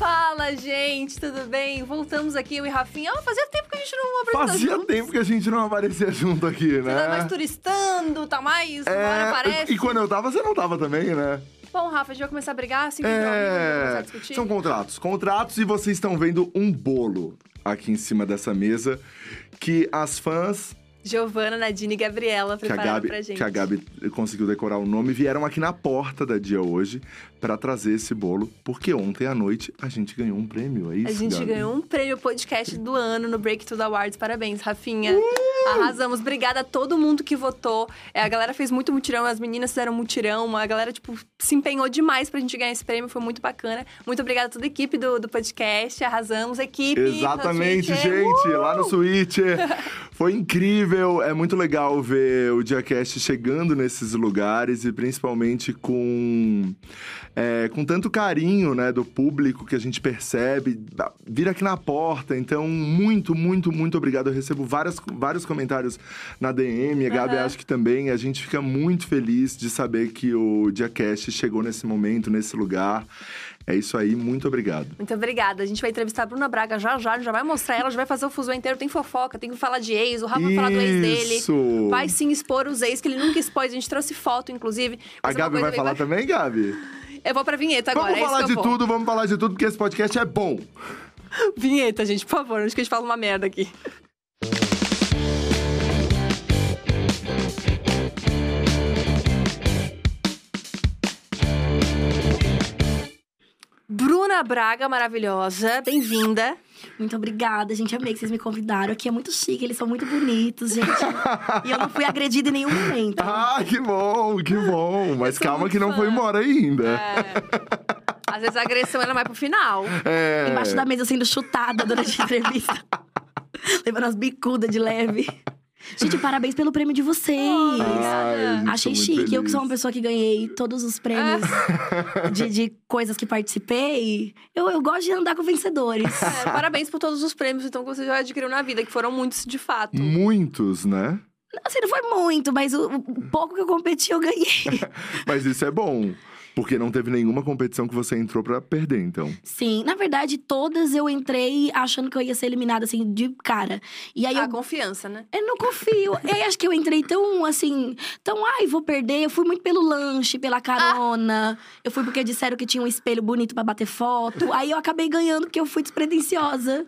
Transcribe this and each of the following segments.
Fala, gente, tudo bem? Voltamos aqui, eu e Rafinha. Oh, fazia tempo que a gente não apresentou Fazia juntos. tempo que a gente não aparecia junto aqui, Você tá mais né? turistando, tá mais... Agora É, aparece. e quando eu tava, você não tava também, né? Bom, Rafa, a gente vai começar a brigar assim é... a discutir? são contratos. Contratos e vocês estão vendo um bolo aqui em cima dessa mesa que as fãs, Giovana, Nadine e Gabriela prepararam Gabi, pra gente. que a Gabi conseguiu decorar o nome, vieram aqui na porta da dia hoje pra trazer esse bolo, porque ontem à noite a gente ganhou um prêmio, é isso, A gente Gabi? ganhou um prêmio podcast do ano no Breakthrough Awards. Parabéns, Rafinha. Uh! Arrasamos. Obrigada a todo mundo que votou. É, a galera fez muito mutirão, as meninas fizeram mutirão. A galera, tipo, se empenhou demais pra gente ganhar esse prêmio. Foi muito bacana. Muito obrigada a toda a equipe do, do podcast. Arrasamos, equipe. Exatamente, Twitter. gente, lá no Switch. Foi incrível, é muito legal ver o Diacast chegando nesses lugares e principalmente com, é, com tanto carinho né, do público que a gente percebe, vir aqui na porta. Então, muito, muito, muito obrigado. Eu recebo várias, vários comentários na DM, a Gabi Aham. acho que também. A gente fica muito feliz de saber que o Diacast chegou nesse momento, nesse lugar. É isso aí, muito obrigado. Muito obrigada. A gente vai entrevistar a Bruna Braga já já, a gente já vai mostrar ela, já vai fazer o fuso inteiro. Tem fofoca, tem que falar de ex, o Rafa vai falar do ex dele. Vai sim expor os ex, que ele nunca expôs. A gente trouxe foto, inclusive. A é Gabi vai falar também, Gabi? Eu vou pra vinheta agora. vamos é falar de vou. tudo, vamos falar de tudo, porque esse podcast é bom. Vinheta, gente, por favor. Antes que a gente fala uma merda aqui. Bruna Braga, maravilhosa, bem-vinda. Muito obrigada, gente. Amei que vocês me convidaram. Aqui é muito chique, eles são muito bonitos, gente. e eu não fui agredida em nenhum momento. Ah, que bom, que bom. Mas calma que não fã. foi embora ainda. É. Às vezes a agressão ela vai pro final. É. Embaixo da mesa sendo chutada durante a entrevista. Levando as bicudas de leve. Gente, parabéns pelo prêmio de vocês. Ai, Achei chique. Eu que sou uma feliz. pessoa que ganhei todos os prêmios de, de coisas que participei. Eu, eu gosto de andar com vencedores. É, parabéns por todos os prêmios então, que você já adquiriu na vida, que foram muitos de fato. Muitos, né? Assim, não foi muito, mas o, o pouco que eu competi, eu ganhei. Mas isso é bom. Porque não teve nenhuma competição que você entrou pra perder, então. Sim, na verdade, todas eu entrei achando que eu ia ser eliminada, assim, de cara. E aí A eu. confiança, né? Eu não confio. E aí acho que eu entrei tão assim, tão, ai, vou perder. Eu fui muito pelo lanche, pela carona. Eu fui porque disseram que tinha um espelho bonito pra bater foto. Aí eu acabei ganhando porque eu fui despretensiosa.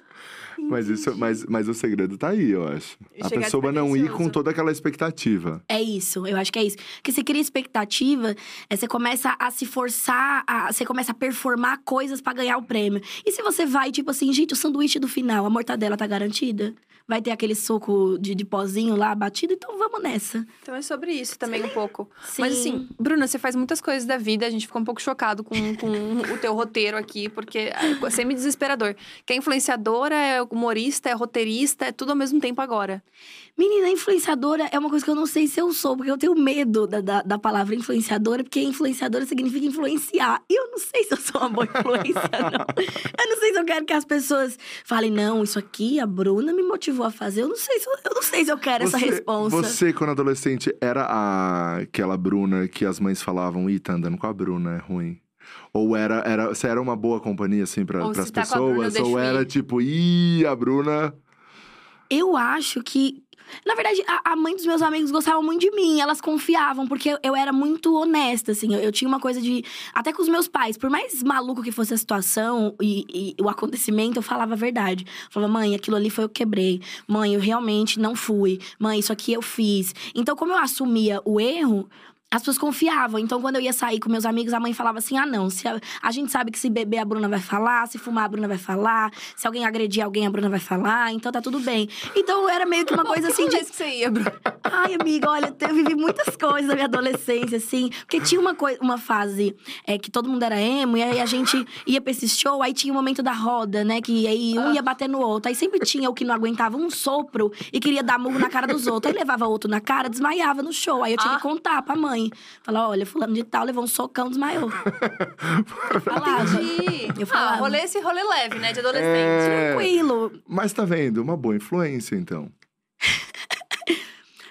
Mas, isso, mas, mas o segredo tá aí, eu acho. E A pessoa não ir com toda aquela expectativa. É isso, eu acho que é isso. Porque você cria expectativa, é, você começa a se forçar, a- você começa a performar coisas pra ganhar o prêmio. E se você vai, tipo assim, gente, o sanduíche do final, a mortadela tá garantida? Vai ter aquele suco de, de pozinho lá batido, então vamos nessa. Então é sobre isso também um pouco. Sim. Mas assim, Bruna, você faz muitas coisas da vida, a gente ficou um pouco chocado com, com o teu roteiro aqui, porque é semi-desesperador. Que é influenciadora, é humorista, é roteirista, é tudo ao mesmo tempo agora. Menina, influenciadora é uma coisa que eu não sei se eu sou, porque eu tenho medo da, da, da palavra influenciadora, porque influenciadora significa influenciar. E eu não sei se eu sou uma boa influência, não. Eu não sei se eu quero que as pessoas falem, não, isso aqui a Bruna me motivou a fazer. Eu não sei se eu, eu, não sei se eu quero essa responsa. Você, quando adolescente, era a, aquela Bruna que as mães falavam, ih, tá andando com a Bruna, é ruim. Ou era, era, você era uma boa companhia, assim, pras se tá Bruna, pessoas? deixo ou era ir. tipo, ih, a Bruna. Eu acho que. Na verdade, a, a mãe dos meus amigos gostava muito de mim, elas confiavam, porque eu, eu era muito honesta, assim. Eu, eu tinha uma coisa de. Até com os meus pais, por mais maluco que fosse a situação e, e o acontecimento, eu falava a verdade. Eu falava, mãe, aquilo ali foi eu que quebrei. Mãe, eu realmente não fui. Mãe, isso aqui eu fiz. Então, como eu assumia o erro. As pessoas confiavam. Então, quando eu ia sair com meus amigos, a mãe falava assim: ah, não. Se a, a gente sabe que se beber, a Bruna vai falar. Se fumar, a Bruna vai falar. Se alguém agredir alguém, a Bruna vai falar. Então, tá tudo bem. Então, era meio que uma coisa assim de. que você ia, Bruna? Ai, amiga, olha, eu vivi muitas coisas na minha adolescência, assim. Porque tinha uma, coi- uma fase é, que todo mundo era emo, e aí a gente ia pra esse show, aí tinha o momento da roda, né? Que aí um ia bater no outro. Aí sempre tinha o que não aguentava um sopro e queria dar murro na cara dos outros. Aí levava outro na cara, desmaiava no show. Aí eu tinha Ah. que contar pra mãe. Falar, olha, fulano de tal levou um socão, desmaiou. Falava. Entendi. Eu ah, falava. rolê esse rolê leve, né? De adolescente. É. Tranquilo. Mas tá vendo? Uma boa influência, então.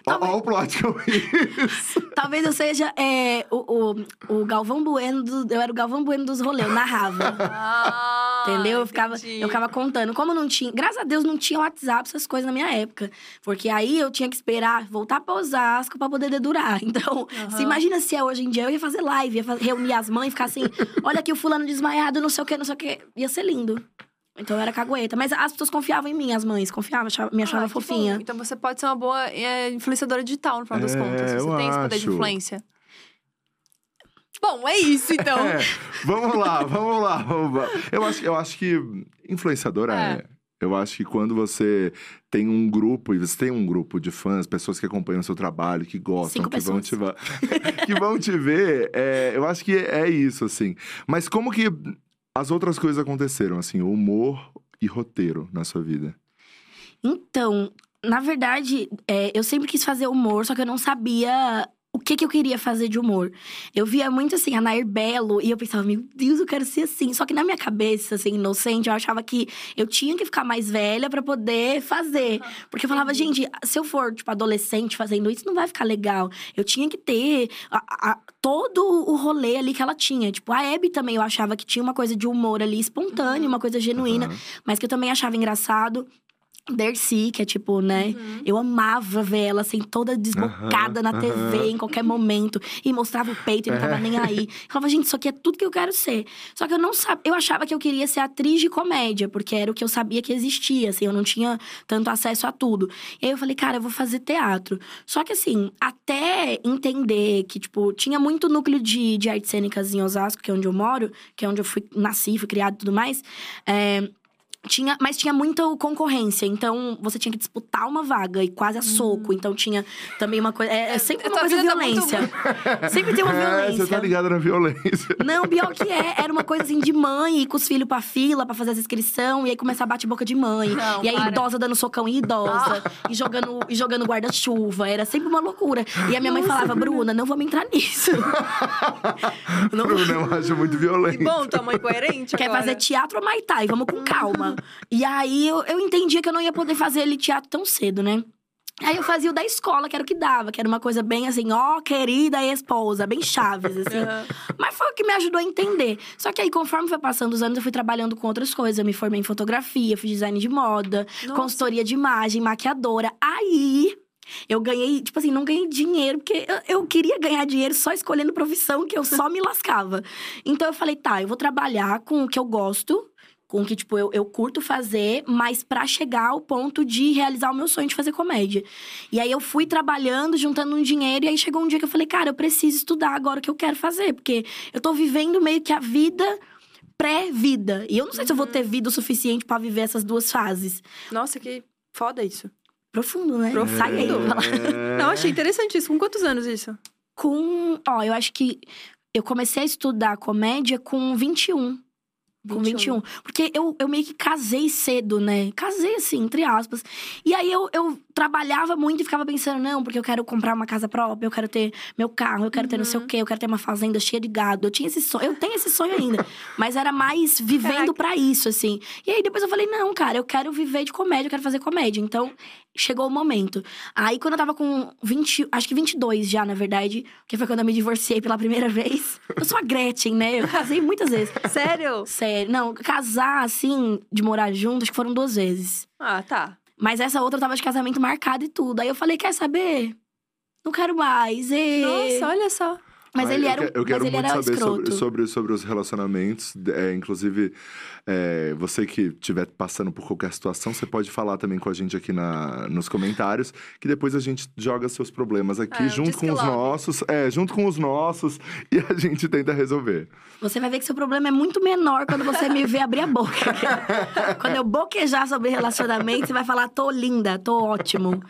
Ó, ó o plot que eu fiz. Talvez eu seja é, o, o, o Galvão Bueno, do- eu era o Galvão Bueno dos rolês, eu narrava. Ah, entendeu? Eu ficava, entendi. eu ficava contando. Como não tinha. Graças a Deus não tinha WhatsApp, essas coisas na minha época. Porque aí eu tinha que esperar voltar pra Osasco pra poder dedurar. Então, Aham. se imagina se é hoje em dia, eu ia fazer live, ia fa- reunir as mães e ficar assim: olha aqui o fulano desmaiado, não sei o quê, não sei o quê. Ia ser lindo. Então eu era cagueta. Mas as pessoas confiavam em mim, as mães, confiavam, me achavam Ah, fofinha. bom. Então você pode ser uma boa é, influenciadora digital, no final das É, contas. Você tem esse poder de acho. influência. Bom, é isso, então. É, vamos lá, vamos lá, vamos lá. Eu acho, eu acho que influenciadora é. É. Eu acho que quando você tem um grupo, e você tem um grupo de fãs, pessoas que acompanham o seu trabalho, que gostam, que vão, te, que vão te ver, é, eu acho que é isso, assim. Mas como que as outras coisas aconteceram, assim, humor e roteiro na sua vida? Então, na verdade, é, eu sempre quis fazer humor, só que eu não sabia que, que eu queria fazer de humor. Eu via muito assim, a Nair Belo, e eu pensava, meu Deus, eu quero ser assim. Só que na minha cabeça, assim, inocente, eu achava que eu tinha que ficar mais velha pra poder fazer. Porque eu falava, gente, se eu for, tipo, adolescente fazendo isso, não vai ficar legal. Eu tinha que ter a- a- todo o rolê ali que ela tinha. Tipo, a Abby também eu achava que tinha uma coisa de humor ali espontâneo, uma coisa genuína Aham. mas que eu também achava engraçado. Dercy, que é tipo, né? Eu amava ver ela assim, toda desbocada Aham, na TV aham. em qualquer momento. E mostrava o peito e não tava É. nem aí. Eu falava, gente, isso aqui é tudo que eu quero ser. Só que eu não sabia. Eu achava que eu queria ser atriz de comédia, porque era o que eu sabia que existia, assim, eu não tinha tanto acesso a tudo. E aí eu falei, cara, eu vou fazer teatro. Só que assim, até entender que, tipo, tinha muito núcleo de, de artes cênicas em Osasco, que é onde eu moro, que é onde eu fui, nasci, fui criado e tudo mais. É, tinha, mas tinha muita concorrência, então você tinha que disputar uma vaga e quase a soco. Então tinha também uma coisa. É, é sempre uma coisa tá muito- violência. sempre tem uma É, violência. você tá ligada na violência. Não, pior que é. Era uma coisa assim de mãe ir com os filhos pra fila pra fazer as inscrição. E aí começar a bate-boca de mãe. Não, e aí para. idosa dando socão em idosa. E jogando, e jogando guarda-chuva. Era sempre uma loucura. E a minha mãe falava, Bruna, não vamos entrar nisso. Não- Bruno, eu acho muito violento. Que bom, tua mãe coerente Quer agora. fazer teatro ou Muay Thai? Vamos com calma. E aí eu, eu entendia que eu não ia poder fazer ele teatro tão cedo, né? Aí eu fazia o da escola, que era o que dava, que era uma coisa bem assim, ó, querida esposa, bem chaves, assim. Mas foi o que me ajudou a entender. Só que aí, conforme foi passando os anos, eu fui trabalhando com outras coisas. Eu me formei em fotografia, fiz design de moda, Nossa. consultoria de imagem, maquiadora. Aí. Eu ganhei, tipo assim, não ganhei dinheiro, porque eu, eu queria ganhar dinheiro só escolhendo profissão, que eu só me lascava. Então eu falei, tá, eu vou trabalhar com o que eu gosto, com que, tipo, eu, eu curto fazer, mas pra chegar ao ponto de realizar o meu sonho de fazer comédia. E aí eu fui trabalhando, juntando um dinheiro, e aí chegou um dia que eu falei, cara, eu preciso estudar agora o que eu quero fazer, porque eu tô vivendo meio que a vida pré-vida. E eu não sei se eu vou ter vida o suficiente pra viver essas duas fases. Nossa, que foda isso. Profundo, né? Profundo. Sai aí. É. Não, achei interessante isso. Com quantos anos isso? Com. Ó, eu acho que eu comecei a estudar comédia com 21. Com 21. Porque eu, eu meio que casei cedo, né? Casei, assim, entre aspas. E aí eu, eu trabalhava muito e ficava pensando, não, porque eu quero comprar uma casa própria, eu quero ter meu carro, eu quero ter não sei o quê, eu quero ter uma fazenda cheia de gado. Eu tinha esse sonho, eu tenho esse sonho ainda. mas era mais vivendo pra isso, assim. E aí depois eu falei, não, cara, eu quero viver de comédia, eu quero fazer comédia. Então, chegou o momento. Aí quando eu tava com 20, acho que 22 já, na verdade, que foi quando eu me divorciei pela primeira vez. Eu sou a Gretchen, né? Eu casei muitas vezes. Sério? Sério, não, casar assim, de morar junto, acho que foram duas vezes. Ah, tá. Mas essa outra tava de casamento marcado e tudo. Aí eu falei, quer saber? Não quero mais. E... Nossa, olha só. Mas Ah, ele era, um- que- Eu quero mas ele muito era saber sobre, sobre, sobre os relacionamentos. É, inclusive, é, você que estiver passando por qualquer situação, você pode falar também com a gente aqui na, nos comentários, que depois a gente joga seus problemas aqui É, o junto com os Love. nossos. É, junto com os nossos, e a gente tenta resolver. Você vai ver que seu problema é muito menor quando você me vê abrir a boca. quando eu boquejar sobre relacionamento, você vai falar, tô linda, tô ótimo.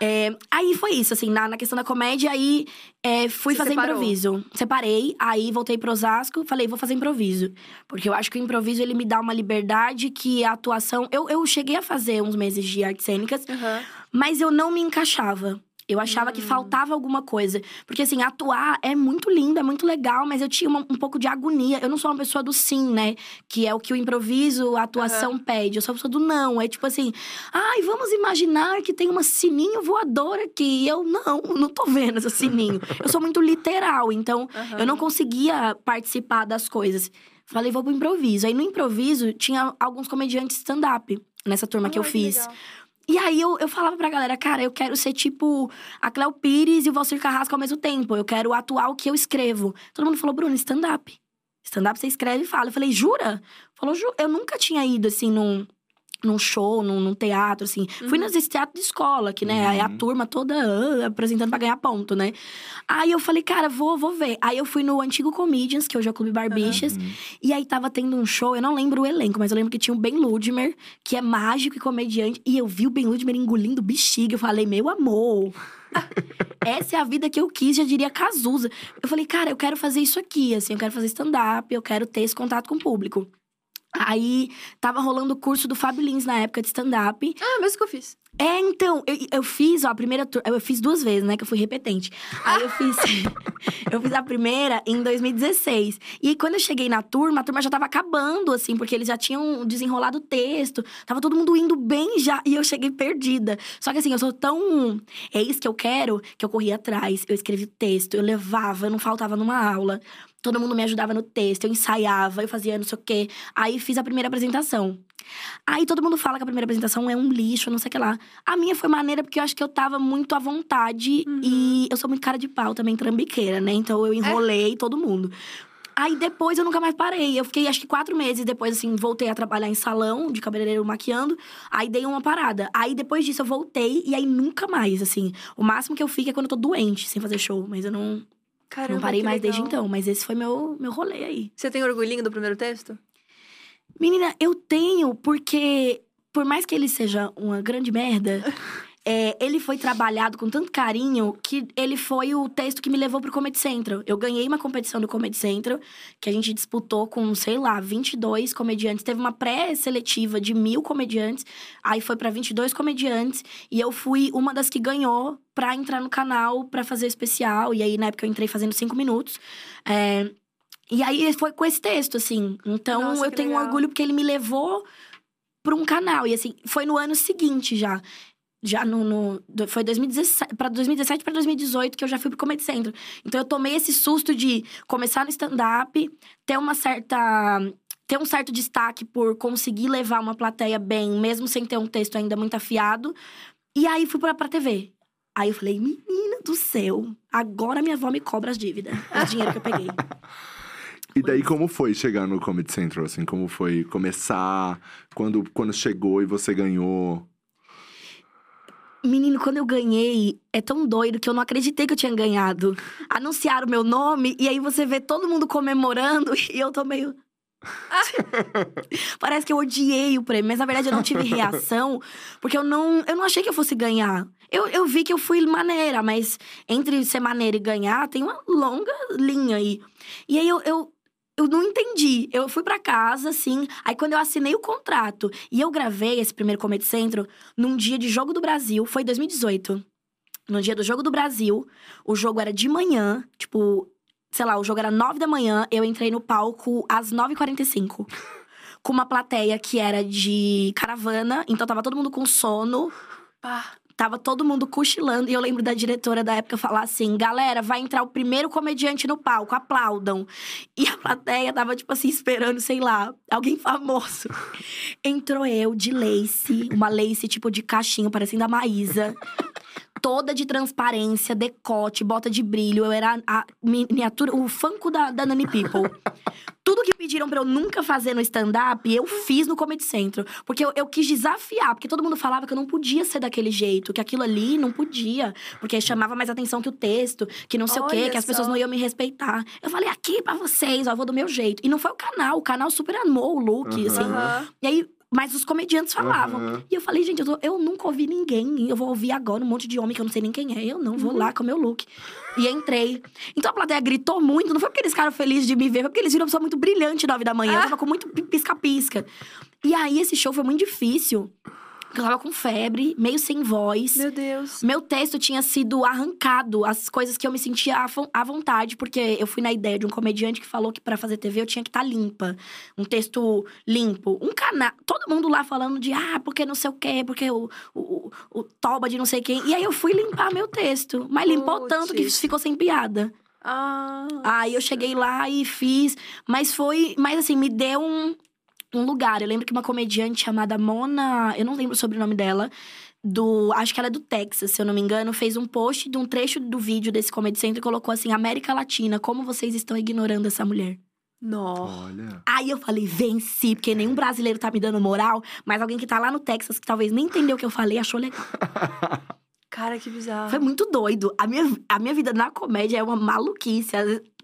É, aí foi isso, assim, na, na questão da comédia, aí é, fui Você fazer separou? improviso. Separei, aí voltei pro Osasco, falei, vou fazer improviso. Porque eu acho que o improviso, ele me dá uma liberdade que a atuação... Eu, eu cheguei a fazer uns meses de artes cênicas, Aham. mas eu não me encaixava. Eu achava que faltava alguma coisa. Porque, assim, atuar é muito lindo, é muito legal, mas eu tinha uma- um pouco de agonia. Eu não sou uma pessoa do sim, né? Que é o que o improviso, a atuação pede. Eu sou uma pessoa do não. É tipo assim, ai, vamos imaginar que tem uma sininho voador aqui. E eu, não, não tô vendo esse sininho. eu sou muito literal, então Aham. eu não conseguia participar das coisas. Falei, vou pro improviso. Aí no improviso tinha alguns comediantes stand-up nessa turma que eu Ai, fiz. legal. E aí eu, eu falava pra galera, cara, eu quero ser tipo a Cléo Pires e o Valcir Carrasco ao mesmo tempo. Eu quero atuar o que eu escrevo. Todo mundo falou, Bruno, stand-up. Stand-up você escreve e fala. Eu falei, jura? Falou, ju eu nunca tinha ido assim num, num show, num, num teatro, assim. Fui Uhum. nos teatros de escola, que, né, aí a Uhum. turma toda ah, apresentando pra ganhar ponto, né? Aí eu falei, cara, vou, vou ver. Aí eu fui no antigo Comedians, que hoje é o Clube Barbichas. Uhum. E aí tava tendo um show, eu não lembro o elenco, mas eu lembro que tinha o Ben Ludmer, que é mágico e comediante. E eu vi o Ben Ludmer engolindo bexiga. Eu falei, meu amor, essa é a vida que eu quis, já diria Cazuza. Eu falei, cara, eu quero fazer isso aqui, assim, eu quero fazer stand-up, eu quero ter esse contato com o público. Aí tava rolando o curso do Fábio Lins na época de stand-up. Ah, mesmo que eu fiz. É, então, eu, eu fiz, ó, a primeira turma. Eu fiz duas vezes, né? Que eu fui repetente. Aí eu fiz. eu fiz a primeira em 2016. E quando eu cheguei na turma, a turma já tava acabando, assim, porque eles já tinham desenrolado o texto. Tava todo mundo indo bem já. E eu cheguei perdida. Só que assim, eu sou tão. É isso que eu quero, que eu corria atrás. Eu escrevi texto, eu levava, eu não faltava numa aula. Todo mundo me ajudava no texto, eu ensaiava, eu fazia não sei o quê. Aí fiz a primeira apresentação. Aí todo mundo fala que a primeira apresentação é um lixo, não sei o que lá. A minha foi maneira porque eu acho que eu tava muito à vontade Uhum. e eu sou muito cara de pau também, trambiqueira, né? Então eu enrolei todo mundo. Aí depois eu nunca mais parei. Eu fiquei acho que quatro meses depois, assim, voltei a trabalhar em salão de cabeleireiro maquiando. Aí dei uma parada. Aí depois disso eu voltei e aí nunca mais, assim. O máximo que eu fico é quando eu tô doente, sem fazer show. Mas eu não, Caramba, não parei mais desde legal. então. Mas esse foi meu, meu rolê aí. Você tem orgulhinho do primeiro texto? Menina, eu tenho, porque por mais que ele seja uma grande merda, é, ele foi trabalhado com tanto carinho que ele foi o texto que me levou pro Comedy Central. Eu ganhei uma competição do Comedy Central, que a gente disputou com, sei lá, 22 comediantes. Teve uma pré-seletiva de mil comediantes, aí foi pra 22 comediantes, e eu fui uma das que ganhou pra entrar no canal pra fazer o especial. E aí, na época, eu entrei fazendo cinco minutos. É, e aí foi com esse texto, assim. Então Nossa, eu tenho legal. orgulho porque ele me levou pra um canal. E assim, foi no ano seguinte já. Já no. no foi 2017, pra 2017 para 2018 que eu já fui pro Comedy Central. Então eu tomei esse susto de começar no stand-up, ter uma certa. ter um certo destaque por conseguir levar uma plateia bem, mesmo sem ter um texto ainda muito afiado. E aí fui pra, pra TV. Aí eu falei, menina do céu, agora minha avó me cobra as dívidas, o dinheiro que eu peguei. E daí, como foi chegar no Comedy Central, assim? Como foi começar? Quando, quando chegou e você ganhou? Menino, quando eu ganhei, é tão doido que eu não acreditei que eu tinha ganhado. Anunciaram o meu nome e aí você vê todo mundo comemorando e eu tô meio. Parece que eu odiei o prêmio, mas na verdade eu não tive reação, porque eu não, eu não achei que eu fosse ganhar. Eu, eu vi que eu fui maneira, mas entre ser maneira e ganhar tem uma longa linha aí. E aí eu, eu, eu não entendi. Eu fui pra casa, assim. Aí quando eu assinei o contrato e eu gravei esse primeiro Comedy Centro num dia de Jogo do Brasil, foi em 2018. No dia do Jogo do Brasil, o jogo era de manhã, tipo, sei lá, o jogo era nove da manhã, eu entrei no palco às 9h45. Com uma plateia que era de caravana, então tava todo mundo com sono. Pá. Tava todo mundo cochilando. E eu lembro da diretora da época falar assim: galera, vai entrar o primeiro comediante no palco, aplaudam. E a plateia tava, tipo assim, esperando, sei lá, alguém famoso. Entrou eu de lace, uma lace tipo de cachinho, parecendo a Maísa. Toda de transparência, decote, bota de brilho. Eu era a miniatura, o fanco da, da Nani People. Tudo que pediram pra eu nunca fazer no stand-up, eu fiz no Comedy Central. Porque eu, eu quis desafiar, porque todo mundo falava que eu não podia ser daquele jeito, que aquilo ali não podia, porque chamava mais atenção que o texto, que não sei o quê, Olha que as pessoas só. não iam me respeitar. Eu falei, aqui pra vocês, ó, eu vou do meu jeito. E não foi o canal, o canal super amou o look, Aham. assim. Aham. E aí, mas os comediantes falavam. Aham. E eu falei, gente, eu, tô- eu nunca ouvi ninguém. Eu vou ouvir agora um monte de homem que eu não sei nem quem é. Eu não, vou lá com o meu look. E entrei. Então a plateia gritou muito. Não foi porque eles ficaram felizes de me ver, foi porque eles viram uma pessoa muito brilhante nove da manhã. Eu tava com muito pi- pisca-pisca. E aí, esse show foi muito difícil. Eu tava com febre, meio sem voz. Meu Deus. Meu texto tinha sido arrancado, as coisas que eu me sentia à vo- à vontade, porque eu fui na ideia de um comediante que falou que pra fazer TV eu tinha que estar limpa. Um texto limpo. Um canal. Todo mundo lá falando de, ah, porque não sei o quê, porque o, o, o, o toba de não sei quem. E aí eu fui limpar meu texto. Mas limpou Puts. tanto que ficou sem piada. Ah. Aí eu cheguei lá e fiz, mas foi, mas assim, me deu um, um lugar. Eu lembro que uma comediante chamada Mona, eu não lembro o sobrenome dela, do, acho que ela é do Texas, se eu não me engano, fez um post de um trecho do vídeo desse Comedy Central e colocou assim: América Latina, como vocês estão ignorando essa mulher? Nossa. Olha. Aí eu falei, venci, porque nenhum brasileiro tá me dando moral, mas alguém que tá lá no Texas, que talvez nem entendeu o que eu falei, achou legal. Cara, que bizarro. Foi muito doido. A minha, a minha vida na comédia é uma maluquice.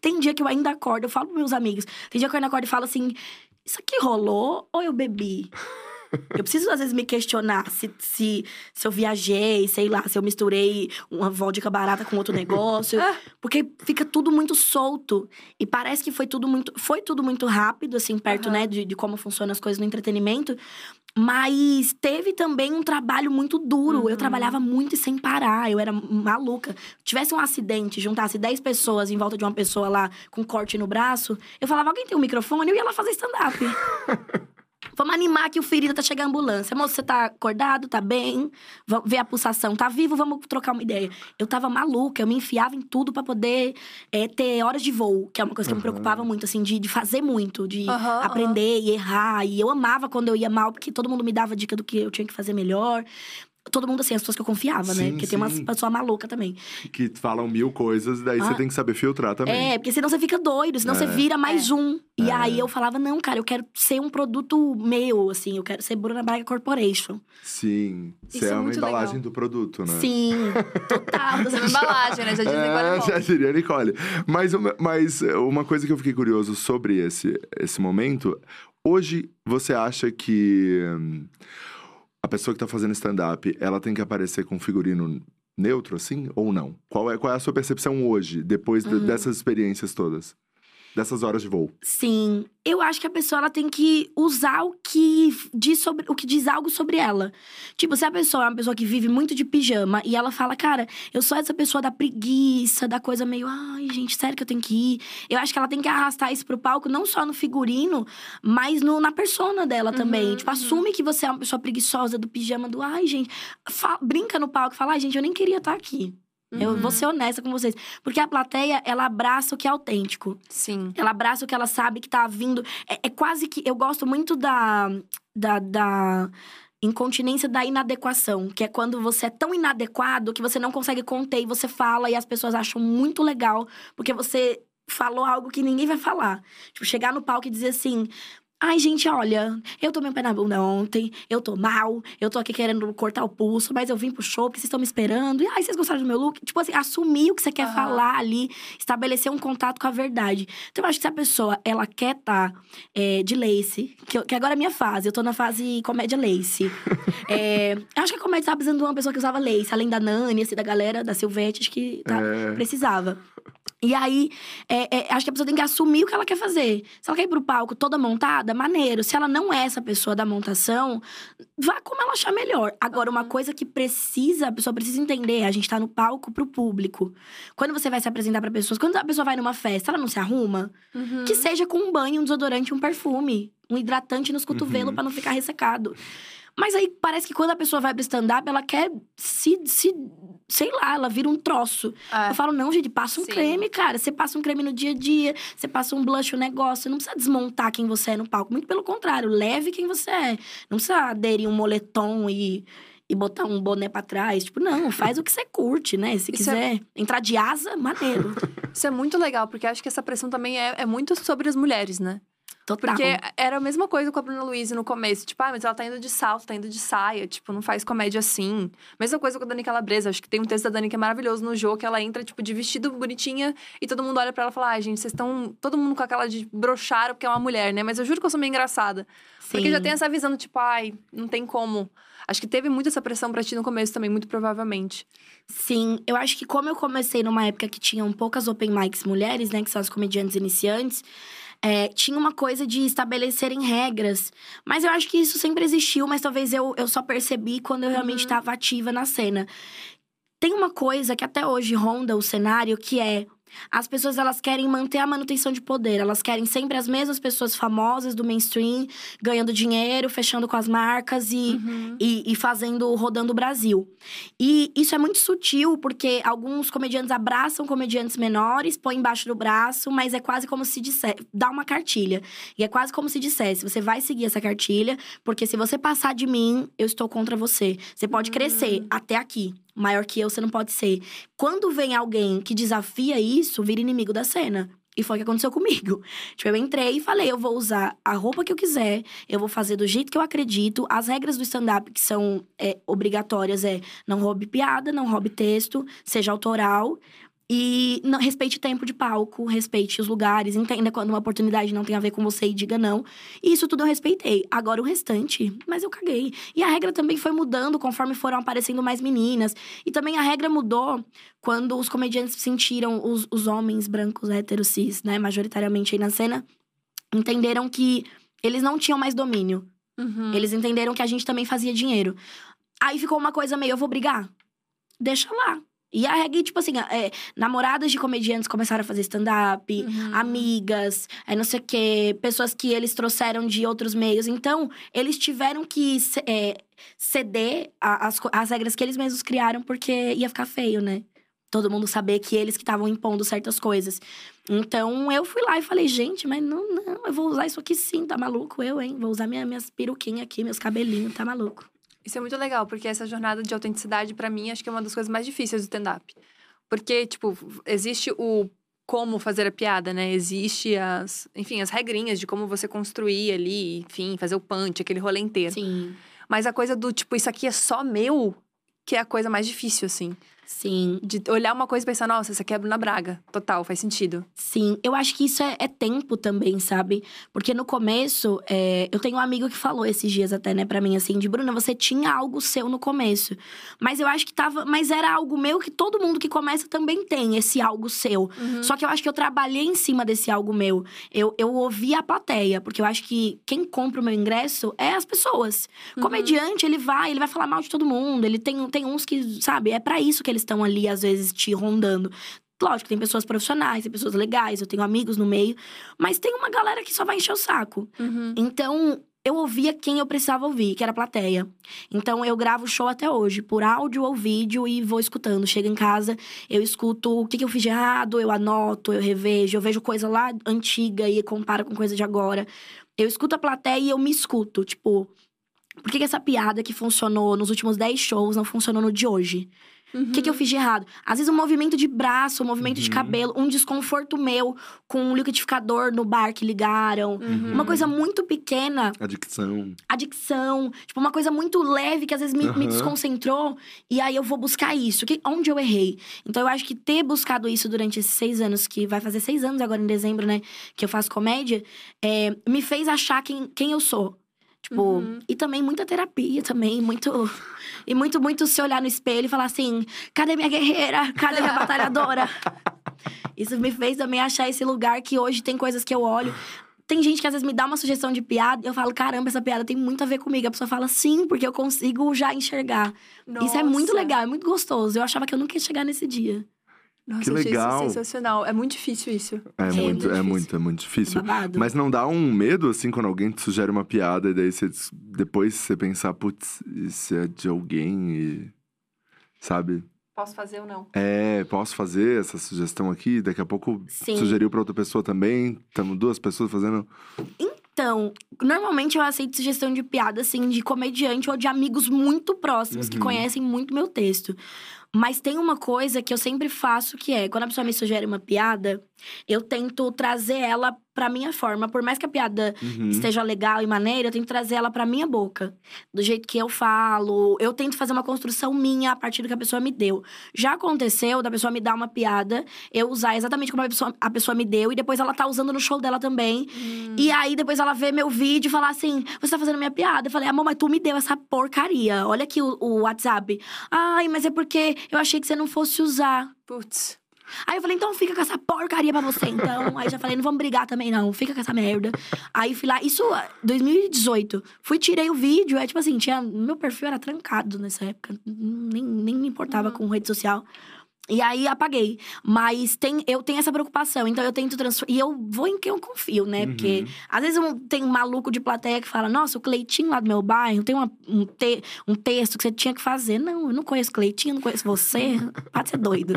Tem dia que eu ainda acordo, eu falo pros meus amigos. Tem dia que eu ainda acordo e falo assim: Isso aqui rolou ou eu bebi? Eu preciso, às vezes, me questionar se, se, se eu viajei, sei lá, se eu misturei uma vodka barata com outro negócio. Ah. Porque fica tudo muito solto. E parece que foi tudo muito. Foi tudo muito rápido, assim, perto, Aham. né, de, de como funcionam as coisas no entretenimento. Mas teve também um trabalho muito duro. Eu Uhum. trabalhava muito e sem parar. Eu era maluca. Tivesse um acidente, juntasse 10 pessoas em volta de uma pessoa lá com corte no braço, eu falava: alguém tem um microfone? Eu ia lá fazer stand-up. Vamos animar que o ferido tá chegando a ambulância. Moço, você tá acordado? Tá bem? Vamos ver a pulsação. Tá vivo? Vamos trocar uma ideia. Eu tava maluca, eu me enfiava em tudo pra poder é, ter horas de voo, que é uma coisa que me Aham. preocupava muito, assim, de, de fazer muito, de Aham, aprender e errar. E eu amava quando eu ia mal, porque todo mundo me dava dica do que eu tinha que fazer melhor. Todo mundo, assim, as pessoas que eu confiava, né? Sim, Porque tem umas sim. pessoas malucas também. Que falam mil coisas, daí você Ah. tem que saber filtrar também. É, porque senão você fica doido, senão É. você vira mais um. E É. aí eu falava, não, cara, eu quero ser um produto meu, assim, eu quero ser Bruna Braga Corporation. Sim. Isso Você é é uma embalagem legal. do produto, né? Sim, total. Essa é uma embalagem, né? Já dizem É, agora. já diria Nicole. Mas, uma- mas uma coisa que eu fiquei curioso sobre esse, esse momento. Hoje, você acha que hum, a pessoa que tá fazendo stand-up, ela tem que aparecer com figurino neutro, assim? Ou não? Qual é, qual é a sua percepção hoje, depois de- Uhum. dessas experiências todas? Dessas horas de voo? Sim, eu acho que a pessoa ela tem que usar o que diz sobre o que diz algo sobre ela. Tipo, se a pessoa é uma pessoa que vive muito de pijama e ela fala, cara, eu sou essa pessoa da preguiça, da coisa meio, ai, gente, sério que eu tenho que ir. Eu acho que ela tem que arrastar isso pro palco, não só no figurino, mas no, na persona dela também. Uhum, Tipo, uhum. assume que você é uma pessoa preguiçosa do pijama, do ai, gente. Fa- brinca no palco, fala, ai, gente, eu nem queria estar aqui. Eu Uhum. vou ser honesta com vocês. Porque a plateia, ela abraça o que é autêntico. Sim. Ela abraça o que ela sabe que tá vindo. É, é quase que. Eu gosto muito da. da, da incontinência da inadequação, que é quando você é tão inadequado que você não consegue conter e você fala e as pessoas acham muito legal, porque você falou algo que ninguém vai falar. Tipo, chegar no palco e dizer assim. Ai, gente, olha, eu tomei um pé na bunda ontem, eu tô mal, eu tô aqui querendo cortar o pulso, mas eu vim pro show porque vocês estão me esperando. E ai, vocês gostaram do meu look? Tipo assim, assumir o que você quer Aham. falar ali, estabelecer um contato com a verdade. Então, eu acho que se a pessoa, ela quer estar de lace, que, eu- que agora é a minha fase, eu tô na fase comédia lace. É, eu acho que a comédia tava precisando de uma pessoa que usava lace, além da Nani, assim, da galera, da Silvete, acho que tá- É. precisava. E aí, é, é, acho que a pessoa tem que assumir o que ela quer fazer. Se ela quer ir pro palco toda montada, maneiro. Se ela não é essa pessoa da montação, vá como ela achar melhor. Agora, uma coisa que precisa, a pessoa precisa entender, a gente tá no palco pro público. Quando você vai se apresentar pra pessoas, quando a pessoa vai numa festa, ela não se arruma, Uhum. que seja com um banho, um desodorante, um perfume, um hidratante nos cotovelos Uhum. pra não ficar ressecado. Mas aí parece que quando a pessoa vai pro stand-up, ela quer se, se. Sei lá, ela vira um troço. É. Eu falo, não, gente, passa um Sim. creme, cara. Você passa um creme no dia a dia, você passa um blush, um negócio. Você não precisa desmontar quem você é no palco. Muito pelo contrário, leve quem você é. Não precisa aderir um moletom e, e botar um boné pra trás. Tipo, não, faz o que você curte, né? Se Isso é- quiser entrar de asa, maneiro. Isso é muito legal, porque acho que essa pressão também é, é muito sobre as mulheres, né? Total. Porque era a mesma coisa com a Bruna Luiz no começo. Tipo, ah, mas ela tá indo de salto, tá indo de saia. Tipo, não faz comédia assim. Mesma coisa com a Dani Calabresa. Acho que tem um texto da Dani que é maravilhoso no jogo, que ela entra, tipo, de vestido bonitinha. E todo mundo olha pra ela e fala, ai, gente, vocês estão... Todo mundo com aquela de broxar porque é uma mulher, né? Mas eu juro que eu sou meio engraçada. Porque Sim. já tem essa visão tipo, ai, não tem como. Acho que teve muito essa pressão pra ti no começo também, muito provavelmente. Sim, eu acho que como eu comecei numa época que tinham poucas open mics mulheres, né, que são as comediantes iniciantes, é, tinha uma coisa de estabelecerem regras. Mas eu acho que isso sempre existiu, mas talvez eu, eu só percebi quando eu realmente Uhum. estava ativa na cena. Tem uma coisa que até hoje ronda o cenário, que é as pessoas elas querem manter a manutenção de poder. Elas querem sempre as mesmas pessoas famosas do mainstream, ganhando dinheiro, fechando com as marcas e, Uhum. e, e fazendo, rodando o Brasil. E isso é muito sutil, porque alguns comediantes abraçam comediantes menores, põem embaixo do braço, mas é quase como se dissesse. dá uma cartilha. E é quase como se dissesse: você vai seguir essa cartilha, porque se você passar de mim, eu estou contra você. Você pode crescer até aqui. Maior que eu, você não pode ser. Quando vem alguém que desafia isso, vira inimigo da cena. E foi o que aconteceu comigo. Tipo, eu entrei e falei: eu vou usar a roupa que eu quiser, eu vou fazer do jeito que eu acredito. As regras do stand-up que são é, obrigatórias é não roube piada, não roube texto, seja autoral. E não, respeite o tempo de palco, respeite os lugares, entenda quando uma oportunidade não tem a ver com você e diga não. E isso tudo eu respeitei. Agora o restante, mas eu caguei. E a regra também foi mudando conforme foram aparecendo mais meninas. E também a regra mudou quando os comediantes sentiram, os, os homens brancos héteros cis, né, majoritariamente aí na cena, entenderam que eles não tinham mais domínio. Uhum. Eles entenderam que a gente também fazia dinheiro. Aí ficou uma coisa meio, eu vou brigar? Deixa lá. E a regra, tipo assim, é, namoradas de comediantes começaram a fazer stand-up, Uhum. amigas, é, não sei o quê, pessoas que eles trouxeram de outros meios. Então, eles tiveram que é, ceder co- as regras que eles mesmos criaram, porque ia ficar feio, né? Todo mundo saber que eles que estavam impondo certas coisas. Então, eu fui lá e falei, gente, mas não, não, eu vou usar isso aqui sim, tá maluco? Eu, hein? Vou usar minha, minhas peruquinhas aqui, meus cabelinhos, tá maluco? Isso é muito legal, porque essa jornada de autenticidade, pra mim, acho que é uma das coisas mais difíceis do stand-up. Porque, tipo, existe o como fazer a piada, né? Existe as, enfim, as regrinhas de como você construir ali, enfim, fazer o punch, aquele rolê inteiro. Sim. Mas a coisa do, tipo, isso aqui é só meu, que é a coisa mais difícil, assim. Sim, De olhar uma coisa e pensar, nossa, isso aqui é Bruna Braga. Total, faz sentido. sim. Eu acho que isso é, é tempo também, sabe? Porque no começo, é, eu tenho um amigo que falou esses dias até, né, pra mim, assim, de Bruna, você tinha algo seu no começo. Mas eu acho que tava. Mas era algo meu que todo mundo que começa também tem, esse algo seu. Só que eu acho que eu trabalhei em cima desse algo meu. Eu, eu ouvi a plateia, porque eu acho que quem compra o meu ingresso é as pessoas. Comediante, ele vai, ele vai falar mal de todo mundo. Ele tem, tem uns que, sabe, é pra isso que eles estão ali, às vezes, te rondando. Lógico, tem pessoas profissionais, tem pessoas legais, eu tenho amigos no meio. Mas tem uma galera que só vai encher o saco. Uhum. Então, eu ouvia quem eu precisava ouvir, que era a plateia. Então, eu gravo o show até hoje, por áudio ou vídeo, e vou escutando. Chego em casa, eu escuto o que, que eu fiz de errado, eu anoto, eu revejo, eu vejo coisa lá antiga e comparo com coisa de agora. Eu escuto a plateia e eu me escuto, tipo. Por que, que essa piada que funcionou nos últimos 10 shows não funcionou no de hoje? O que, que eu fiz de errado? Às vezes um movimento de braço, um movimento de Uhum. cabelo, um desconforto meu com um liquidificador no bar que ligaram. Uhum. Uma coisa muito pequena, Adicção. adicção, tipo, uma coisa muito leve que às vezes me, me desconcentrou. E aí eu vou buscar isso. Que, onde eu errei? Então eu acho que ter buscado isso durante esses seis anos, que vai fazer seis anos agora em dezembro, né? Que eu faço comédia, é, me fez achar quem, quem eu sou. Tipo, Uhum. e também muita terapia também, muito. E muito, muito se olhar no espelho e falar assim: cadê minha guerreira? Cadê minha batalhadora? Isso me fez também achar esse lugar que hoje tem coisas que eu olho. Tem gente que às vezes me dá uma sugestão de piada e eu falo, caramba, essa piada tem muito a ver comigo. A pessoa fala, sim, porque eu consigo já enxergar. Isso é muito Nossa. legal, é muito gostoso. Eu achava que eu nunca ia chegar nesse dia. Nossa, Que eu achei legal. isso sensacional. É muito difícil isso. É, É muito, muito é muito, é muito difícil. Babado. Mas não dá um medo, assim, quando alguém te sugere uma piada e daí você, depois você pensar, putz, isso é de alguém e. Sabe? Posso fazer ou não? É, posso fazer essa sugestão aqui? Daqui a pouco Sim. sugeriu pra outra pessoa também. Estamos duas pessoas fazendo. Então, normalmente eu aceito sugestão de piada, assim, de comediante ou de amigos muito próximos que Uhum. conhecem muito meu texto. Mas tem uma coisa que eu sempre faço que é, quando a pessoa me sugere uma piada, eu tento trazer ela pra minha forma. Por mais que a piada Uhum. esteja legal e maneira, eu tento trazer ela pra minha boca. Do jeito que eu falo. Eu tento fazer uma construção minha a partir do que a pessoa me deu. Já aconteceu da pessoa me dar uma piada, eu usar exatamente como a pessoa, a pessoa me deu, e depois ela tá usando no show dela também. E aí, depois ela vê meu vídeo e fala assim: Você tá fazendo minha piada? Eu falei, amor, mas tu me deu essa porcaria. Olha aqui o, o WhatsApp. Ai, mas é porque eu achei que você não fosse usar. Putz. Aí eu falei, então fica com essa porcaria pra você, então. Aí já falei, não vamos brigar também, não. Fica com essa merda. Aí fui lá, isso 2018. Fui, tirei o vídeo, é tipo assim, tinha. Meu perfil era trancado nessa época. Nem, nem me importava com rede social. E aí apaguei. Mas tem, eu tenho essa preocupação, então eu tento transformar. E eu vou em quem eu confio, né? Porque às vezes eu tenho um maluco de plateia que fala: Nossa, o Cleitinho lá do meu bairro tem uma- um, te- um texto que você tinha que fazer. Não, eu não conheço Cleitinho, não conheço você. Pode ser doido.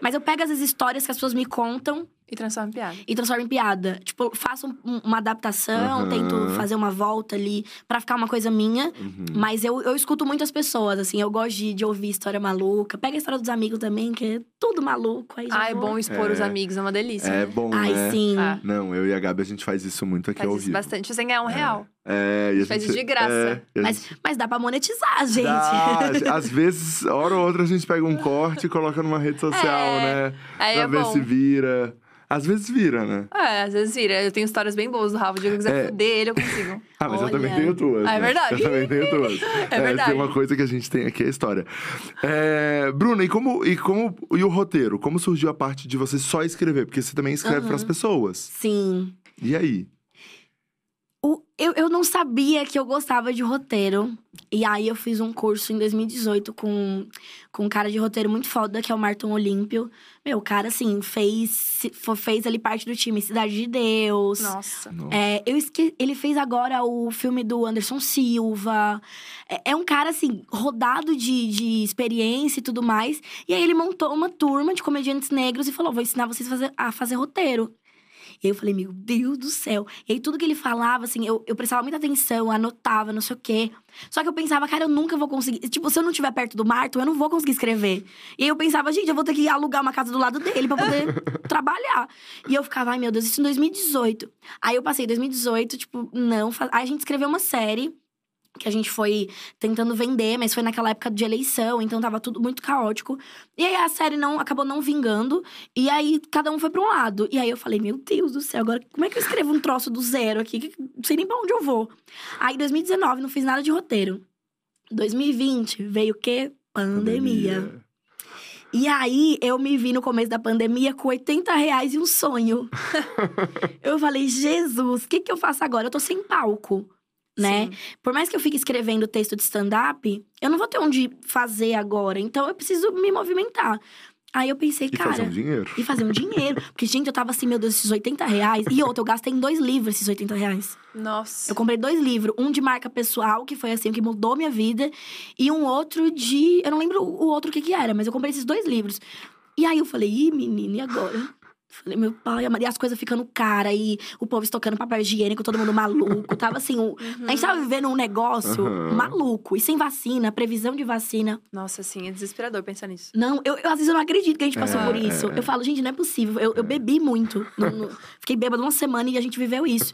Mas eu pego as histórias que as pessoas me contam E transforma em piada. e transformo em piada. Tipo, faço um- uma adaptação, Aham. tento fazer uma volta ali pra ficar uma coisa minha. Uhum. Mas eu, eu escuto muitas pessoas, assim, eu gosto de, de ouvir história maluca. Pega a história dos amigos também, que é tudo maluco. Aí Ah, é vou- bom expor É. os amigos, é uma delícia. É né? bom, Ai, né? sim. Ah. Não, eu e a Gabi, a gente faz isso muito aqui Faz ao isso vivo. bastante. Você ganhar um real. É, e a Faz gente, isso de graça. é, Mas, gente- mas dá pra monetizar, gente. Dá, às vezes, hora ou outra, a gente pega um corte e coloca numa rede social, É, né? Aí pra é ver bom. se vira. Às vezes vira, né? É, às vezes vira. Eu tenho histórias bem boas do Rafa. Se eu quiser É. fuder ele, eu consigo. Ah, mas eu Olha. também tenho duas. Ah, é né? verdade. Eu também tenho duas. é, verdade. Tem uma coisa que a gente tem aqui, é a história. É, Bruna, e como, e como. E o roteiro? Como surgiu a parte de você só escrever? Porque você também escreve Aham. pras pessoas. Sim. E aí? O- eu, eu não sabia que eu gostava de roteiro. E aí eu fiz um curso em 2018 com, com um cara de roteiro muito foda, que é o Marton Olímpio. Meu, o cara, assim, fez, fez ali parte do time Cidade de Deus. Nossa. Nossa. É, eu esque... Ele fez agora o filme do Anderson Silva. É, é um cara, assim, rodado de, de experiência e tudo mais. E aí ele montou uma turma de comediantes negros e falou: vou ensinar vocês a fazer, a fazer roteiro. E aí eu falei, meu Deus do céu. E aí tudo que ele falava, assim, eu, eu prestava muita atenção, anotava, não sei o quê. Só que eu pensava, cara, eu nunca vou conseguir. Tipo, se eu não estiver perto do Marto, eu não vou conseguir escrever. E aí eu pensava, gente, eu vou ter que alugar uma casa do lado dele pra poder trabalhar. E eu ficava, ai meu Deus, isso em 2018. Aí eu passei 2018, tipo, não. Aí a gente escreveu uma série que a gente foi tentando vender, mas foi naquela época de eleição, então tava tudo muito caótico. E aí a série não acabou não vingando, e aí cada um foi pra um lado. E aí eu falei, meu Deus do céu, agora como é que eu escrevo um troço do zero aqui? Que- Não sei nem pra onde eu vou. Aí 2019 não fiz nada de roteiro. 2020 veio o quê? Pandemia. E aí, eu me vi no começo da pandemia com 80 reais e um sonho. eu falei, Jesus, o que, que eu faço agora? Eu tô sem palco, né? Sim. Por mais que eu fique escrevendo texto de stand-up, eu não vou ter onde fazer agora. Então, eu preciso me movimentar. Aí eu pensei, E cara... fazer um dinheiro. E fazer um dinheiro. Porque, gente, eu tava assim, meu Deus, esses 80 reais. E outra, eu gastei em dois livros esses 80 reais. Nossa. Eu comprei dois livros. Um de marca pessoal, que foi assim, o que mudou minha vida. E um outro de. Eu não lembro o outro o que que era, mas eu comprei esses dois livros. E aí eu falei, ih, menina, e agora? Falei, meu pai, e as coisas ficando cara, e o povo estocando papel higiênico, todo mundo maluco. Tava assim, o- a gente tava vivendo um negócio Aham. maluco. E sem vacina, previsão de vacina. Nossa, sim, é desesperador pensar nisso. Não, eu, eu- às vezes eu não acredito que a gente passou É, por isso. é, é. Eu falo, gente, não é possível. Eu, eu bebi muito. No- no- fiquei bêbada uma semana e a gente viveu isso.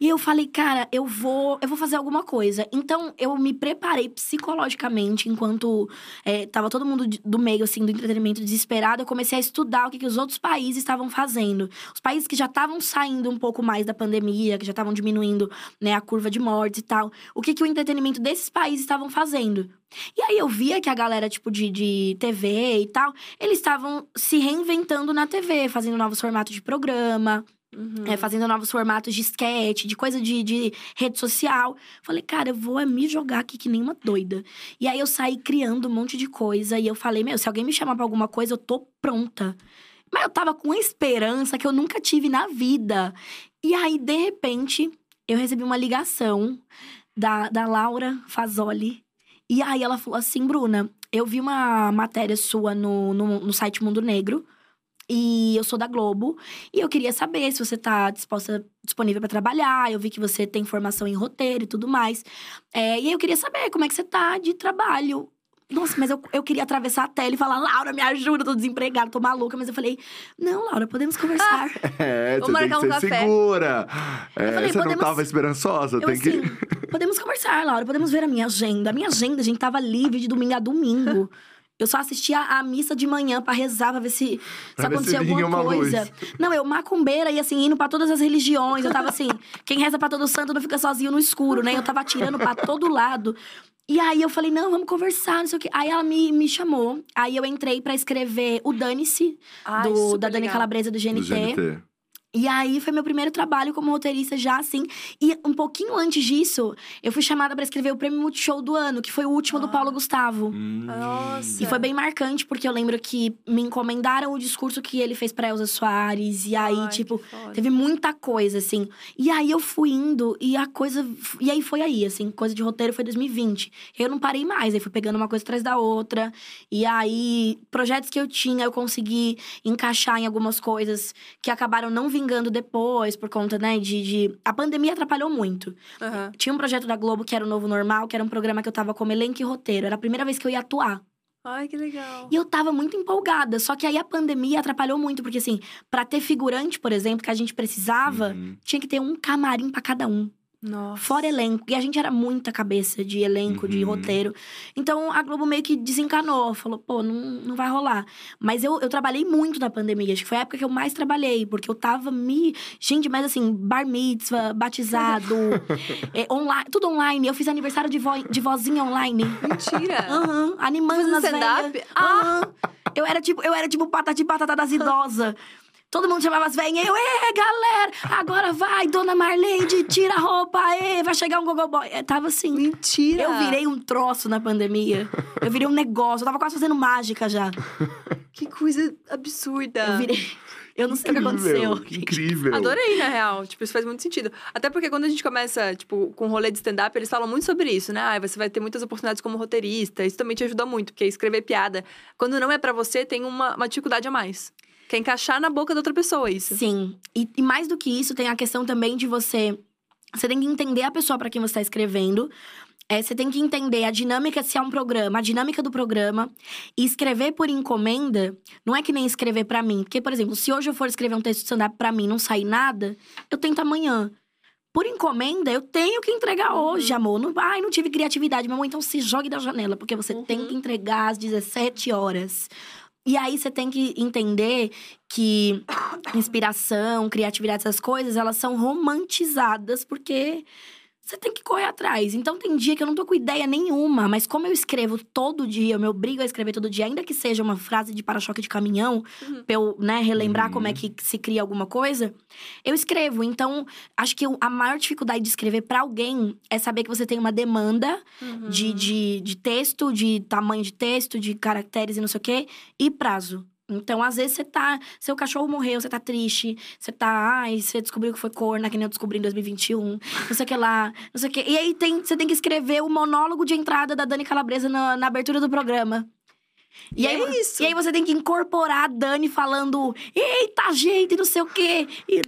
E eu falei, cara, eu vou, eu vou fazer alguma coisa. Então, eu me preparei psicologicamente, enquanto é, tava todo mundo do meio, assim, do entretenimento desesperado. Eu comecei a estudar o que, que os outros países estavam fazendo. Os países que já estavam saindo um pouco mais da pandemia, que já estavam diminuindo né, a curva de mortes e tal. O que, que o entretenimento desses países estavam fazendo. E aí eu via que a galera, tipo, de, de TV e tal, eles estavam se reinventando na TV, fazendo novos formatos de programa, Uhum. é, fazendo novos formatos de sketch, de coisa de, de rede social. Falei, cara, eu vou é me jogar aqui que nem uma doida. E aí eu saí criando um monte de coisa e eu falei, meu, se alguém me chamar pra alguma coisa, eu tô pronta. Mas eu tava com uma esperança que eu nunca tive na vida. E aí, de repente, eu recebi uma ligação da, da Laura Fazoli. E aí ela falou assim, Bruna, eu vi uma matéria sua no, no, no site Mundo Negro. E eu sou da Globo. E eu queria saber se você tá disposta, disponível para trabalhar. Eu vi que você tem formação em roteiro e tudo mais. É, e aí eu queria saber como é que você tá de trabalho. Nossa, mas eu, eu queria atravessar a tela e falar, Laura, me ajuda, tô desempregada, tô maluca. Mas eu falei, não, Laura, podemos conversar. É, Vamos marcar um café. segura. É, falei, você não podemos- tava esperançosa? Eu tem assim, que. podemos conversar, Laura, podemos ver a minha agenda. A minha agenda, a gente tava livre de domingo a domingo. Eu só assistia a missa de manhã pra rezar, pra ver se, se Pra ver acontecia se alguma uma coisa. luz. Não, eu macumbeira e assim, indo pra todas as religiões. Eu tava assim, quem reza pra todo santo não fica sozinho no escuro, né? Eu tava atirando pra todo lado. E aí eu falei, não, vamos conversar, não sei o quê. Aí ela me, me chamou. Aí eu entrei pra escrever o Dane-se, da Dani legal. Calabresa do Do GNT. E aí foi meu primeiro trabalho como roteirista já assim. E um pouquinho antes disso, eu fui chamada para escrever o Prêmio Multishow do ano, que foi o último do Paulo Gustavo. Hum. Nossa. E foi bem marcante, porque eu lembro que me encomendaram o discurso que ele fez pra Elza Soares. E aí, Ai, tipo, teve muita coisa, assim. E aí eu fui indo, e a coisa. E aí foi aí, assim, coisa de roteiro foi 2020. Eu não parei mais, aí fui pegando uma coisa atrás da outra. E aí, projetos que eu tinha, eu consegui encaixar em algumas coisas que acabaram não vingando depois, por conta, né, de. de... A pandemia atrapalhou muito. Aham. Tinha um projeto da Globo que era o Novo Normal, que era um programa que eu tava como elenco e roteiro. Era a primeira vez que eu ia atuar. Ai, que legal. E eu tava muito empolgada. Só que aí a pandemia atrapalhou muito, porque assim, pra ter figurante, por exemplo, que a gente precisava, Uhum. tinha que ter um camarim pra cada um. Nossa. Fora elenco. E a gente era muita cabeça de elenco, de Uhum. roteiro. Então a Globo meio que desencanou. Falou, pô, não, não vai rolar. Mas eu, eu trabalhei muito na pandemia. Acho que foi a época que eu mais trabalhei. Porque eu tava me. Gente, mas assim, bar mitzvah, batizado, é, online, tudo online. Eu fiz aniversário de, vo, de vozinha online. Mentira. Aham, animando Fazendo nas stand-up? Aham. Eu era tipo, eu era tipo patati patata das idosas. Todo mundo chamava as velhinhas, eu, ê, galera, agora vai, dona Marleide, tira a roupa, ê, vai chegar um gogoboy. É, Tava assim. Mentira. Eu virei um troço na pandemia. Eu virei um negócio, eu tava quase fazendo mágica já. Que coisa absurda. Eu virei. Eu não sei o que Incrível, aconteceu. que incrível. Adorei, na real. Tipo, isso faz muito sentido. Até porque quando a gente começa, tipo, com rolê de stand-up, eles falam muito sobre isso, né? Ah, você vai ter muitas oportunidades como roteirista. Isso também te ajuda muito, porque escrever piada, quando não é pra você, tem uma, uma dificuldade a mais. Que é encaixar na boca da outra pessoa isso. Sim. E, e mais do que isso, tem a questão também de você. Você tem que entender a pessoa para quem você está escrevendo. É, você tem que entender a dinâmica, se é um programa, a dinâmica do programa. E escrever por encomenda não é que nem escrever pra mim. Porque, por exemplo, se hoje eu for escrever um texto de stand-up pra mim e não sair nada, eu tento amanhã. Por encomenda, eu tenho que entregar hoje, amor. Não, ai, não tive criatividade. Meu amor, então se jogue da janela, porque você tem que entregar às 17 horas. E aí você tem que entender que inspiração, criatividade, essas coisas, elas são romantizadas porque você tem que correr atrás. Então tem dia que eu não tô com ideia nenhuma, mas como eu escrevo todo dia, eu me obrigo a escrever todo dia, ainda que seja uma frase de para-choque de caminhão, Uhum. pra eu, né, relembrar Uhum. como é que se cria alguma coisa, eu escrevo. Então, acho que eu- a maior dificuldade de escrever pra alguém é saber que você tem uma demanda Uhum. de, de, de texto, de tamanho de texto, de caracteres e não sei o quê, e prazo. Então, às vezes, você tá. Seu cachorro morreu, você tá triste, você tá. Ai, você descobriu que foi corna, que nem eu descobri em 2021. Não sei o que lá, não sei o que. E aí tem, você tem que escrever o monólogo de entrada da Dani Calabresa na, na abertura do programa. E aí, é isso. E aí você tem que incorporar a Dani falando, eita, gente, não sei o quê. E,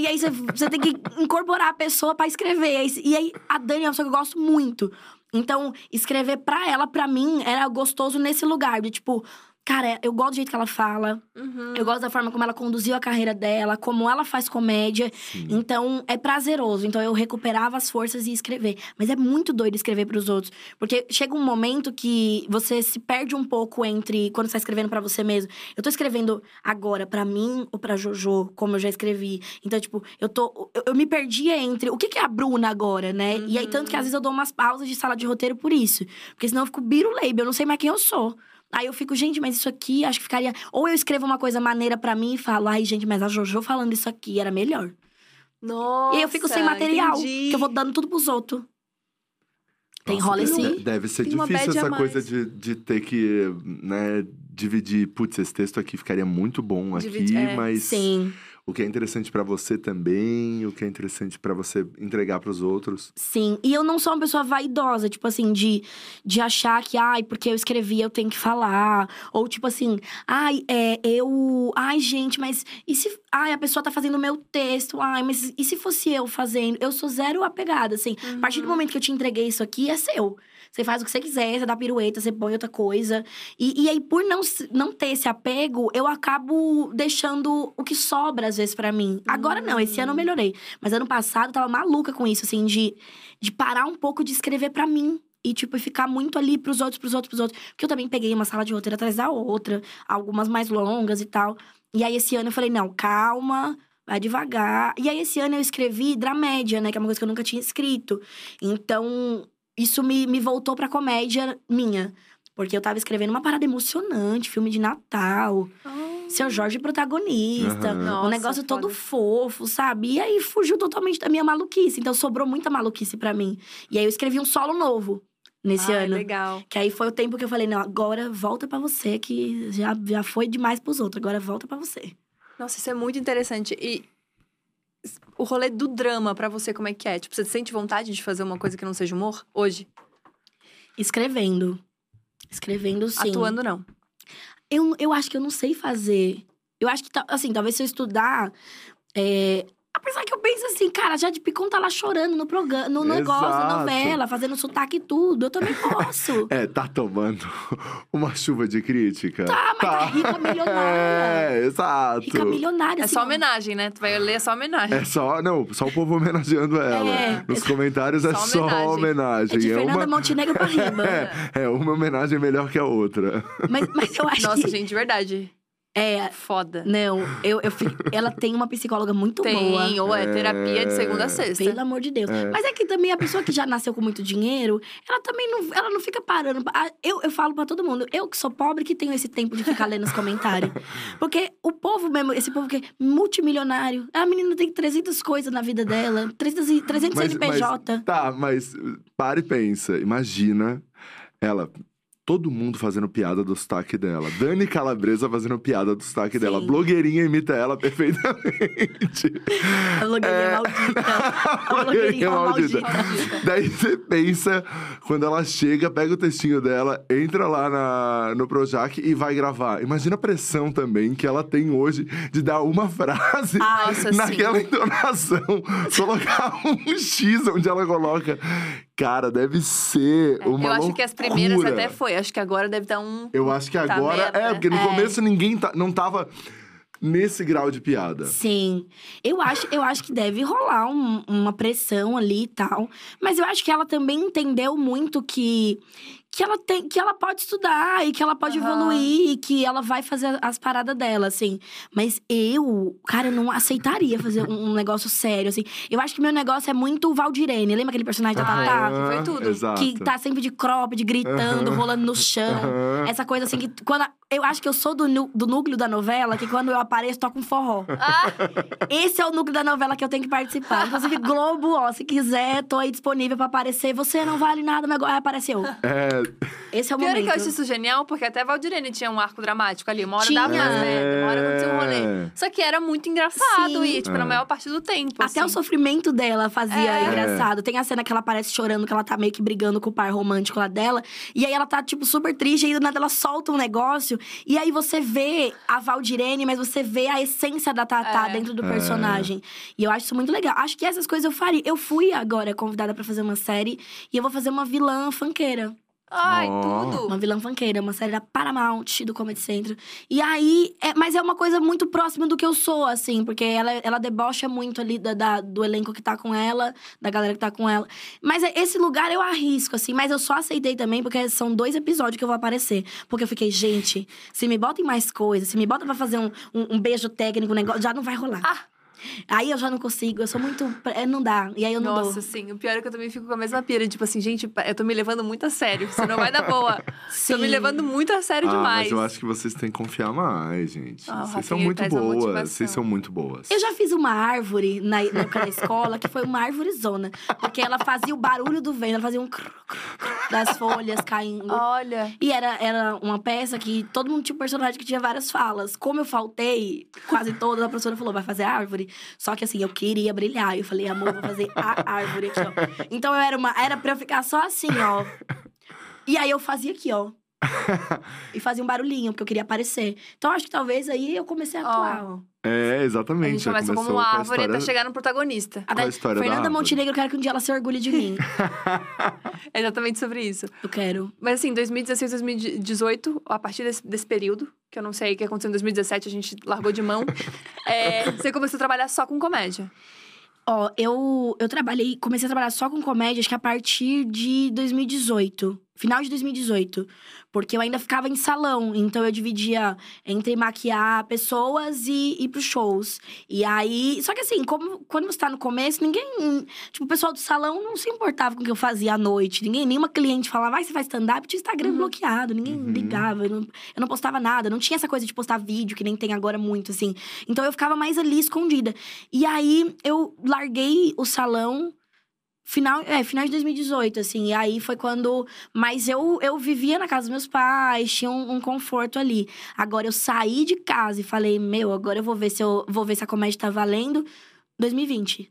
e aí você, você tem que incorporar a pessoa pra escrever. E aí- E aí a Dani é uma pessoa que eu gosto muito. Então, escrever pra ela, pra mim, era gostoso nesse lugar. De tipo, cara, eu gosto do jeito que ela fala. Uhum. Eu gosto da forma como ela conduziu a carreira dela, como ela faz comédia. Então, é prazeroso. Então, eu recuperava as forças e ia escrever. Mas é muito doido escrever pros outros. Porque chega um momento que você se perde um pouco entre quando você tá escrevendo pra você mesmo. Eu tô escrevendo agora pra mim ou pra Jojo, como eu já escrevi. Então, tipo, eu tô. Eu, eu me perdia entre o que, que é a Bruna agora, né? E aí, tanto que às vezes eu dou umas pausas de sala de roteiro por isso. Porque senão eu fico biruleibe, eu não sei mais quem eu sou. Aí eu fico, gente, mas isso aqui acho que ficaria. Ou eu escrevo uma coisa maneira pra mim e falo, ai, gente, mas a Jojo falando isso aqui era melhor. Nossa, e aí eu fico sem material, entendi. que eu vou dando tudo pros outros. Tem Nossa, rola deve- esse. Deve ser difícil essa coisa de, de ter que, né, dividir. Putz, esse texto aqui ficaria muito bom aqui, Dividi- é, mas Sim, o que é interessante pra você também, o que é interessante pra você entregar pros outros. sim. E eu não sou uma pessoa vaidosa, tipo assim, de, de achar que, ai, porque eu escrevi, eu tenho que falar. Ou tipo assim, ai, é, eu. Ai, gente, mas e se. Ai, a pessoa tá fazendo o meu texto, ai, mas e se fosse eu fazendo? Eu sou zero apegada, assim. A partir do momento que eu te entreguei isso aqui, é seu. Você faz o que você quiser, você dá pirueta, você põe outra coisa. E, e aí, por não, não ter esse apego, eu acabo deixando o que sobra, às vezes, pra mim. Agora não, esse ano eu melhorei. Mas ano passado eu tava maluca com isso, assim, de, de parar um pouco de escrever pra mim. E, tipo, ficar muito ali pros outros, pros outros, pros outros. Porque eu também peguei uma sala de roteiro atrás da outra, algumas mais longas e tal. E aí, esse ano eu falei, não, calma, vai devagar. E aí, esse ano eu escrevi dramédia, né? Que é uma coisa que eu nunca tinha escrito. Então, isso me, me voltou pra comédia minha. Porque eu tava escrevendo uma parada emocionante, filme de Natal. Ah, Seu Jorge protagonista. Aham. um Nossa, negócio todo foda. fofo, sabe? E aí fugiu totalmente da minha maluquice. Então sobrou muita maluquice pra mim. E aí eu escrevi um solo novo nesse Ai, ano. legal. Que aí foi o tempo que eu falei, não, agora volta pra você, que já, já foi demais pros outros, agora volta pra você. Nossa, isso é muito interessante. E o rolê do drama pra você, como é que é? Tipo, você sente vontade de fazer uma coisa que não seja humor hoje? Escrevendo. Escrevendo, sim. Atuando, não. Eu, eu acho que eu não sei fazer. Eu acho que, assim, talvez se eu estudar. É... Apesar que eu penso assim, cara, já de Picon tá lá chorando no programa, no negócio, na novela, fazendo sotaque e tudo. Eu também posso. É, tá tomando uma chuva de crítica. Ah, mas tá rica milionária. É, exato. Rica milionária, É assim. só homenagem, né? Tu vai ler só homenagem. É só, não, só o povo homenageando ela. É. Nos comentários é Só só homenagem. homenagem. É de É Fernanda uma, Montenegro pra riba. é, é uma homenagem melhor que a outra. Mas, mas eu acho Nossa, que. gente, de verdade. É, Foda. não, eu, eu fico- ela tem uma psicóloga muito boa. Tem, ou é terapia de segunda a sexta. Pelo amor de Deus. É. Mas é que também a pessoa que já nasceu com muito dinheiro, ela também não, ela não fica parando. Ah, Eu, eu falo pra todo mundo, eu que sou pobre, que tenho esse tempo de ficar lendo os comentários. Porque o povo mesmo, esse povo que é multimilionário, a menina tem 300 coisas na vida dela, 300, e- 300 CNPJ. tá, mas para e pensa. Imagina ela. Todo mundo fazendo piada do sotaque dela. Dani Calabresa fazendo piada do sotaque dela. Sim. Blogueirinha imita ela perfeitamente. A blogueirinha É. maldita. A Blogueirinha blogueirinha maldita. maldita. Daí você pensa, quando ela chega, pega o textinho dela, entra lá na, no Projac e vai gravar. Imagina a pressão também que ela tem hoje de dar uma frase Nossa, sim. naquela entonação, colocar um X onde ela coloca. Cara, deve ser uma Eu acho que as primeiras loucura. até foi. Acho que agora deve dar um. Eu acho que Puta agora. merda. É, porque no É. começo ninguém tá- não tava nesse grau de piada. Sim. Eu acho, eu acho que deve rolar um- uma pressão ali e tal. Mas eu acho que ela também entendeu muito que. Que ela, tem, que ela pode estudar e que ela pode Aham. evoluir e que ela vai fazer as paradas dela, assim. Mas eu, cara, eu não aceitaria fazer um, um negócio sério, assim. Eu acho que meu negócio é muito Valdirene. Lembra aquele personagem da Tatá? que foi tudo. Exato. Que tá sempre de cropped, gritando, Aham. rolando no chão. Essa coisa assim que. Quando a- eu acho que eu sou do, do núcleo da novela, que quando eu apareço, toca um forró. Ah, Esse é o núcleo da novela que eu tenho que participar. Inclusive, Globo, ó, se quiser, tô aí disponível pra aparecer. Você não vale nada, mas agora apareceu. É, Esse é o pior é momento. que eu acho isso genial, porque até Valdirene tinha um arco dramático ali. Uma hora Tinha. dava umas merda, uma hora acontecia um rolê. É. Só que era muito engraçado Sim. e, tipo, na É. maior parte do tempo. Até o assim. sofrimento dela fazia É. engraçado. Tem a cena que ela aparece chorando, que ela tá meio que brigando com o pai romântico lá dela. E aí ela tá, tipo, super triste, e do nada ela solta um negócio. E aí você vê a Valdirene, mas você vê a essência da Tatá É. dentro do É. personagem. E eu acho isso muito legal. Acho que essas coisas eu faria. Eu fui agora convidada pra fazer uma série e eu vou fazer uma vilã fanqueira. Ai, Ó. tudo. Uma vilã fanqueira, uma série da Paramount, do Comedy Central. E aí, é- mas é uma coisa muito próxima do que eu sou, assim, porque ela, ela debocha muito ali da, da- do elenco que tá com ela, da galera que tá com ela. Mas é- esse lugar eu arrisco, assim, mas eu só aceitei também porque são dois episódios que eu vou aparecer. Porque eu fiquei, gente, se me botem mais coisas, se me bota pra fazer um, um, um beijo técnico, um negócio, já não vai rolar. Ah. Aí eu já não consigo, eu sou muito. é, Não dá. E aí eu não Nossa, dou. sim. O pior é que eu também fico com a mesma pira. Tipo assim, gente, eu tô me levando muito a sério. Você não vai dar boa. Sim. Tô me levando muito a sério ah, demais. mas eu acho que vocês têm que confiar mais, gente. Ah, vocês são Rafinha muito traz uma boas. Vocês são muito boas. Eu já fiz uma árvore na, na época da escola, que foi uma árvore zona. Porque ela fazia o barulho do vento, ela fazia um cru, cru, cru das folhas caindo. Olha. E era, era uma peça que todo mundo tinha um personagem que tinha várias falas. Como eu faltei, quase todas, a professora falou, vai fazer árvore. Só que assim, eu queria brilhar. Eu falei, amor, vou fazer a árvore aqui, ó. Então eu era uma. Era pra eu ficar só assim, ó. E aí eu fazia aqui, ó. E fazia um barulhinho, porque eu queria aparecer. Então acho que talvez aí eu comecei a atuar, ó. É, A exatamente. gente já começa como uma com a árvore até história- chegar no protagonista. Qual a história da Fernanda? Montenegro, eu quero que um dia ela se orgulhe de mim. É exatamente sobre isso. Eu quero. Mas assim, 2016, 2018, a partir desse, desse período, que eu não sei o que aconteceu em 2017, a gente largou de mão, é, você começou a trabalhar só com comédia. Ó, eu, eu trabalhei, comecei a trabalhar só com comédia, acho que a partir de 2018. Final de 2018. Porque eu ainda ficava em salão. Então eu dividia entre maquiar pessoas e ir pros shows. E aí. Só que assim, como, quando você tá no começo, ninguém. Tipo, o pessoal do salão não se importava com o que eu fazia à noite. Ninguém, nenhuma cliente falava, vai, você faz stand-up, tinha Instagram bloqueado, ninguém Uhum. ligava. Eu não, eu não postava nada, não tinha essa coisa de postar vídeo que nem tem agora muito, assim. Então eu ficava mais ali escondida. E aí eu larguei o salão. Final, é, final de 2018, assim. E aí foi quando. Mas eu, eu vivia na casa dos meus pais, tinha um, um conforto ali. Agora eu saí de casa e falei, meu, agora eu vou ver se eu vou ver se a comédia tá valendo. 2020.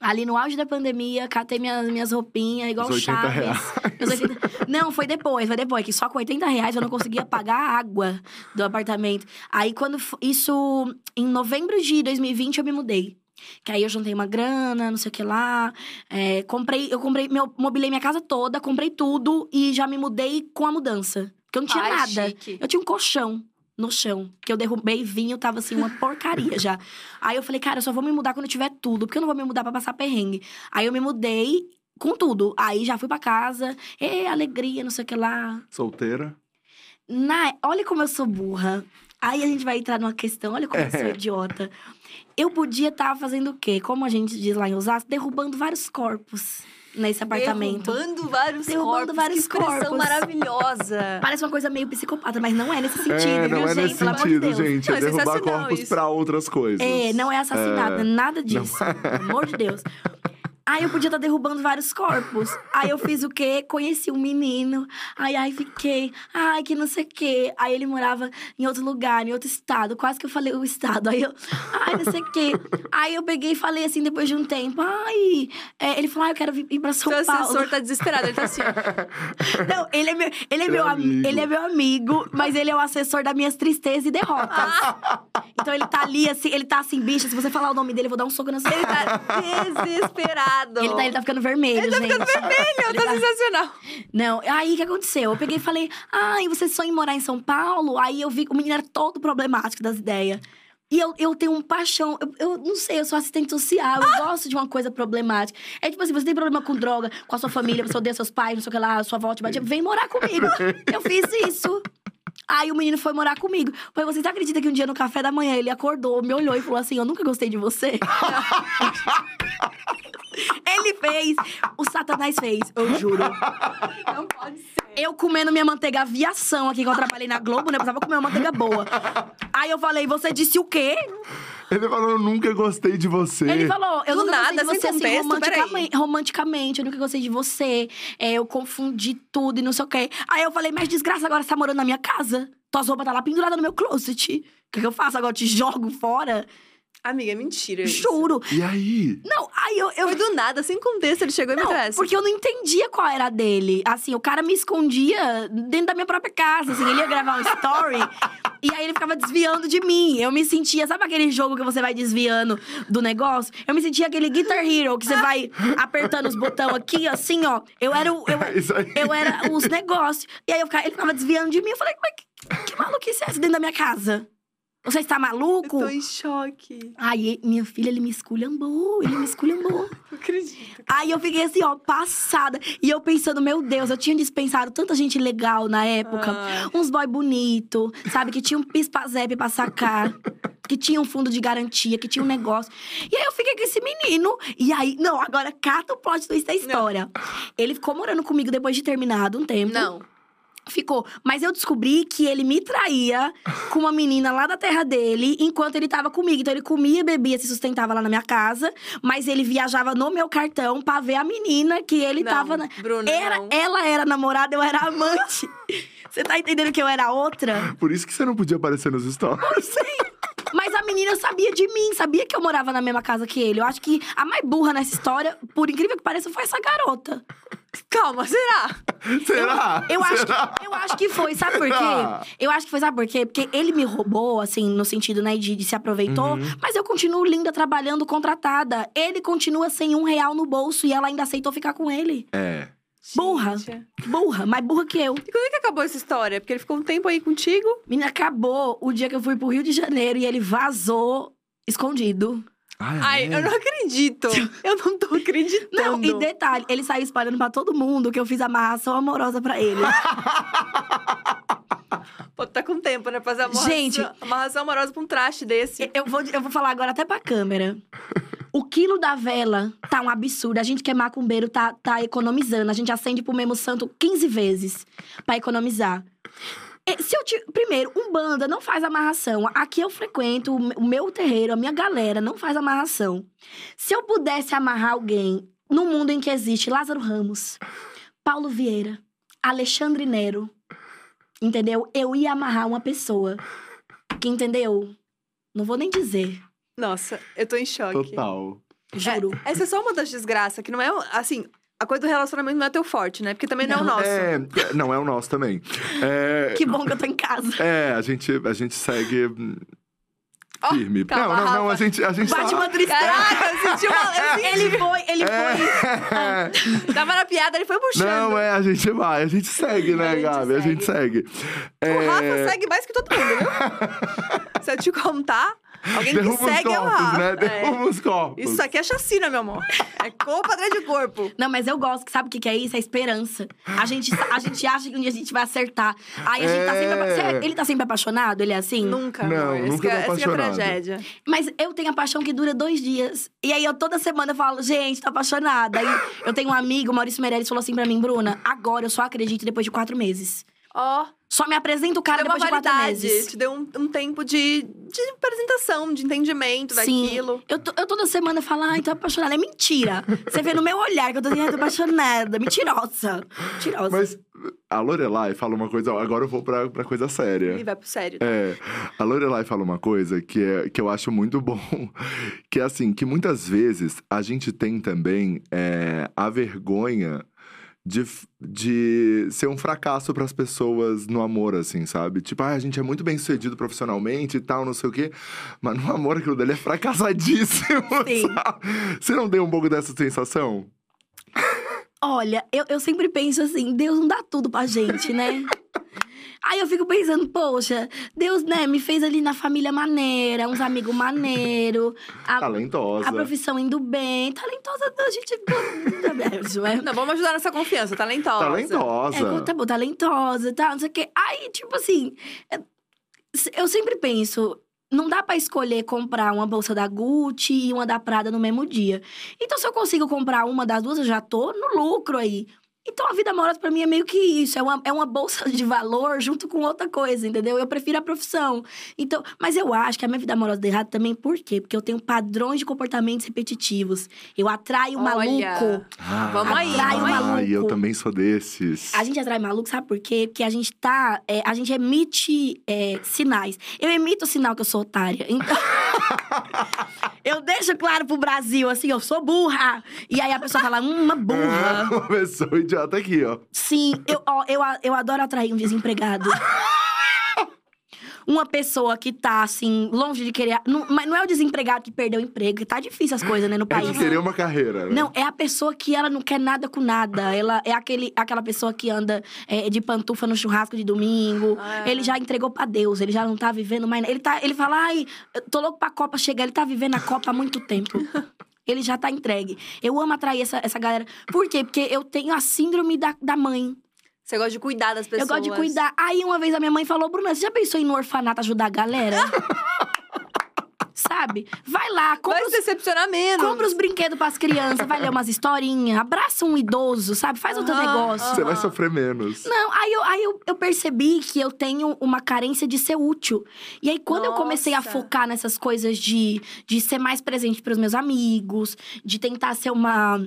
Ali no auge da pandemia, catei minhas, minhas roupinhas, igual Os 80 Chaves. reais. Meus 80 Não, foi depois, foi depois. Que só com 80 reais eu não conseguia pagar a água do apartamento. Aí, quando... Isso... Em novembro de 2020, eu me mudei. Que aí eu juntei uma grana, não sei o que lá. É, comprei... Eu comprei... Meu, mobilei minha casa toda, comprei tudo. E já me mudei com a mudança. Porque eu não tinha Ai, nada. chique. Eu tinha um colchão no chão. Que eu derrubei vinho, tava assim, uma porcaria já. Aí eu falei, cara, eu só vou me mudar quando eu tiver tudo, porque eu não vou me mudar pra passar perrengue. Aí eu me mudei com tudo. Aí já fui pra casa, e alegria, não sei o que lá. Solteira. Na... Olha como eu sou burra. Aí a gente vai entrar numa questão, olha como eu sou É. idiota. Eu podia estar fazendo o quê? Como a gente diz lá em Osasco, derrubando vários corpos nesse apartamento. Derrubando vários Derrubando corpos. vários que expressão corpos. maravilhosa. Parece uma coisa meio psicopata, mas não é nesse sentido, é, viu, não é gente? nesse Pelo amor de sentido, Deus. gente. Não, É é derrubar corpos isso. pra outras coisas. É, não é assassinato, É. nada disso. Pelo amor de Deus. Aí eu podia estar derrubando vários corpos. Aí eu fiz o quê? Conheci um menino. Aí, aí fiquei. Ai, que não sei o quê. Aí ele morava em outro lugar, em outro estado. Quase que eu falei o estado. Aí eu. Ai, não sei o quê. Aí eu peguei e falei assim, depois de um tempo. Ai. é, ele falou, ai, eu quero vir ir pra São Seu Paulo. assessor tá desesperado. Ele tá assim. Não, ele é meu, ele é Seu meu, am- amigo. ele é meu amigo, mas ele é o assessor das minhas tristezas e derrotas. Então ele tá ali, assim, ele tá assim, bicha, se você falar o nome dele, eu vou dar um soco na sua Ele tá desesperado. Ele tá, ele tá ficando vermelho, Ele tá gente. ficando vermelho, tá tá- sensacional. Não, aí o que aconteceu? Eu peguei e falei, ai, você sonha em morar em São Paulo? Aí eu vi que o menino era todo problemático das ideias. E eu, eu tenho um paixão, eu, eu não sei, eu sou assistente social, eu gosto de uma coisa problemática. É tipo assim, você tem problema com droga, com a sua família, você odeia seus pais, não sei o que lá, sua avó te bate, vem morar comigo. Eu fiz isso. Aí o menino foi morar comigo. Falei, vocês acreditam que um dia no café da manhã ele acordou, me olhou e falou assim: Eu nunca gostei de você? ele fez, o Satanás fez, eu juro. Não pode ser. Eu comendo minha manteiga aviação aqui, que eu trabalhei na Globo, né? Eu precisava comer uma manteiga boa. Aí eu falei, você disse o quê? Ele falou, eu nunca gostei de você. Ele falou, eu Do nunca nada, gostei de sem você assim, contexto, romanticamente, romanticamente. Eu nunca gostei de você. É, eu confundi tudo e não sei o quê. Aí eu falei, mas desgraça, agora você tá morando na minha casa? Tuas roupas tá lá penduradas no meu closet. O que, que eu faço agora? Eu te jogo fora? Amiga, é mentira isso. Juro. E aí? Não, aí eu... eu Foi do nada, sem contexto, ele chegou e me trouxe. porque eu não entendia qual era a dele. Assim, o cara me escondia dentro da minha própria casa. Assim, ele ia gravar um story e aí ele ficava desviando de mim. Eu me sentia, sabe aquele jogo que você vai desviando do negócio? Eu me sentia aquele Guitar Hero que você vai apertando os botões aqui, assim, ó. Eu era o. Eu, É isso aí. eu era os negócios. E aí eu ficava- ele ficava desviando de mim. Eu falei, mas que, que maluquice é essa dentro da minha casa? Você está Eu maluco? tô em choque. Aí, minha filha, ele me esculhambou. Ele me esculhambou. Não acredito. Aí eu fiquei assim, ó, passada. E eu pensando, meu Deus, eu tinha dispensado tanta gente legal na época. Ai. Uns boy bonito, sabe? Que tinha um pispazep pra sacar. que tinha um fundo de garantia, que tinha um negócio. E aí eu fiquei com esse menino. E aí, não, agora cata o plot twist da história. Ele ficou morando comigo depois de terminado um tempo. Não. Ficou. Mas eu descobri que ele me traía com uma menina lá da terra dele enquanto ele tava comigo. Então ele comia, bebia, se sustentava lá na minha casa, mas ele viajava no meu cartão pra ver a menina que ele Não, tava. Na... Bruna, era, não. Ela era namorada, eu era amante. Você tá entendendo que eu era outra? Por isso que você não podia aparecer nos stories. Sei. Mas a menina sabia de mim, sabia que eu morava na mesma casa que ele. Eu acho que a mais burra nessa história, por incrível que pareça, foi essa garota. Calma, será? Será? Eu acho, Será? que, eu acho que foi, sabe por Será? quê? Eu acho que foi, sabe por quê? Porque ele me roubou, assim, no sentido, né, de, de se aproveitou. Uhum. Mas eu continuo linda, trabalhando, contratada. Ele continua sem um real no bolso e ela ainda aceitou ficar com ele. É. Burra. Gente. Burra, mais burra que eu. E quando é que acabou essa história? Porque ele ficou um tempo aí contigo. Menina, acabou o dia que eu fui pro Rio de Janeiro e ele vazou escondido. Ah, é? Ai, eu não acredito. Eu não tô acreditando. Não, e detalhe, ele saiu espalhando pra todo mundo que eu fiz amarração amorosa pra ele. Pô, tá com tempo, né? Fazer amarração, Gente. amarração amorosa pra um traste desse. eu, vou, eu vou falar agora até pra câmera. O quilo da vela tá um absurdo. A gente que é macumbeiro tá, tá economizando. A gente acende pro mesmo santo 15 vezes pra economizar. E Se eu te... Primeiro, Umbanda não faz amarração. Aqui eu frequento, o meu terreiro, a minha galera não faz amarração. Se eu pudesse amarrar alguém no mundo em que existe Lázaro Ramos, Paulo Vieira, Alexandre Nero, entendeu? Eu ia amarrar uma pessoa que, entendeu? Não vou nem dizer, Nossa, eu tô em choque. Total. juro. É, essa é só uma das desgraças, que não é, assim, a coisa do relacionamento não é teu forte, né? Porque também não, é o nosso. É, não, é o nosso também. É, Que bom que eu tô em casa. é, a gente, a gente segue firme. calma, não, não, não, Rafa. a gente, a gente Bate tá... uma tristeza. Caraca, eu senti uma. Eu senti, Ele foi, ele foi. É, tava na piada, ele foi puxando. não, é, a gente vai, a gente segue, né, A gente Gabi? A gente segue. O Rafa É, segue mais que todo mundo, viu? Se eu te contar, alguém que Derruba os segue é o corpos, Rafa. né? É. Derruba os corpos. Isso aqui é chacina, meu amor. É corpo atrás de corpo. Não, mas eu gosto, que sabe o que que é isso? É esperança. A gente, a gente acha que um dia a gente vai acertar. Aí a gente tá sempre. apa- É. Você- Ele tá sempre apaixonado? Ele é assim? Nunca, Não, amor. Nunca que é- essa que é a apaixonado. tragédia. Mas eu tenho a paixão que dura dois dias. E aí eu toda semana eu falo, gente, tô apaixonada. Aí eu tenho um amigo, Maurício Meirelles, falou assim pra mim, Bruna, agora eu só acredito depois de quatro meses. Ó, Só me apresenta o cara deu uma depois de quatro meses. Te deu um, um tempo de, de apresentação, de entendimento Sim. daquilo. Eu, eu toda semana falo, ai, tô apaixonada. É mentira. Você vê no meu olhar que eu tô ai, tô apaixonada. Mentirosa. Mentirosa. Mas a Lorelai fala uma coisa, agora eu vou pra, pra coisa séria. E vai pro sério. É, a Lorelai fala uma coisa que, é, que eu acho muito bom, que é assim, que muitas vezes a gente tem também é, a vergonha de, de ser um fracasso pras pessoas no amor, assim, sabe? Tipo, ah, a gente é muito bem sucedido profissionalmente e tal, não sei o quê, mas no amor aquilo dele é fracassadíssimo? Você não tem um pouco dessa sensação? Olha, eu, eu sempre penso assim, Deus não dá tudo pra gente, né? Aí eu fico pensando, poxa, Deus, né, me fez ali na família maneira, uns amigos maneiro, a, Talentosa. a profissão indo bem, talentosa, a gente... É- Não, vamos ajudar nessa confiança, talentosa. Talentosa. É, tá bom, talentosa e tal, não sei o quê. Aí, tipo assim, é, eu sempre penso, não dá pra escolher comprar uma bolsa da Gucci e uma da Prada no mesmo dia. Então, se eu consigo comprar uma das duas, eu já tô no lucro aí. Então, a vida amorosa pra mim é meio que isso. É uma, é uma bolsa de valor junto com outra coisa, entendeu? Eu prefiro a profissão. Então, mas eu acho que a minha vida amorosa deu errado também, por quê? Porque eu tenho padrões de comportamentos repetitivos. Eu atraio o Olha. maluco. Ah, Vamos aí, Atrai vamos maluco. Ai, eu também sou desses. A gente atrai maluco, sabe por quê? Porque a gente tá. é, a gente emite é, sinais. Eu emito o sinal que eu sou otária. Então. eu deixo claro pro Brasil, assim, eu sou burra. E aí a pessoa fala, hum, uma burra. Uma pessoa idiota aqui, ó. Sim, eu, ó, eu, eu adoro atrair um desempregado. Uma pessoa que tá, assim, longe de querer. não- mas não é o desempregado que perdeu o emprego, que tá difícil as coisas, né, no É país. de querer uma carreira, né? Não, é a pessoa que ela não quer nada com nada. Ela é aquele, aquela pessoa que anda é, de pantufa no churrasco de domingo. É. Ele já entregou pra Deus, ele já não tá vivendo mais. Ele, tá, ele fala, ai, tô louco pra Copa chegar. Ele tá vivendo a Copa há muito tempo. Ele já tá entregue. Eu amo atrair essa, essa galera. Por quê? Porque eu tenho a síndrome da, da mãe. Você gosta de cuidar das pessoas. Eu gosto de cuidar. Aí uma vez a minha mãe falou, Bruna, você já pensou em ir no orfanato ajudar a galera? Sabe? Vai lá, compra Vai os se decepcionar menos. Compra os brinquedos pras crianças, vai ler umas historinhas, abraça um idoso, sabe? Faz outro negócio. Você vai sofrer menos. Não, aí, eu, aí eu, eu percebi que eu tenho uma carência de ser útil. E aí, quando eu comecei a Nossa. focar nessas coisas de, de ser mais presente pros meus amigos, de tentar ser uma.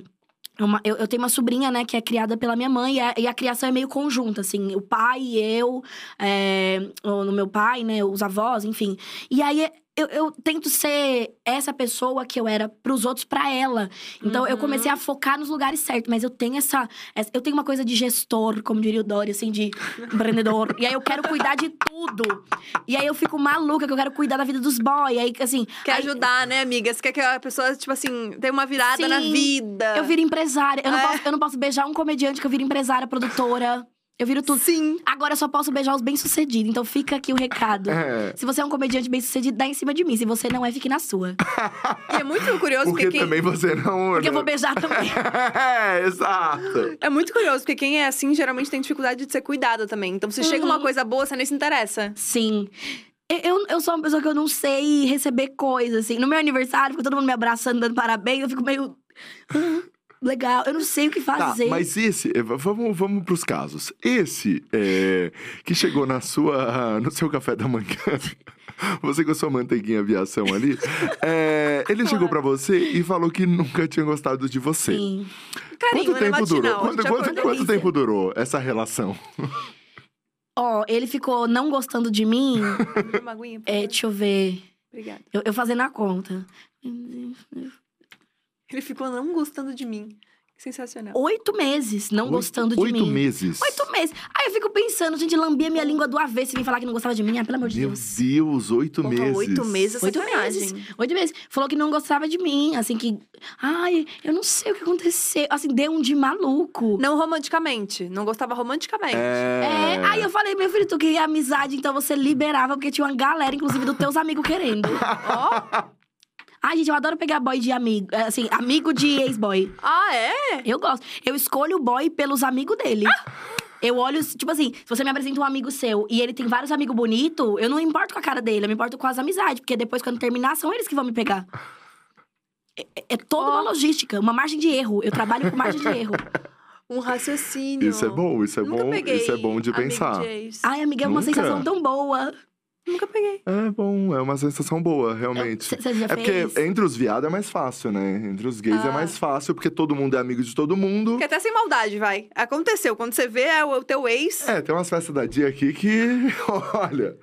Uma- eu, eu tenho uma sobrinha, né, que é criada pela minha mãe, e a, e a criação é meio conjunta, assim, o pai eu, é, no meu pai, né, os avós, enfim. E aí eu, eu tento ser essa pessoa que eu era pros outros, pra ela. Então eu Uhum. comecei a focar nos lugares certos, mas eu tenho essa, essa- Eu tenho uma coisa de gestor, como diria o Dori, assim, de empreendedor. e aí eu quero cuidar de tudo. E aí eu fico maluca, que eu quero cuidar da vida dos boys. Aí, assim. Quer aí ajudar, né, amiga? Você quer que a pessoa, tipo assim, tenha uma virada na Sim. vida. Eu viro empresária. Eu não, É. posso, eu não posso beijar um comediante que eu viro empresária, produtora. Eu viro tudo. Sim. Agora eu só posso beijar os bem-sucedidos. Então fica aqui o recado. É. Se você é um comediante bem-sucedido, dá em cima de mim. Se você não é, fique na sua. E é muito curioso Porque porque, quem... também você não. Porque eu vou beijar também. é, exato. É muito curioso, porque quem é assim geralmente tem dificuldade de ser cuidado também. Então, se chega uma coisa boa, você nem se interessa. Sim. Eu, eu sou uma pessoa que eu não sei receber coisas, assim. No meu aniversário, fica todo mundo me abraçando, dando parabéns. Eu fico meio. "Ah, Legal, eu não sei o que Tá, fazer. mas esse, eh, vamos, vamos pros casos. Esse é, que chegou na sua, no seu café da manhã, você com a sua manteiguinha aviação ali, é, ele chegou pra você e falou que nunca tinha gostado de você. Sim. Carinho, Quanto né? tempo durou? Quanto, quanto- quanto tempo durou essa relação? Ó, ele ficou não gostando de mim. Uma aguinha, por é, deixa eu ver. Obrigada. Eu, eu fazendo a conta. Ele ficou não gostando de mim. Que sensacional. Oito meses não Oito- gostando de oito mim. meses. Oito meses. Aí eu fico pensando, gente, lambia minha língua do avesso e vem falar que não gostava de mim. Ah, pelo amor de Meu Deus. Deus, oito Porra, meses. oito meses Oito meses. Oito meses. Falou que não gostava de mim. Assim que. Ai, eu não sei o que aconteceu. Assim, deu um de maluco. Não romanticamente. Não gostava romanticamente. É. É, aí eu falei, meu filho, tu queria amizade, então você liberava, porque tinha uma galera, inclusive, dos teus amigos querendo. Ó. Ai, gente, eu adoro pegar boy de amigo. é, Assim, amigo de ex-boy. Ah, é? Eu gosto. Eu escolho o boy pelos amigos dele. Eu olho, tipo assim, se você me apresenta um amigo seu e ele tem vários amigos bonitos, eu não me importo com a cara dele, eu me importo com as amizades, porque depois, quando terminar, são eles que vão me pegar. É, é- é toda uma Ó. logística, uma margem de erro. Eu trabalho com margem de erro. Um raciocínio. Isso é bom, isso é Nunca bom, isso é bom de pensar. de. Ai, amiga, é uma Nunca? sensação tão boa. Nunca peguei. É bom, é uma sensação boa, realmente. Você já É fez? porque entre os viados é mais fácil, né? Entre os gays é Ah. mais fácil, porque todo mundo é amigo de todo mundo. Porque até sem maldade, vai. Aconteceu. Quando você vê é o teu ex. É, tem umas festas da dia aqui que. Olha.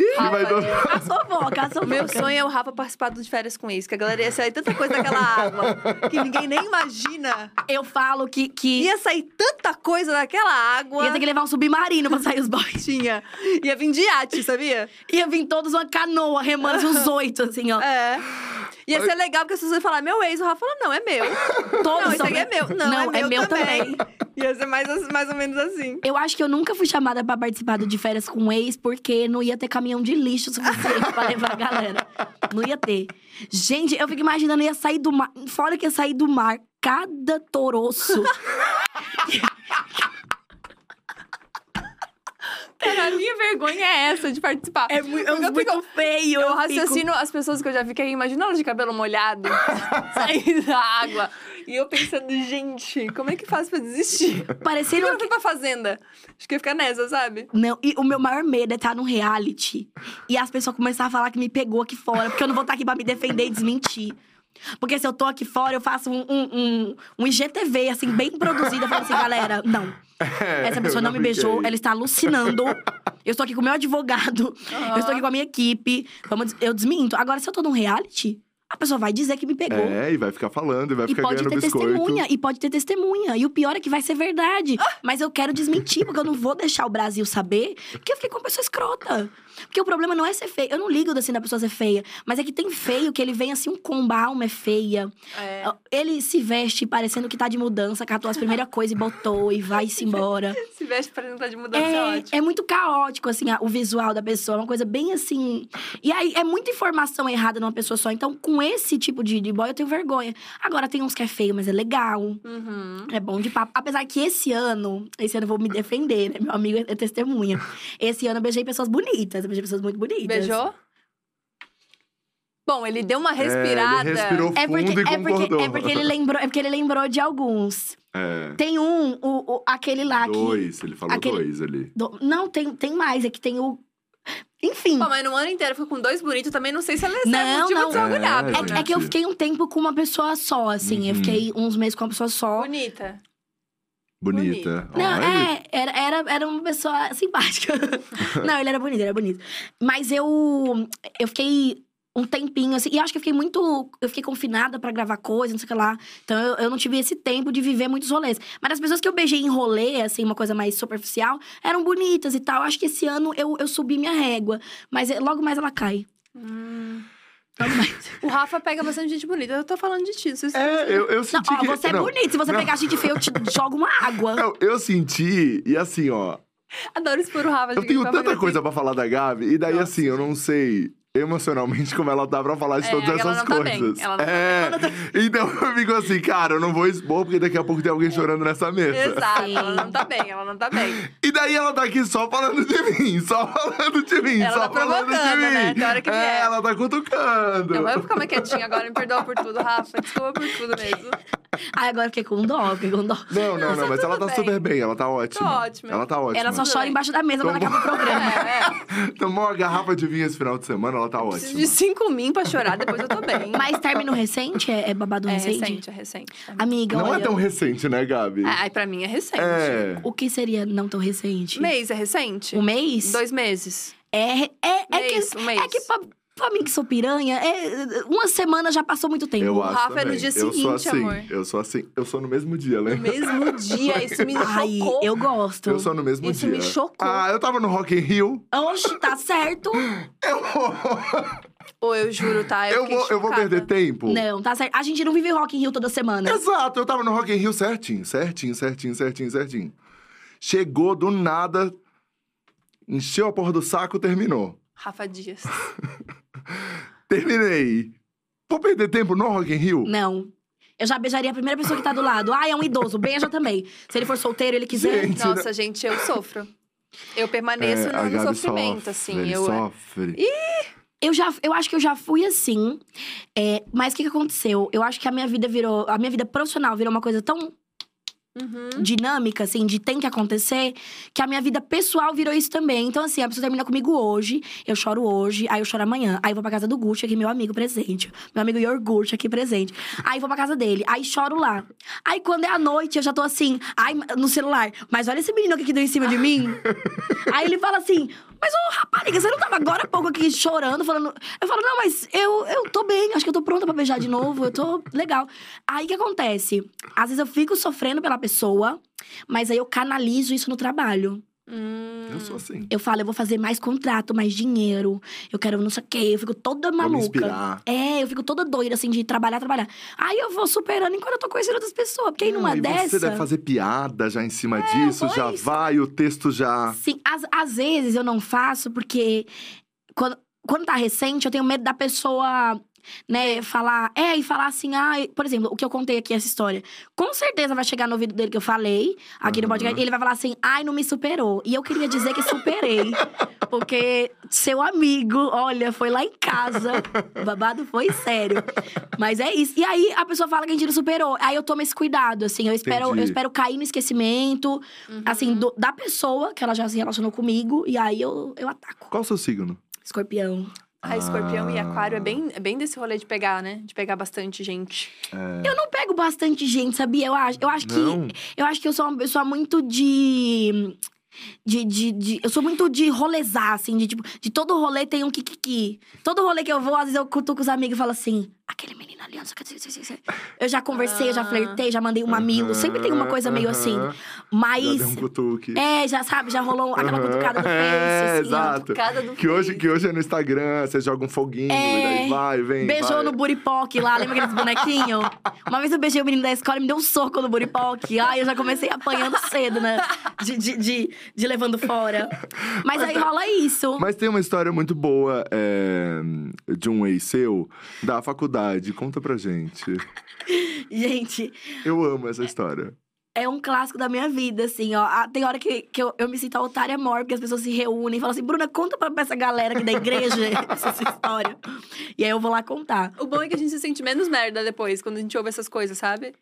Ih, vai dar. A fofoca, a fofoca. Meu sonho é o Rafa participar do de férias com ex, que a galera ia sair tanta coisa daquela água que ninguém nem imagina. Eu falo que, que Ia sair tanta coisa daquela água. ia ter que levar um submarino pra sair os boys. Tinha. Ia vir de iate, sabia? Ia vir todos uma canoa, remando uns oito, assim, ó. É. Ia ser legal porque as pessoas iam falar, meu ex. O Rafa falou, não, é meu. Todos Não, isso são aqui é meu. Não, é meu, também. Ia ser mais, mais ou menos assim. Eu acho que eu nunca fui chamada pra participar do de férias com um ex, porque não ia ter caminhão de lixo suficiente pra levar a galera. Não ia ter. Gente, eu fico imaginando, ia sair do mar. Fora que ia sair do mar, cada toroço. Cara, a minha vergonha é essa de participar. É muito, Porque eu fico- feio. Eu fico- raciocino as pessoas que eu já vi que aí, imagina elas de cabelo molhado, saindo da água. E eu pensando, gente, como é que faz pra desistir? Parecendo eu não fui pra fazenda? Acho que ia ficar nessa, sabe? Não, e o meu maior medo é estar num reality e as pessoas começarem a falar que me pegou aqui fora, porque eu não vou estar aqui pra me defender e desmentir. Porque se eu tô aqui fora, eu faço um, um, um, um IGTV, assim, bem produzido. Eu falo assim, galera, não. Essa pessoa eu não me beijou, ela está alucinando. Eu estou aqui com o meu advogado, eu estou aqui com a minha equipe. Vamos, eu desminto. Agora, se eu tô num reality, a pessoa vai dizer que me pegou. É, e vai ficar falando, e vai E ficar pode ganhando ter biscoito. testemunha, e pode ter testemunha. E o pior é que vai ser verdade. Mas eu quero desmentir, porque eu não vou deixar o Brasil saber que eu fiquei com uma pessoa escrota. Porque o problema não é ser feio. Eu não ligo assim da pessoa ser feia. Mas é que tem feio que ele vem assim, um combo, a alma é feia. É. Ele se veste parecendo que tá de mudança, catou as primeiras coisas e botou e vai-se embora. Se veste pra tentar de mudança, é, É, ótimo. é muito caótico, assim, a- o visual da pessoa. É uma coisa bem assim. E aí, é muita informação errada numa pessoa só. Então, com esse tipo de, de boy, eu tenho vergonha. Agora, tem uns que é feio, mas é legal. Uhum. É bom de papo. Apesar que esse ano, esse ano eu vou me defender, né? Meu amigo é testemunha. Esse ano eu beijei pessoas bonitas, eu beijei pessoas muito bonitas. Beijou? Bom, ele deu uma É, respirada. ele respirou É porque, fundo e é, porque, é, porque ele lembrou, é porque ele lembrou de alguns. É, Tem um, o, o- aquele lá que. dois, ele falou aquele- dois ali. do- não, tem, tem mais. É que tem o. Enfim. Pô, mas no ano inteiro foi com dois bonitos, também não sei se ela é Não, motivo não. de orgulhar, É, É, que- né? é que eu fiquei um tempo com uma pessoa só, assim. Eu Uhum. fiquei uns meses com uma pessoa só. Bonita. Bonita. Não, é, era, era, era uma pessoa simpática. não, ele era bonito, ele era bonito. Mas eu, eu fiquei um tempinho, assim, e acho que eu fiquei muito. Eu fiquei confinada pra gravar coisa, não sei o que lá. Então eu, eu não tive esse tempo de viver muitos rolês. Mas as pessoas que eu beijei em rolê, assim, uma coisa mais superficial, eram bonitas e tal. Acho que esse ano eu, eu subi minha régua. Mas eh, logo mais ela cai. Hum. Logo mais. O Rafa pega bastante gente bonita. Eu tô falando de ti. Vocês É, eu, eu Não, senti ó, que... você é não, bonito. Se você não. pegar gente feia, eu te jogo uma água. Não, eu senti, e assim, ó, Adoro expor o Rafa. eu tenho forma tanta coisa pra falar da Gabi, e daí Nossa, assim, eu não sei emocionalmente como ela tá pra falar de É, todas ela essas não tá bem, coisas. ela não tá é, então eu fico assim, cara, eu não vou expor, porque daqui a pouco tem alguém chorando nessa mesa. Exato, Sim. ela não tá bem, ela não tá bem. E daí ela tá aqui só falando de mim, só falando de mim, Ela só tá falando de mim. né? Tem hora que é, vier. ela tá cutucando. Não, eu ficar mais quietinha agora, me perdoa por tudo, Rafa. Desculpa por tudo mesmo. Ai, agora fiquei com dó, fiquei com dó. Não, não, não, Tá mas ela tá bem. super bem, ela tá ótima. ótima. Ela tá ótima. Ela só chora embaixo da mesa quando acaba o programa. É, é. Tomou uma garrafa de vinho esse final de semana, ela tá Preciso ótima. de cinco min pra chorar, depois eu tô bem. Mas término recente? É, é babado é recente? recente, é recente. Amiga, Não olha, é tão recente, né, Gabi? Ai, pra mim é recente. É. o que seria não tão recente? Mês é recente? Um mês? Dois meses. É, é, é Mês, que, um mês. é que pra, pra mim que sou piranha, é, uma semana já passou muito tempo. Eu acho Rafa é no também. dia eu sou seguinte, assim, amor. Eu sou assim. Eu sou no mesmo dia, No lembra? mesmo dia, isso me Ai, chocou. eu gosto. Eu sou no mesmo Isso dia. me chocou. Ah, eu tava no Rock in Rio. Oxe, tá certo. Eu vou, Ô, eu juro, tá? Eu, eu vou, eu vou perder tempo. Não, tá certo. A gente não vive Rock in Rio toda semana. Exato, eu tava no Rock in Rio certinho, certinho, certinho, certinho, certinho. Chegou do nada, encheu a porra do saco, terminou. Rafa Dias. Terminei. Vou perder tempo no Rock in Rio? Não. Eu já beijaria a primeira pessoa que tá do lado. Ah, é um idoso, beija também. Se ele for solteiro, ele quiser. Gente, Nossa, gente, eu sofro. Eu permaneço É, a no, no sofrimento, sofre, assim. ele Eu, sofre. Eu já, eu acho que eu já fui assim. é, mas o que, que aconteceu? Eu acho que a minha vida virou. A minha vida profissional virou uma coisa tão Uhum. dinâmica, assim, de tem que acontecer, que a minha vida pessoal virou isso também. Então, assim, a pessoa termina comigo hoje, eu choro hoje, aí eu choro amanhã. Aí eu vou pra casa do Gucci, aqui, meu amigo presente. Meu amigo Iogurte aqui presente. Aí vou pra casa dele, aí choro lá. Aí quando é a noite, eu já tô assim, ai, no celular, mas olha esse menino que deu em cima de mim. aí ele fala assim. Mas, ô, rapariga, você não tava agora há pouco aqui chorando, falando. Eu falo, não, mas eu, eu tô bem, acho que eu tô pronta pra beijar de novo, eu tô legal. Aí o que acontece? Às vezes eu fico sofrendo pela pessoa, mas aí eu canalizo isso no trabalho. Hum. Eu sou assim. Eu falo, eu vou fazer mais contrato, mais dinheiro, eu quero não sei o quê, eu fico toda maluca. É, eu fico toda doida, assim, de trabalhar, trabalhar. Aí eu vou superando enquanto eu tô conhecendo outras pessoas. Porque aí numa Não, e dessa. Você deve fazer piada já em cima disso, já pois. vai, o texto já. Sim, às, às vezes eu não faço porque quando, quando tá recente, eu tenho medo da pessoa, né, falar. É, e falar assim, ah, por exemplo, o que eu contei aqui, essa história. Com certeza vai chegar no ouvido dele que eu falei, aqui no Aham. podcast, e ele vai falar assim, ai, não me superou. E eu queria dizer que superei. porque seu amigo, olha, foi lá em casa. O babado foi sério. Mas é isso. E aí a pessoa fala que a gente não superou. Aí eu tomo esse cuidado, assim. Eu espero, eu espero cair no esquecimento, assim, do- da pessoa que ela já se relacionou comigo. E aí eu, eu ataco. Qual o seu signo? Escorpião. Ah, escorpião e Ah. aquário é bem, é bem desse rolê de pegar, né? De pegar bastante gente. Eu não pego bastante gente, sabia? Eu acho, eu acho Não? que. Eu acho que eu sou uma pessoa muito de. De, de, de- eu sou muito de rolezar, assim, de tipo, de todo rolê tem um kikiki. Todo rolê que eu vou, às vezes eu cutuco os amigos e falo assim: aquele menino ali, não sei o que. Eu já conversei, eu já Ah. flertei, já mandei um mamilo. Sempre tem uma coisa meio assim. Aham. Já Mas. deu um cutuque. É, já sabe, já rolou aquela Aham. cutucada no face, É, assim. exato. Do Que hoje, Face. que hoje é no Instagram, você joga um foguinho É. e daí vai, vem. Beijou vai. no buripoque lá, lembra aqueles bonequinhos? Uma vez eu beijei o menino da escola e me deu um soco no buripoque. Ai, eu já comecei apanhando cedo, né? De, de, de, de levando fora. Mas aí rola isso. Mas tem uma história muito boa é, de um ex seu da faculdade. Conta pra gente. Gente, Eu amo essa história. é um clássico da minha vida, assim, ó. Ah, Tem hora que, que eu, eu me sinto a otária maior, porque as pessoas se reúnem e falam assim: Bruna, conta pra, pra essa galera aqui da igreja essa história. E aí eu vou lá contar. O bom é que a gente se sente menos merda depois, quando a gente ouve essas coisas, sabe?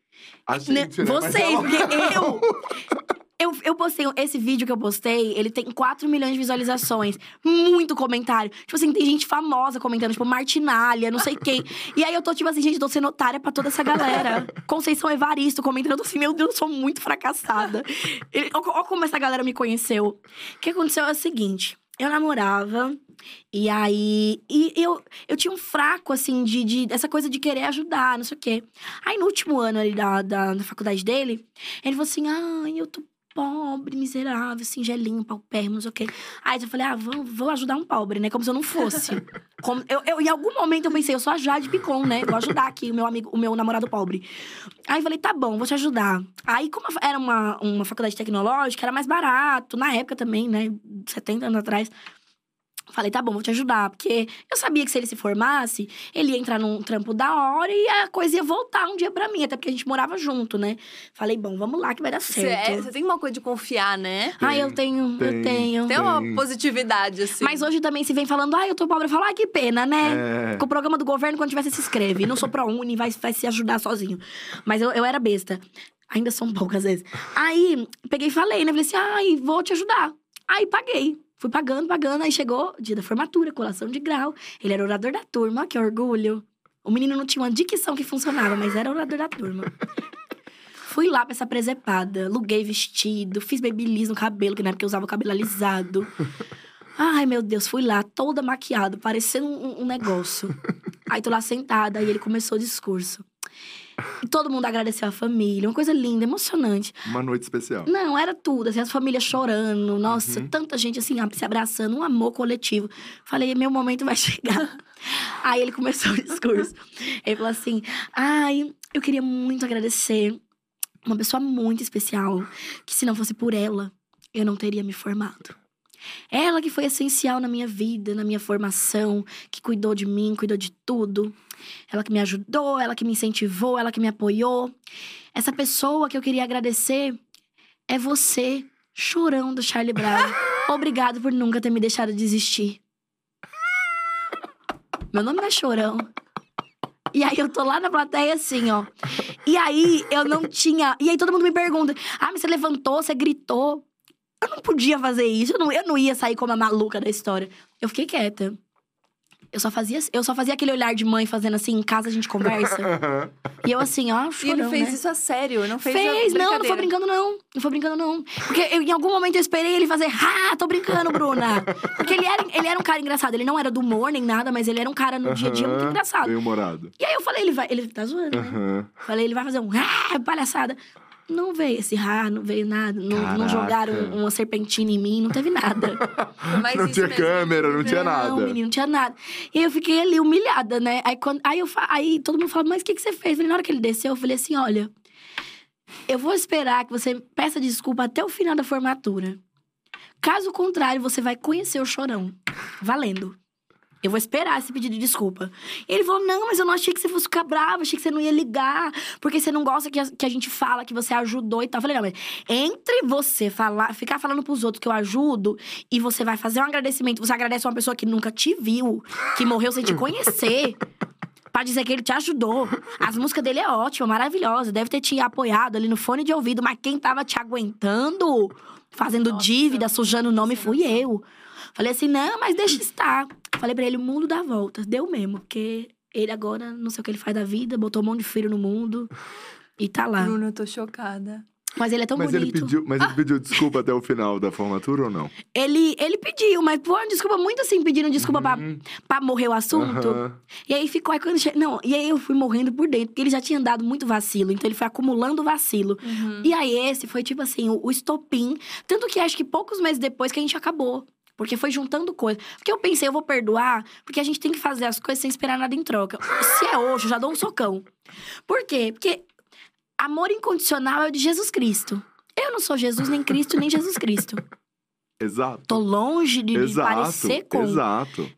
A Né, gente, né? Mas Vocês, ela- porque eu. Eu, eu postei, esse vídeo que eu postei, ele tem 4 milhões de visualizações. Muito comentário. Tipo assim, tem gente famosa comentando, tipo, Martinalha, não sei quem. E aí eu tô, tipo assim, gente, tô sendo otária pra toda essa galera. Conceição Evaristo comentando, eu tô assim, meu Deus, eu sou muito fracassada. Ó como essa galera me conheceu. O que aconteceu é o seguinte. Eu namorava, e aí. E eu, eu tinha um fraco, assim, de, de. Essa coisa de querer ajudar, não sei o quê. Aí no último ano ali da, da, da faculdade dele, ele falou assim: ai, eu tô pobre, miserável, singelinho, paupérrimo, não sei o quê. Aí eu falei, ah, vou, vou ajudar um pobre, né? Como se eu não fosse. Como, eu, eu, em algum momento eu pensei, eu sou a Jade Picon, né? Vou ajudar aqui o meu amigo, o meu namorado pobre. Aí eu falei, tá bom, vou te ajudar. Aí, como era uma, uma faculdade tecnológica, era mais barato, na época também, né? 70 anos atrás. Falei, tá bom, vou te ajudar. Porque eu sabia que se ele se formasse, ele ia entrar num trampo da hora e a coisa ia voltar um dia pra mim. Até porque a gente morava junto, né? Falei, bom, vamos lá que vai dar Você certo. é- você tem uma coisa de confiar, né? Ah, eu tenho, Tem. eu tenho. Tem uma Tem. positividade, assim. Mas hoje também se vem falando, ah, eu tô pobre. Eu falo, ah, que pena, né? É. Com o programa do governo, quando tiver, você se inscreve. Não sou ProUni, vai, vai se ajudar sozinho. Mas eu, eu era besta. Ainda sou pouco, às vezes. Aí, peguei e falei, né? Falei assim, ai, vou te ajudar. Aí, paguei. Fui pagando, pagando. Aí chegou dia da formatura, colação de grau. Ele era orador da turma, que orgulho. O menino não tinha uma dicção que funcionava, mas era orador da turma. Fui lá pra essa presepada, aluguei vestido, fiz babyliss no cabelo, que na época eu usava o cabelo alisado. Ai, meu Deus, fui lá toda maquiada, parecendo um, um negócio. Aí tô lá sentada, aí ele começou o discurso. Todo mundo agradeceu a família, uma coisa linda, emocionante. Uma noite especial. Não, era tudo, assim, as famílias chorando, nossa, Uhum. tanta gente assim, se abraçando, um amor coletivo. Falei, meu momento vai chegar. Aí ele começou o discurso. Ele falou assim: ai, eu queria muito agradecer uma pessoa muito especial, que se não fosse por ela, eu não teria me formado. Ela que foi essencial na minha vida, na minha formação, que cuidou de mim, cuidou de tudo. Ela que me ajudou, ela que me incentivou, ela que me apoiou. Essa pessoa que eu queria agradecer é você, chorão do Charlie Brown. Obrigado por nunca ter me deixado desistir. Meu nome não é Chorão. E aí eu tô lá na plateia assim, ó. E aí eu não tinha. E aí todo mundo me pergunta: ah, mas você levantou, você gritou. Eu não podia fazer isso, eu não, eu não ia sair como a maluca da história. Eu fiquei quieta. Eu só fazia, eu só fazia aquele olhar de mãe fazendo assim, em casa a gente conversa. e eu assim, ó, E chorão, ele fez né? isso a sério, não fez a Fez, não, não foi brincando, não. Não foi brincando, não. Porque eu, em algum momento eu esperei ele fazer, ah, tô brincando, Bruna. Porque ele era, ele era um cara engraçado. Ele não era do humor nem nada, mas ele era um cara no dia a dia muito engraçado. Bem humorado. E aí eu falei, ele vai. Ele tá zoando, né? Falei, ele vai fazer um ah, palhaçada. Não veio esse ah, não veio nada. Não, não jogaram uma serpentina em mim, não teve nada. Mas Não tinha mesmo. câmera, não tinha nada. Não, menino, não tinha nada. E eu fiquei ali humilhada, né? Aí, quando, aí, eu, aí todo mundo fala, mas o que, que você fez? Eu falei, na hora que ele desceu, eu falei assim: olha, eu vou esperar que você peça desculpa até o final da formatura. Caso contrário, você vai conhecer o chorão. Valendo. Eu vou esperar esse pedido de desculpa. Ele falou: não, mas eu não achei que você fosse ficar brava, achei que você não ia ligar, porque você não gosta que a, que a gente fala que você ajudou e tal. Eu falei, não, mas entre você falar, ficar falando pros outros que eu ajudo e você vai fazer um agradecimento, você agradece uma pessoa que nunca te viu, que morreu sem te conhecer. Pra dizer que ele te ajudou. As músicas dele é ótima, maravilhosa. Deve ter te apoiado ali no fone de ouvido, mas quem tava te aguentando, fazendo Nossa, dívida, sujando o nome, sem fui eu. Falei assim, não, mas deixa estar. Falei pra ele, o mundo dá voltas. Deu mesmo, porque ele agora, não sei o que ele faz da vida, botou um monte de filho no mundo e tá lá. Bruno, eu tô chocada. Mas ele é tão Mas ele, bonito. pediu, mas ele pediu desculpa até o final da formatura ou não? Ele, ele pediu, mas pô, desculpa muito assim, pedindo desculpa pra, Uhum. pra morrer o assunto. Aham. E aí ficou aí quando che... Não, e aí eu fui morrendo por dentro, porque ele já tinha dado muito vacilo, então ele foi acumulando vacilo. Uhum. E aí esse foi tipo assim, o, o estopim. Tanto que acho que poucos meses depois que a gente acabou. Porque foi juntando coisas. Porque eu pensei, eu vou perdoar, porque a gente tem que fazer as coisas sem esperar nada em troca. Se é hoje, eu já dou um socão. Por quê? Porque amor incondicional é o de Jesus Cristo. Eu não sou Jesus, nem Cristo, nem Jesus Cristo. Exato. Tô longe de, exato. parecer com Exato.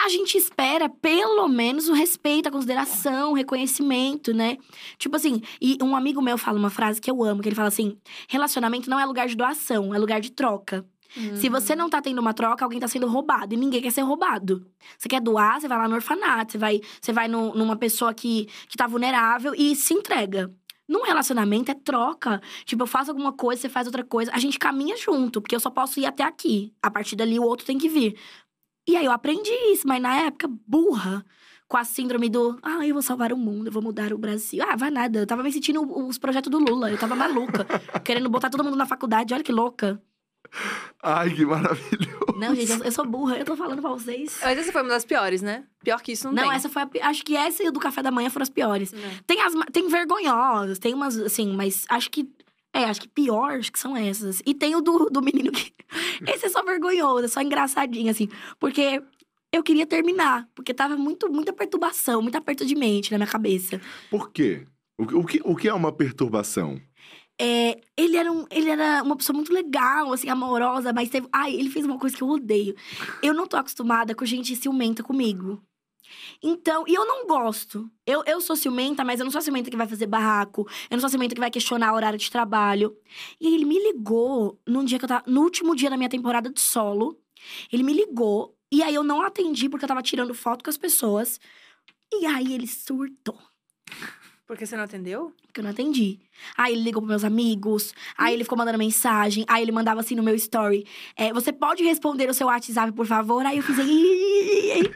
a gente espera pelo menos o respeito, a consideração, o reconhecimento, né? Tipo assim, e um amigo meu fala uma frase que eu amo, que ele fala assim: relacionamento não é lugar de doação, é lugar de troca. Se você não tá tendo uma troca, alguém tá sendo roubado. E ninguém quer ser roubado. Você quer doar, você vai lá no orfanato, você vai, você vai no- numa pessoa que, que tá vulnerável e se entrega. Num relacionamento é troca. Tipo, eu faço alguma coisa, você faz outra coisa. A gente caminha junto, porque eu só posso ir até aqui. A partir dali, o outro tem que vir. E aí eu aprendi isso, mas na época, burra. Com a síndrome do, ah, eu vou salvar o mundo, eu vou mudar o Brasil. Ah, vai nada. Eu tava me sentindo os projetos do Lula. Eu tava maluca. querendo botar todo mundo na faculdade. Olha que louca. Ai, que maravilhoso. Não, gente, eu, eu sou burra. Eu tô falando pra vocês. Mas essa foi uma das piores, né? Pior que isso não, Não, tem. essa foi a, pi- Acho que essa e do café da manhã foram as piores. Tem as tem vergonhosas, tem umas, assim, mas acho que É, acho que pior, acho que são essas. E tem o do, do menino que. Esse é só vergonhoso, é só engraçadinho, assim. Porque eu queria terminar. Porque tava muito, muita perturbação, muito aperto de mente na minha cabeça. Por quê? O, o que, o que é uma perturbação? É, ele, era um, ele era uma pessoa muito legal, assim, amorosa, mas teve. Ai, ele fez uma coisa que eu odeio. Eu não tô acostumada com gente ciumenta comigo. Então, e eu não gosto. Eu, eu sou ciumenta, mas eu não sou ciumenta que vai fazer barraco. Eu não sou ciumenta que vai questionar o horário de trabalho. E ele me ligou num dia que eu tava. No último dia da minha temporada de solo. Ele me ligou. E aí eu não atendi porque eu tava tirando foto com as pessoas. E aí ele surtou. Porque você não atendeu? Porque eu não atendi. Aí ele ligou pros meus amigos, aí ele ficou mandando mensagem, aí ele mandava assim no meu story: é, Você pode responder o seu WhatsApp, por favor? Aí eu fiz. "Ih,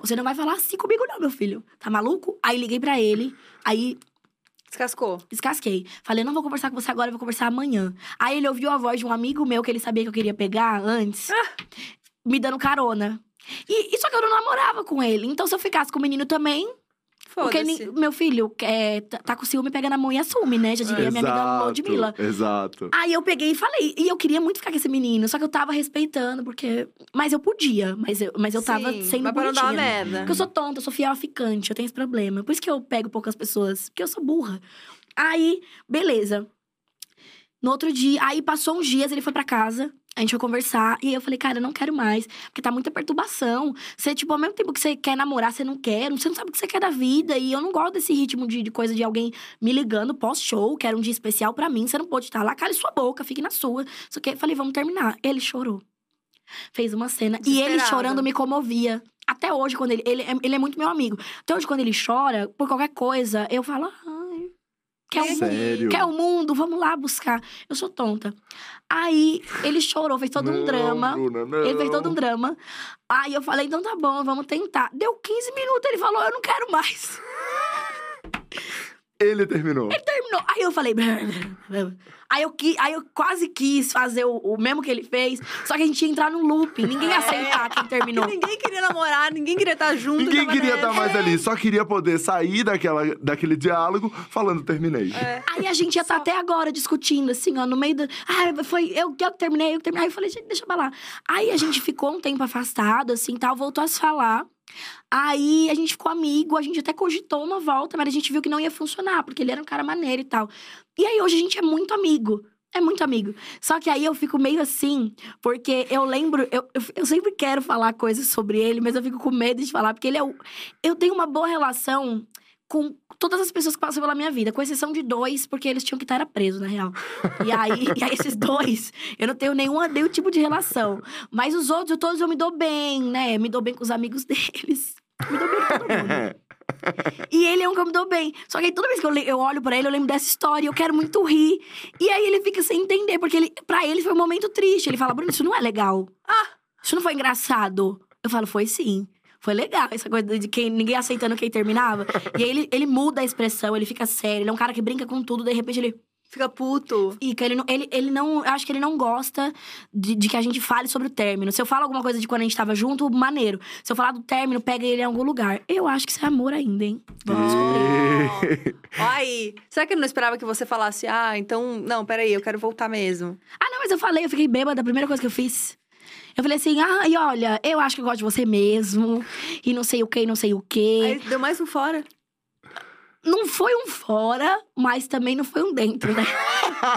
Você não vai falar assim comigo, não, meu filho. Tá maluco? Aí liguei pra ele, aí Descascou. descasquei. Falei, não vou conversar com você agora, eu vou conversar amanhã. Aí ele ouviu a voz de um amigo meu que ele sabia que eu queria pegar antes, me dando carona. E, e só que eu não namorava com ele. Então, se eu ficasse com o menino também, porque meu filho é, tá, tá com ciúme, pega na mão e assume, né? Já diria minha amiga Ludmilla. exato. Aí eu peguei e falei. E eu queria muito ficar com esse menino, só que eu tava respeitando, porque. Mas eu podia, mas eu, mas eu tava Sim, sendo mas pra não dar uma merda. Porque eu sou tonta, eu sou fiel ficante, eu tenho esse problema. Por isso que eu pego poucas pessoas, porque eu sou burra. Aí, beleza. No outro dia, aí passou uns dias, ele foi pra casa. A gente foi conversar e aí eu falei, cara, eu não quero mais, porque tá muita perturbação. Você, tipo, ao mesmo tempo que você quer namorar, você não quer, você não sabe o que você quer da vida. E eu não gosto desse ritmo de, de coisa de alguém me ligando pós-show, que era um dia especial pra mim, você não pode estar lá, cale sua boca, fique na sua. Só que eu falei, vamos terminar. Ele chorou. Fez uma cena. E ele chorando me comovia. Até hoje, quando ele, ele. é- Ele é muito meu amigo. Até hoje, quando ele chora, por qualquer coisa, eu falo, ai. Quer o, Sério? quer o mundo? Vamos lá buscar. Eu sou tonta. Aí ele chorou, fez todo um Não, drama. Bruna, não. Ele fez todo um drama. Aí eu falei, então tá bom, vamos tentar. Deu 15 minutos, ele falou, eu não quero mais. Ele terminou. Terminou. Aí eu falei. Aí eu, aí eu quase quis fazer o, o mesmo que ele fez, só que a gente ia entrar no looping. Ninguém ia aceitar quem terminou. Ninguém queria namorar, ninguém queria estar junto. Ninguém queria estar mais ali, só queria poder sair daquela, daquele diálogo falando terminei. É. Aí a gente ia estar até agora discutindo, assim, ó, no meio do. Ah, foi eu, eu que terminei, eu que terminei. Aí eu falei, gente, deixa pra lá. Aí a gente ficou um tempo afastado, assim, tal, voltou a se falar. Aí a gente ficou amigo, a gente até cogitou uma volta, mas a gente viu que não ia funcionar, porque ele era um cara maneiro e tal. E aí hoje a gente é muito amigo. É muito amigo. Só que aí eu fico meio assim, porque eu lembro, eu, eu, sempre quero falar coisas sobre ele, mas eu fico com medo de falar, porque ele é o. Eu tenho uma boa relação com todas as pessoas que passam pela minha vida, com exceção de dois, porque eles tinham que estar presos, na real. E aí, e aí esses dois, eu não tenho nenhum, nenhum tipo de relação. Mas os outros, todos eu me dou bem, né? Eu me dou bem com os amigos deles. Me dou bem com todo mundo. E ele é um que eu me dou bem. Só que aí toda vez que eu, eu olho pra ele, eu lembro dessa história, eu quero muito rir. E aí ele fica sem entender, porque ele, pra ele foi um momento triste. Ele fala, Bruno, isso não é legal. Ah, isso não foi engraçado. Eu falo, foi sim. Foi legal, essa coisa de quem, ninguém aceitando quem terminava. e aí ele, ele muda a expressão, ele fica sério, ele é um cara que brinca com tudo, de repente ele Fica puto. fica. Ele não, ele, ele não. Eu acho que ele não gosta de, de que a gente fale sobre o término. Se eu falo alguma coisa de quando a gente tava junto, maneiro. Se eu falar do término, pega ele em algum lugar. Eu acho que isso é amor ainda, hein? Vamos descobrir. Ó, aí. Será que ele não esperava que você falasse, ah, então, não, peraí, eu quero voltar mesmo? Ah, não, mas eu falei, eu fiquei bêbada, a primeira coisa que eu fiz. Eu falei assim, ah, e olha, eu acho que eu gosto de você mesmo. E não sei o que, não sei o quê. Aí deu mais um fora. Não foi um fora, mas também não foi um dentro, né?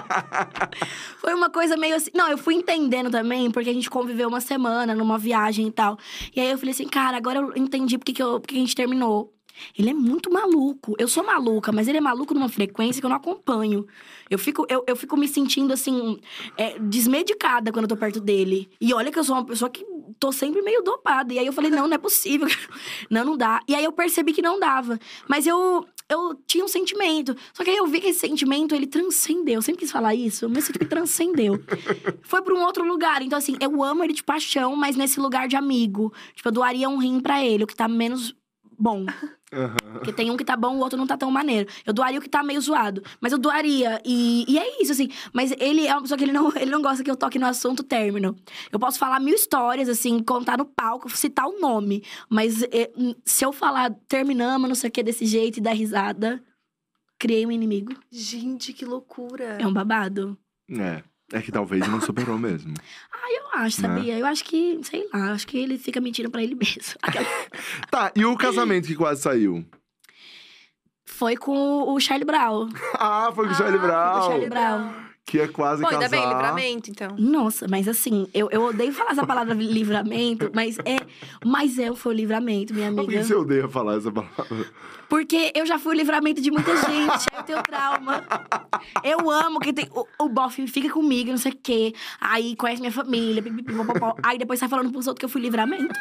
foi uma coisa meio assim. Não, eu fui entendendo também, porque a gente conviveu uma semana numa viagem e tal. E aí eu falei assim, cara, agora eu entendi porque, que eu, porque a gente terminou. Ele é muito maluco. Eu sou maluca, mas ele é maluco numa frequência que eu não acompanho. Eu fico, eu, eu fico me sentindo, assim, é, desmedicada quando eu tô perto dele. E olha que eu sou uma pessoa que tô sempre meio dopada. E aí eu falei, não, não é possível. não, não dá. E aí eu percebi que não dava. Mas eu, eu tinha um sentimento. Só que aí eu vi que esse sentimento, ele transcendeu. Eu sempre quis falar isso, mas esse tipo transcendeu. Foi pra um outro lugar. Então, assim, eu amo ele de paixão, mas nesse lugar de amigo. Tipo, eu doaria um rim pra ele, o que tá menos bom. Aham. Porque tem um que tá bom, o outro não tá tão maneiro. Eu doaria o que tá meio zoado. Mas eu doaria. E, e é isso, assim. Mas ele é uma pessoa que ele não, ele não gosta que eu toque no assunto término. Eu posso falar mil histórias, assim, contar no palco, citar o nome. Mas é, hum, se eu falar terminamos, não sei o que, desse jeito e dar risada. criei um inimigo. Gente, que loucura. É um babado. É. É que talvez não superou mesmo. Eu acho, Né? sabia? Eu acho que, sei lá, acho que ele fica mentindo pra ele mesmo. Tá, e o casamento que quase saiu? Foi com o Charlie Brown. Ah, foi com o Ah, Charlie foi com o Brown. Charlie Brown. Que é quase Bom, casar. ainda bem, livramento, então. Nossa, mas assim, eu, eu odeio falar essa palavra livramento, mas é. Mas é, foi o livramento, minha Por que amiga. você odeia falar essa palavra? Porque eu já fui o livramento de muita gente, eu tenho trauma. Eu amo que tem. O, o bofe fica comigo, não sei o quê. Aí conhece minha família, pipipi, popopó. aí depois sai falando pros outros que eu fui livramento.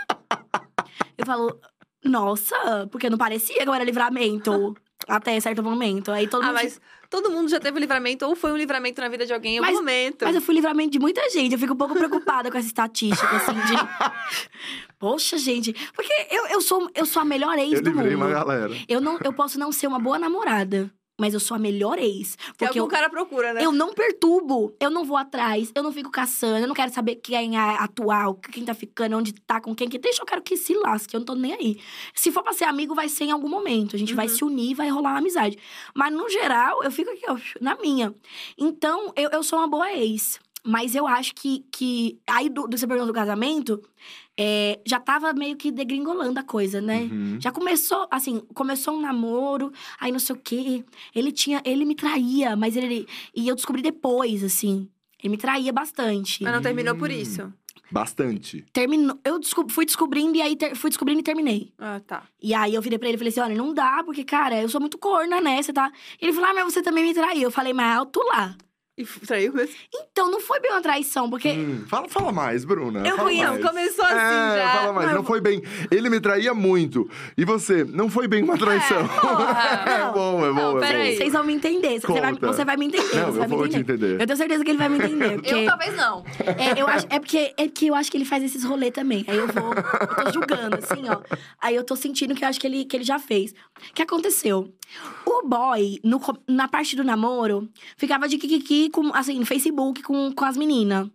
Eu falo, nossa, porque não parecia que eu era livramento. Até certo momento. Aí todo Ah, mundo. mas todo mundo já teve livramento ou foi um livramento na vida de alguém em algum Mas- momento. Mas eu fui livramento de muita gente. Eu fico um pouco preocupada com essa estatística, assim, de. Poxa, gente. Porque eu, eu, sou, eu sou a melhor ex Eu do mundo. uma galera. Eu, não, eu posso não ser uma boa namorada, mas eu sou a melhor ex. que Porque algum eu, cara procura, né? eu não perturbo, eu não vou atrás, eu não fico caçando, eu não quero saber quem é atual, quem tá ficando, onde tá, com quem que deixa, eu quero que se lasque, eu não tô nem aí. Se for pra ser amigo, vai ser em algum momento. A gente vai Uhum. se unir, vai rolar uma amizade. Mas no geral, eu fico aqui, ó, na minha. Então, eu, eu sou uma boa ex. Mas eu acho que. que aí, do, do você perguntou do casamento, é, já tava meio que degringolando a coisa, né? Uhum. Já começou, assim, começou um namoro, aí não sei o quê. Ele tinha, ele me traía, mas ele. E eu descobri depois, assim. Ele me traía bastante. Mas não terminou por Hum. isso. Bastante. Terminou. Eu desco- fui descobrindo e aí ter- fui descobrindo e terminei. Ah, tá. E aí eu virei pra ele e falei assim: olha, não dá, porque, cara, eu sou muito corna, né? Você tá. Ele falou, ah, mas você também me traiu. Eu falei, mas alto lá. E traiu mesmo? Então, não foi bem uma traição, porque. Hum, fala, fala mais, Bruna. Eu fala conheço, mais. começou assim é, já. Fala mais, Não, não, eu foi bem. Ele me traía muito. E você, não foi bem uma traição. porra. É, bom, é bom, Não, é bom. Vocês vão me entender. Você vai, você vai me entender. Não, você eu vai me vou te entender. Eu tenho certeza que ele vai me entender. Porque... Eu talvez não. É, eu acho, é, porque, é porque eu acho que ele faz esses rolês também. Aí eu vou. Eu tô julgando, assim, ó. Aí eu tô sentindo que eu acho que ele, que ele já fez. O que aconteceu? O boy, no na parte do namoro, ficava de kikiki, com, assim, no Facebook com, com as meninas.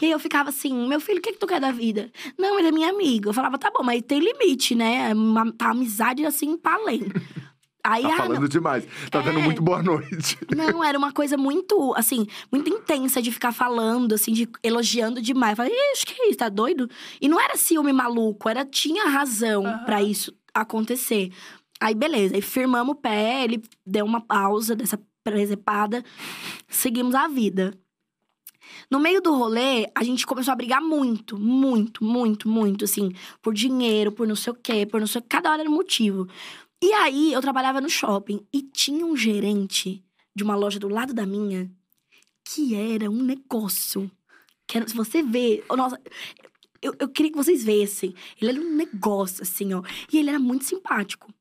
E aí eu ficava assim, meu filho, o que, que tu quer da vida? Não, ele é minha amiga. Eu falava, tá bom, mas tem limite, né? Uma, tá amizade assim pra além. Aí, Tá ah, falando não. demais. Tá dando É. muito boa noite. Não, era uma coisa muito, assim, muito intensa de ficar falando, assim, de elogiando demais. Eu falei, ixi, que isso, tá doido? E não era ciúme maluco, era tinha razão Aham. pra isso acontecer. Aí, beleza, aí firmamos o pé, ele deu uma pausa dessa presepada, seguimos a vida. No meio do rolê, a gente começou a brigar muito, muito, muito, muito, assim, por dinheiro, por não sei o quê, por não sei o Cada hora era um motivo. E aí, eu trabalhava no shopping e tinha um gerente de uma loja do lado da minha que era um negócio. Que era, se você vê. Nossa, eu, eu queria que vocês vissem. Ele era um negócio, assim, ó. E ele era muito simpático.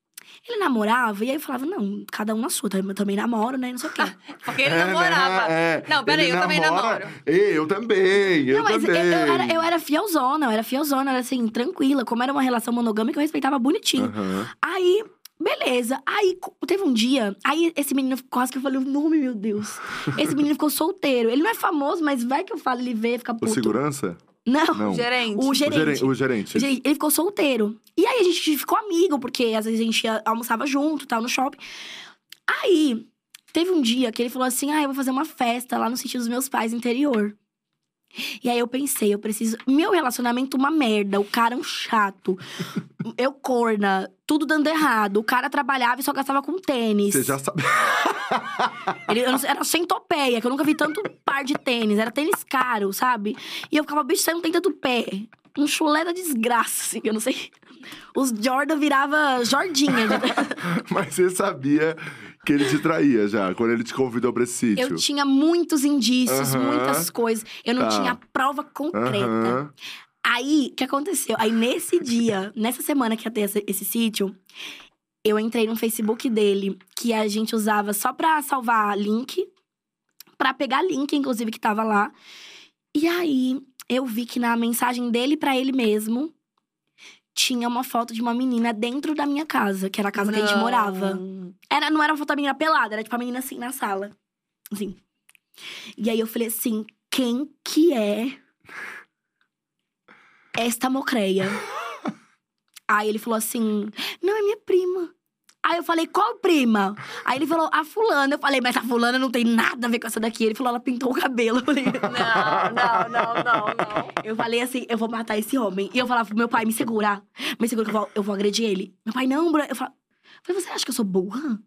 Ele namorava, e aí eu falava, não, cada um na sua, eu também namoro, né? Não sei o quê. Porque ele É, namorava. né? É. Não, peraí, eu também namora- namoro. Ei, eu também, eu não, mas eu, também. eu era, eu era fielzona, eu era fielzona, eu era assim, tranquila. Como era uma relação monogâmica, eu respeitava bonitinho. Aham. Aí, beleza. Aí, teve um dia, aí esse menino, quase que eu falei o nome, meu Deus. Esse menino ficou solteiro. Ele não é famoso, mas vai que eu falo, ele vê, fica O puto. segurança? Não, Não. Gerente. o O gerente. gerente. O gerente. Ele ficou solteiro. E aí a gente ficou amigo, porque às vezes a gente ia- almoçava junto, tal, no shopping. Aí, teve um dia que ele falou assim: ah, eu vou fazer uma festa lá no sítio dos meus pais, interior. E aí eu pensei, eu preciso. Meu relacionamento, uma merda. O cara é um chato. eu corna, tudo dando errado. O cara trabalhava e só gastava com tênis. Você já sabe. Ele era centopeia, que eu nunca vi tanto par de tênis. Era tênis caro, sabe? E eu ficava, bicho, você não tem tanto pé. Um chulé da desgraça, assim, eu não sei. Os Jordan virava Jordinha. de- Mas você sabia que ele te traía já, quando ele te convidou pra esse sítio. Eu tinha muitos indícios, Aham. muitas coisas. Eu não Tá. tinha prova concreta. Aham. Aí, o que aconteceu? Aí, nesse dia, nessa semana que ia ter esse, esse sítio, eu entrei no Facebook dele, que a gente usava só pra salvar link, pra pegar link, inclusive, que tava lá. E aí, eu vi que na mensagem dele pra ele mesmo, tinha uma foto de uma menina dentro da minha casa, que era a casa que a gente Não. morava. Era, não era uma foto da menina pelada, era tipo a menina assim na sala. Assim. E aí eu falei assim: quem que é esta mocreia? aí ele falou assim: não, é minha prima. Aí eu falei, qual prima? Aí ele falou, a fulana. Eu falei, mas a fulana não tem nada a ver com essa daqui. Ele falou, ela pintou o cabelo. Eu falei, Não, não, não, não, não. eu falei assim, eu vou matar esse homem. E eu falava pro meu pai, me segura. Me segura que eu vou, eu vou agredir ele. Meu pai, não, Bruna. Eu falava, falei, você acha que eu sou burra?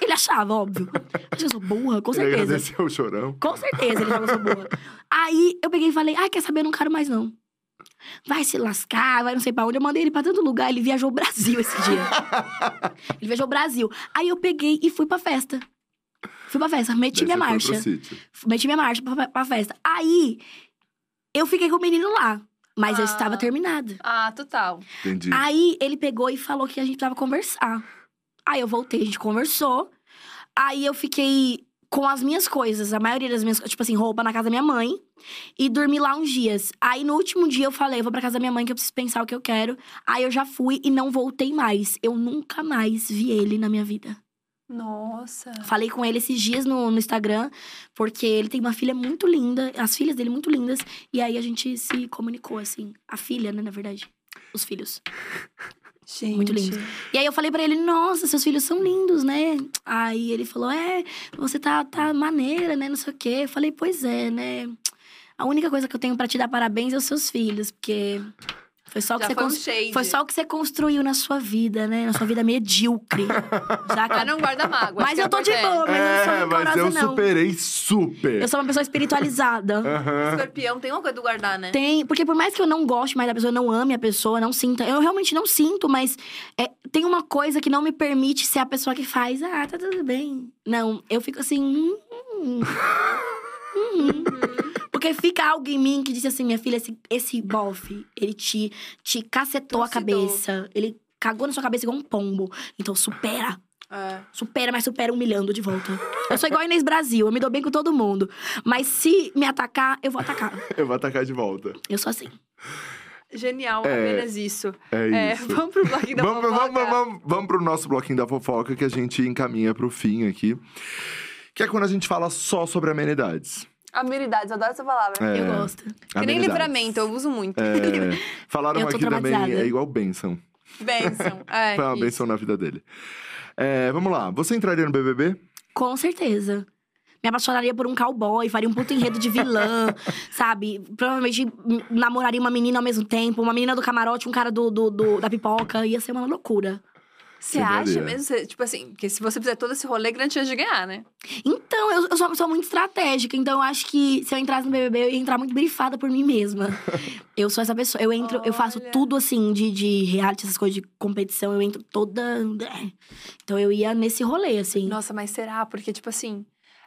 Ele achava, óbvio. Acha que eu sou burra? Com Ele certeza. agradeceu o chorão. Com certeza ele achava que eu sou burra. Aí eu peguei e falei, ai, quer saber? Eu não quero mais, não. Vai se lascar, vai não sei pra onde. Eu mandei ele pra tanto lugar, ele viajou o Brasil esse dia. ele viajou o Brasil. Aí eu peguei e fui pra festa. Fui pra festa, meti Daí minha marcha. Meti minha marcha pra, pra festa. Aí, eu fiquei com o menino lá. Mas eu Ah. estava terminada. Ah, total. Entendi. Aí, ele pegou e falou que a gente precisava conversar. Aí, eu voltei, a gente conversou. Aí, eu fiquei com as minhas coisas. A maioria das minhas... Tipo assim, roupa na casa da minha mãe. E dormi lá uns dias. Aí, no último dia, eu falei... Eu vou pra casa da minha mãe, que eu preciso pensar o que eu quero. Aí, eu já fui e não voltei mais. Eu nunca mais vi ele na minha vida. Nossa. Falei com ele esses dias no, no Instagram, porque ele tem uma filha muito linda, as filhas dele muito lindas, e aí a gente se comunicou, assim. A filha, né, na verdade. Os filhos. Gente. Muito lindo. E aí eu falei pra ele, nossa, seus filhos são lindos, né? Aí ele falou, é, você tá, tá maneira, né? Não sei o quê. Eu falei, pois é, né? A única coisa que eu tenho pra te dar parabéns é os seus filhos, porque foi só o que Já você foi um foi só o que você construiu na sua vida, né? Na sua vida medíocre. Saca? Mas não guarda mágoa. Mas que é eu tô de boa, mas eu não sou É, mas eu não. superei super. Eu sou uma pessoa espiritualizada. Escorpião tem uma coisa do guardar, né? Tem, porque por mais que eu não goste mais da pessoa, não ame a pessoa, não sinta, eu realmente não sinto, mas é, tem uma coisa que não me permite ser a pessoa que faz, ah, tá tudo bem. Não, eu fico assim. hum, hum, hum. Porque fica algo em mim que diz assim, minha filha, esse, esse bofe, ele te, te cacetou a cabeça. Ele cagou na sua cabeça igual um pombo. Então supera. É. Supera, mas supera humilhando de volta. Eu sou igual a Inês Brasil, eu me dou bem com todo mundo. Mas se me atacar, eu vou atacar. Eu vou atacar de volta. Eu sou assim. Genial, É. apenas isso. É É, isso. vamos pro bloquinho da Vamos, fofoca. vamos, vamos, vamos pro nosso bloquinho da fofoca que a gente encaminha pro fim aqui. Que é quando a gente fala só sobre amenidades. Amenidades, eu adoro essa palavra. É, Eu gosto. Que nem livramento, eu uso muito. É, falaram aqui também, é igual bênção. Bênção. É, Foi uma isso. bênção na vida dele. É, vamos lá, você entraria no BBB? Com certeza. Me apaixonaria por um cowboy, faria um puto enredo de vilã, sabe? Provavelmente namoraria uma menina ao mesmo tempo, uma menina do camarote, um cara do, do- do- da pipoca. Ia ser uma loucura. Você acha mesmo? Você- tipo assim, que se você fizer todo esse rolê, grande chance de ganhar, né? Então, eu, eu sou uma pessoa muito estratégica. Então, eu acho que se eu entrasse no BBB, eu ia entrar muito brifada por mim mesma. eu sou essa pessoa. Eu entro, eu faço Olha. tudo assim, de, de reality, essas coisas de competição. Eu entro toda. é. Então, eu ia nesse rolê, assim. Nossa, mas será? Porque, tipo assim,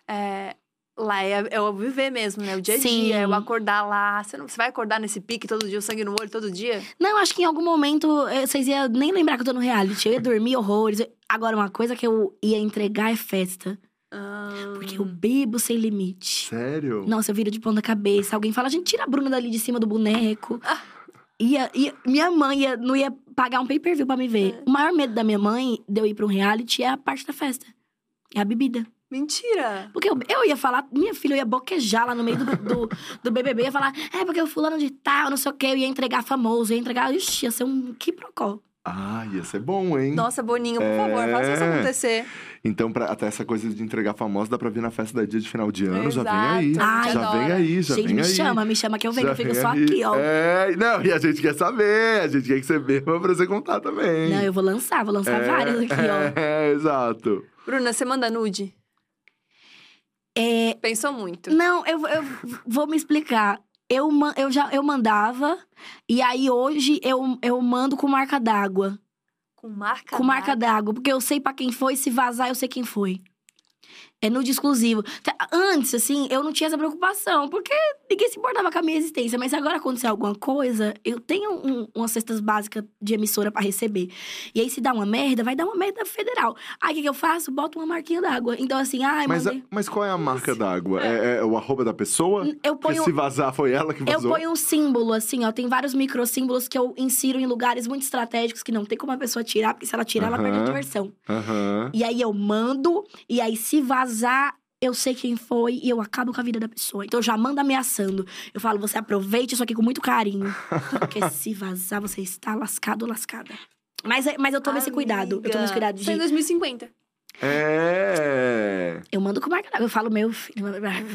é, lá é, é o viver mesmo, né? O dia a Sim. dia, é o acordar lá. Você, não, você vai acordar nesse pique todo dia, o sangue no olho todo dia? Não, acho que em algum momento eh, vocês iam nem lembrar que eu tô no reality. Eu ia dormir horrores. Agora, uma coisa que eu ia entregar é festa. Ah, Porque eu bebo sem limite. Sério? Nossa, eu viro de ponta cabeça. Alguém fala, gente, tira a Bruna dali de cima do boneco. Ia, ia- minha mãe ia- não ia pagar um pay-per-view pra me ver. O maior medo da minha mãe de eu ir pra um reality é a parte da festa. É a bebida. Mentira! Porque eu, eu ia falar, minha filha, eu ia boquejar lá no meio do, do, do BBB. Ia falar, é porque o fulano de tal, não sei o quê. Eu ia entregar famoso, ia entregar... Ixi, ia ser um quiprocó. Ah, ia ser bom, hein? Nossa, Boninho, por favor, faça isso É. acontecer. Então, pra- até essa coisa de entregar famosa dá pra vir na festa da dia de final de ano. Já vem Exato, aí. a gente já vem aí, já Gente, vem me aí. chama, me chama que eu venho. Já eu fico só aí. aqui, ó. É, não, e a gente quer saber, a gente quer que você beba pra você contar também. Não, eu vou lançar, vou lançar É, várias aqui, ó. É, exato. Bruna, você manda nude? É, Pensou muito. não, eu, eu vou me explicar. Eu, eu já eu mandava, e aí hoje eu, eu mando com marca d'água. Com marca Com marca d'água, porque eu sei pra quem foi, se vazar, eu sei quem foi. É nude exclusivo. Tá, Antes, assim, eu não tinha essa preocupação, porque ninguém se importava com a minha existência. Mas agora acontecer alguma coisa, eu tenho um- umas cestas básicas de emissora pra receber. E aí, se dá uma merda, vai dar uma merda federal. Aí, o que, que eu faço? Boto uma marquinha d'água. Então, assim, ai, Mas, mandei... a- mas qual é a marca d'água? É. é o arroba da pessoa? Eu ponho... se vazar, foi ela que Eu vazou? ponho um símbolo, assim, ó. Tem vários microsímbolos que eu insiro em lugares muito estratégicos que não tem como a pessoa tirar, porque se ela tirar, ela perde a diversão. Aham. E aí eu mando, e aí se vazar, eu sei quem foi e eu acabo com a vida da pessoa. Então eu já mando ameaçando. Eu falo, você aproveite isso aqui com muito carinho. Porque se vazar, você está lascado ou lascada. Mas, é- mas eu tomo esse cuidado. Eu tomo esse cuidado Isso é em de. 2050. É. Eu mando com marca d'água. Eu falo, meu filho,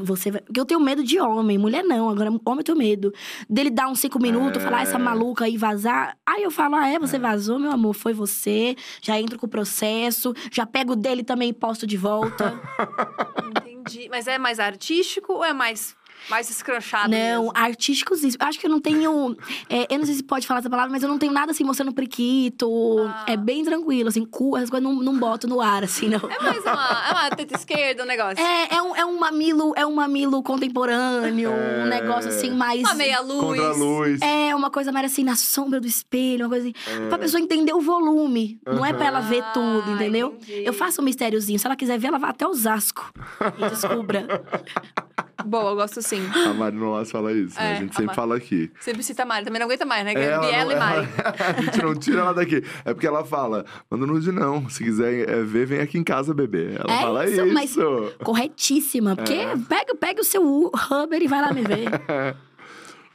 você vai. Porque eu tenho medo de homem, mulher não. Agora, homem eu tenho medo. Dele dar uns cinco minutos, É. falar "Ah, essa maluca aí vazar. Aí eu falo, ah, é, você vazou, meu amor, foi você. Já entro com o processo, já pego dele também e posto de volta. Entendi. Mas é mais artístico ou é mais, mais escranchado não, mesmo? artísticos, isso. Acho que eu não tenho. é, eu não sei se pode falar essa palavra, mas eu não tenho nada assim mostrando priquito. Ah. É bem tranquilo, assim, cu, essas coisas não, não boto no ar, assim, não. É mais uma, é uma teta esquerda o negócio. É, é, um, é um mamilo, é um mamilo contemporâneo, É. um negócio assim mais. Uma meia luz. Contra a luz. É, uma coisa mais assim, na sombra do espelho, uma coisa assim. É. Pra pessoa entender o volume. Não é pra ela ver Ah, tudo, entendeu? entendi. Eu faço um mistériozinho. Se ela quiser ver, ela vai até Osasco e descubra. Boa, eu gosto sim. A Mari Nolas fala isso, né? É, A gente a sempre Mari. fala aqui. Sempre cita a Mari, também não aguenta mais, né? É, ela Biela não- e Mari. ela- a gente não tira ela daqui. É porque ela fala, manda nude não. Se quiser é, ver, vem aqui em casa, bebê. Ela É fala isso, isso. mas- Corretíssima. Porque É. pega, pega o seu Uber e vai lá me ver.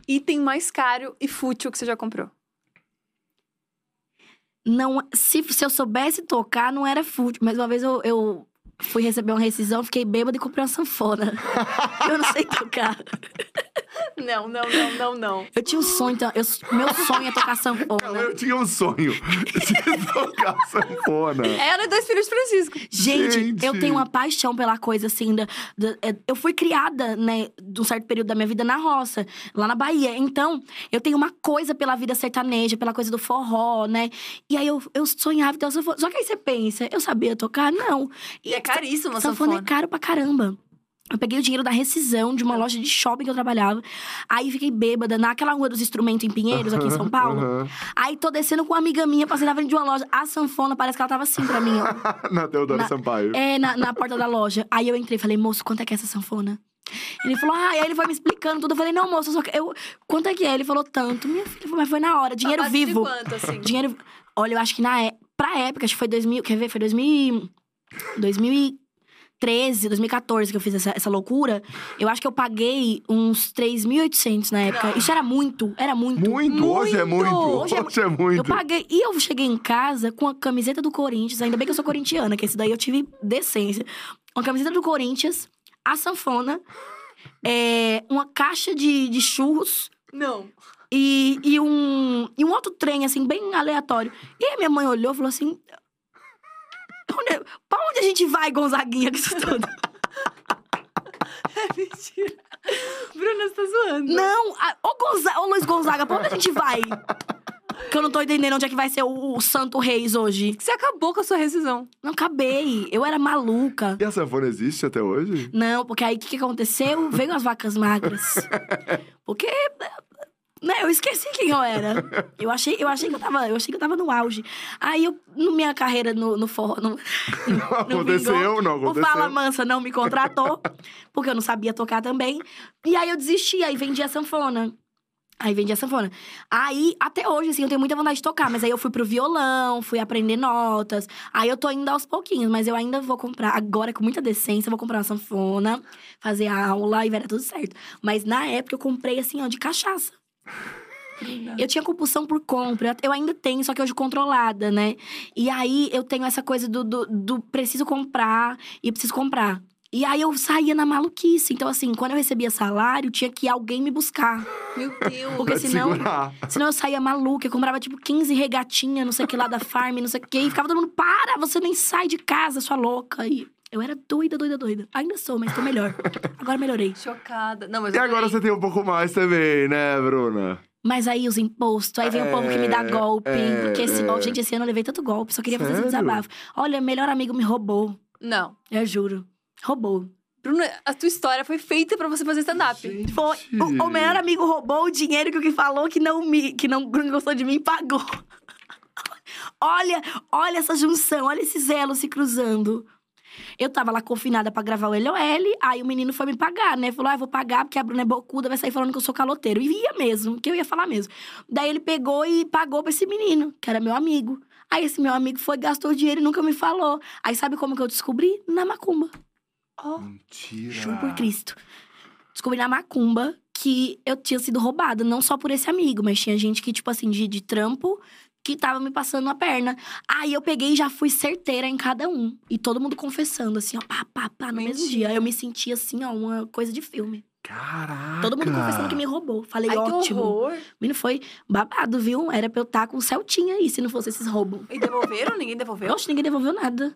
Item mais caro e fútil que você já comprou. Não, se, se eu soubesse tocar, não era fútil. Mas uma vez eu, eu fui receber uma rescisão, fiquei bêbada e comprei uma sanfona. eu não sei tocar. Não, não, não, não, não. Eu tinha um sonho, então. Eu, meu sonho é tocar sanfona. Eu tinha um sonho de tocar sanfona. Ela e dois filhos de Francisco. Gente, Gente. eu tenho uma paixão pela coisa assim. Da, da- é, eu fui criada, né, de um certo período da minha vida na roça, lá na Bahia. Então, eu tenho uma coisa pela vida sertaneja, pela coisa do forró, né? E aí eu, eu sonhava então sanfona. Só que aí você pensa, eu sabia tocar? Não. E é caríssimo a sanfona. sanfona. é caro pra caramba. Eu peguei o dinheiro da rescisão de uma loja de shopping que eu trabalhava. Aí fiquei bêbada naquela rua dos instrumentos em Pinheiros, aqui em São Paulo. Aham. Aí tô descendo com uma amiga minha, passei na frente de uma loja. A sanfona parece que ela tava assim pra mim, ó. Na Teodoro Na- Sampaio. É, na, na porta da loja. Aí eu entrei e falei, moço, quanto é que é essa sanfona? Ele falou, ah, e aí ele foi me explicando tudo. Eu falei, não, moço, eu só que- eu, quanto é que é? Ele falou, tanto. Minha filha, mas foi na hora, dinheiro base de vivo. quanto, assim? Dinheiro. Olha, eu acho que na é... pra época, acho que foi 2000. Quer ver? Foi 2000. 2013, 2014 que eu fiz essa, essa loucura. Eu acho que eu paguei uns 3.800 na época. Isso era muito, era muito. Muito, hoje é muito. Hoje Hoje é- é, muito. Eu paguei. E eu cheguei em casa com a camiseta do Corinthians. Ainda bem que eu sou corintiana, que esse daí eu tive decência. Uma camiseta do Corinthians, a sanfona, é, uma caixa de, de churros Não. e, e, um, e um outro trem, assim, bem aleatório. E aí minha mãe olhou e falou assim... Onde, pra onde a gente vai, Gonzaguinha, com isso tudo? É mentira. Bruna, você tá zoando. não, a, ô, Gonza, ô Luiz Gonzaga, pra onde a gente vai? Que eu não tô entendendo onde é que vai ser o, o Santo Reis hoje. Você acabou com a sua rescisão. Não acabei, eu era maluca. E a sanfona existe até hoje? Não, porque aí o que, que aconteceu? Veio as vacas magras. Porque. Né, eu esqueci quem eu era. Eu achei, eu achei que eu tava, eu achei que eu tava no auge. Aí eu, no minha carreira no, no forró, no, Não aconteceu, vingou. não O aconteceu. Fala Mansa não me contratou, porque eu não sabia tocar também. E aí eu desisti, aí vendi a sanfona. Aí vendi a sanfona. Aí, até hoje, assim, eu tenho muita vontade de tocar. Mas aí eu fui pro violão, fui aprender notas. Aí eu tô indo aos pouquinhos, mas eu ainda vou comprar. Agora, com muita decência, vou comprar uma sanfona, fazer aula e vai dar tudo certo. Mas na época eu comprei, assim, ó, de cachaça. Eu tinha compulsão por compra, eu ainda tenho, só que hoje controlada, né? E aí eu tenho essa coisa do, do, do preciso comprar e preciso comprar. E aí eu saía na maluquice. Então, assim, quando eu recebia salário, tinha que alguém me buscar. Meu Deus. Porque senão. segurar. Senão eu saía maluca, eu comprava tipo 15 regatinha, não sei o que lá da farm, não sei o que. E ficava todo mundo, para, você nem sai de casa, sua louca. E eu era doida, doida, doida. Ainda sou, mas tô melhor. Agora melhorei. Chocada. Não, mas E agora você tem um pouco mais também, né, Bruna? Mas aí os impostos, aí vem o povo que me dá É, golpe. é, porque esse, é. gente, esse ano eu levei tanto golpe, só queria fazer esse Sério? desabafo. Olha, melhor amigo me roubou. Não. Eu juro. Roubou. Bruna, a tua história foi feita pra você fazer stand-up. Foi. O, o melhor amigo roubou o dinheiro que o que falou que não me. que não gostou de mim pagou. olha, olha essa junção, olha esses elos se cruzando. Eu tava lá confinada pra gravar o LOL, aí o menino foi me pagar, né? Falou, ah, eu vou pagar porque a Bruna é bocuda, vai sair falando que eu sou caloteiro. E ia mesmo, que eu ia falar mesmo. Daí ele pegou e pagou pra esse menino, que era meu amigo. Aí esse meu amigo foi, gastou dinheiro e nunca me falou. Aí sabe como que eu descobri? Na macumba. Mentira. Juro por Cristo. Descobri na macumba que eu tinha sido roubada, não só por esse amigo, mas tinha gente que, tipo assim, de, de trampo, que tava me passando a perna. Aí eu peguei e já fui certeira em cada um. E todo mundo confessando, assim, ó, pá, pá, pá, no mesmo Mentira. dia. Eu me senti assim, ó, uma coisa de filme. Caraca! Todo mundo confessando que me roubou. Falei, Ai, ótimo. Menino, foi babado, viu? Era pra eu estar com o Celtinha aí, se não fosse esses roubos. E devolveram? Ninguém devolveu? Oxe, ninguém devolveu nada.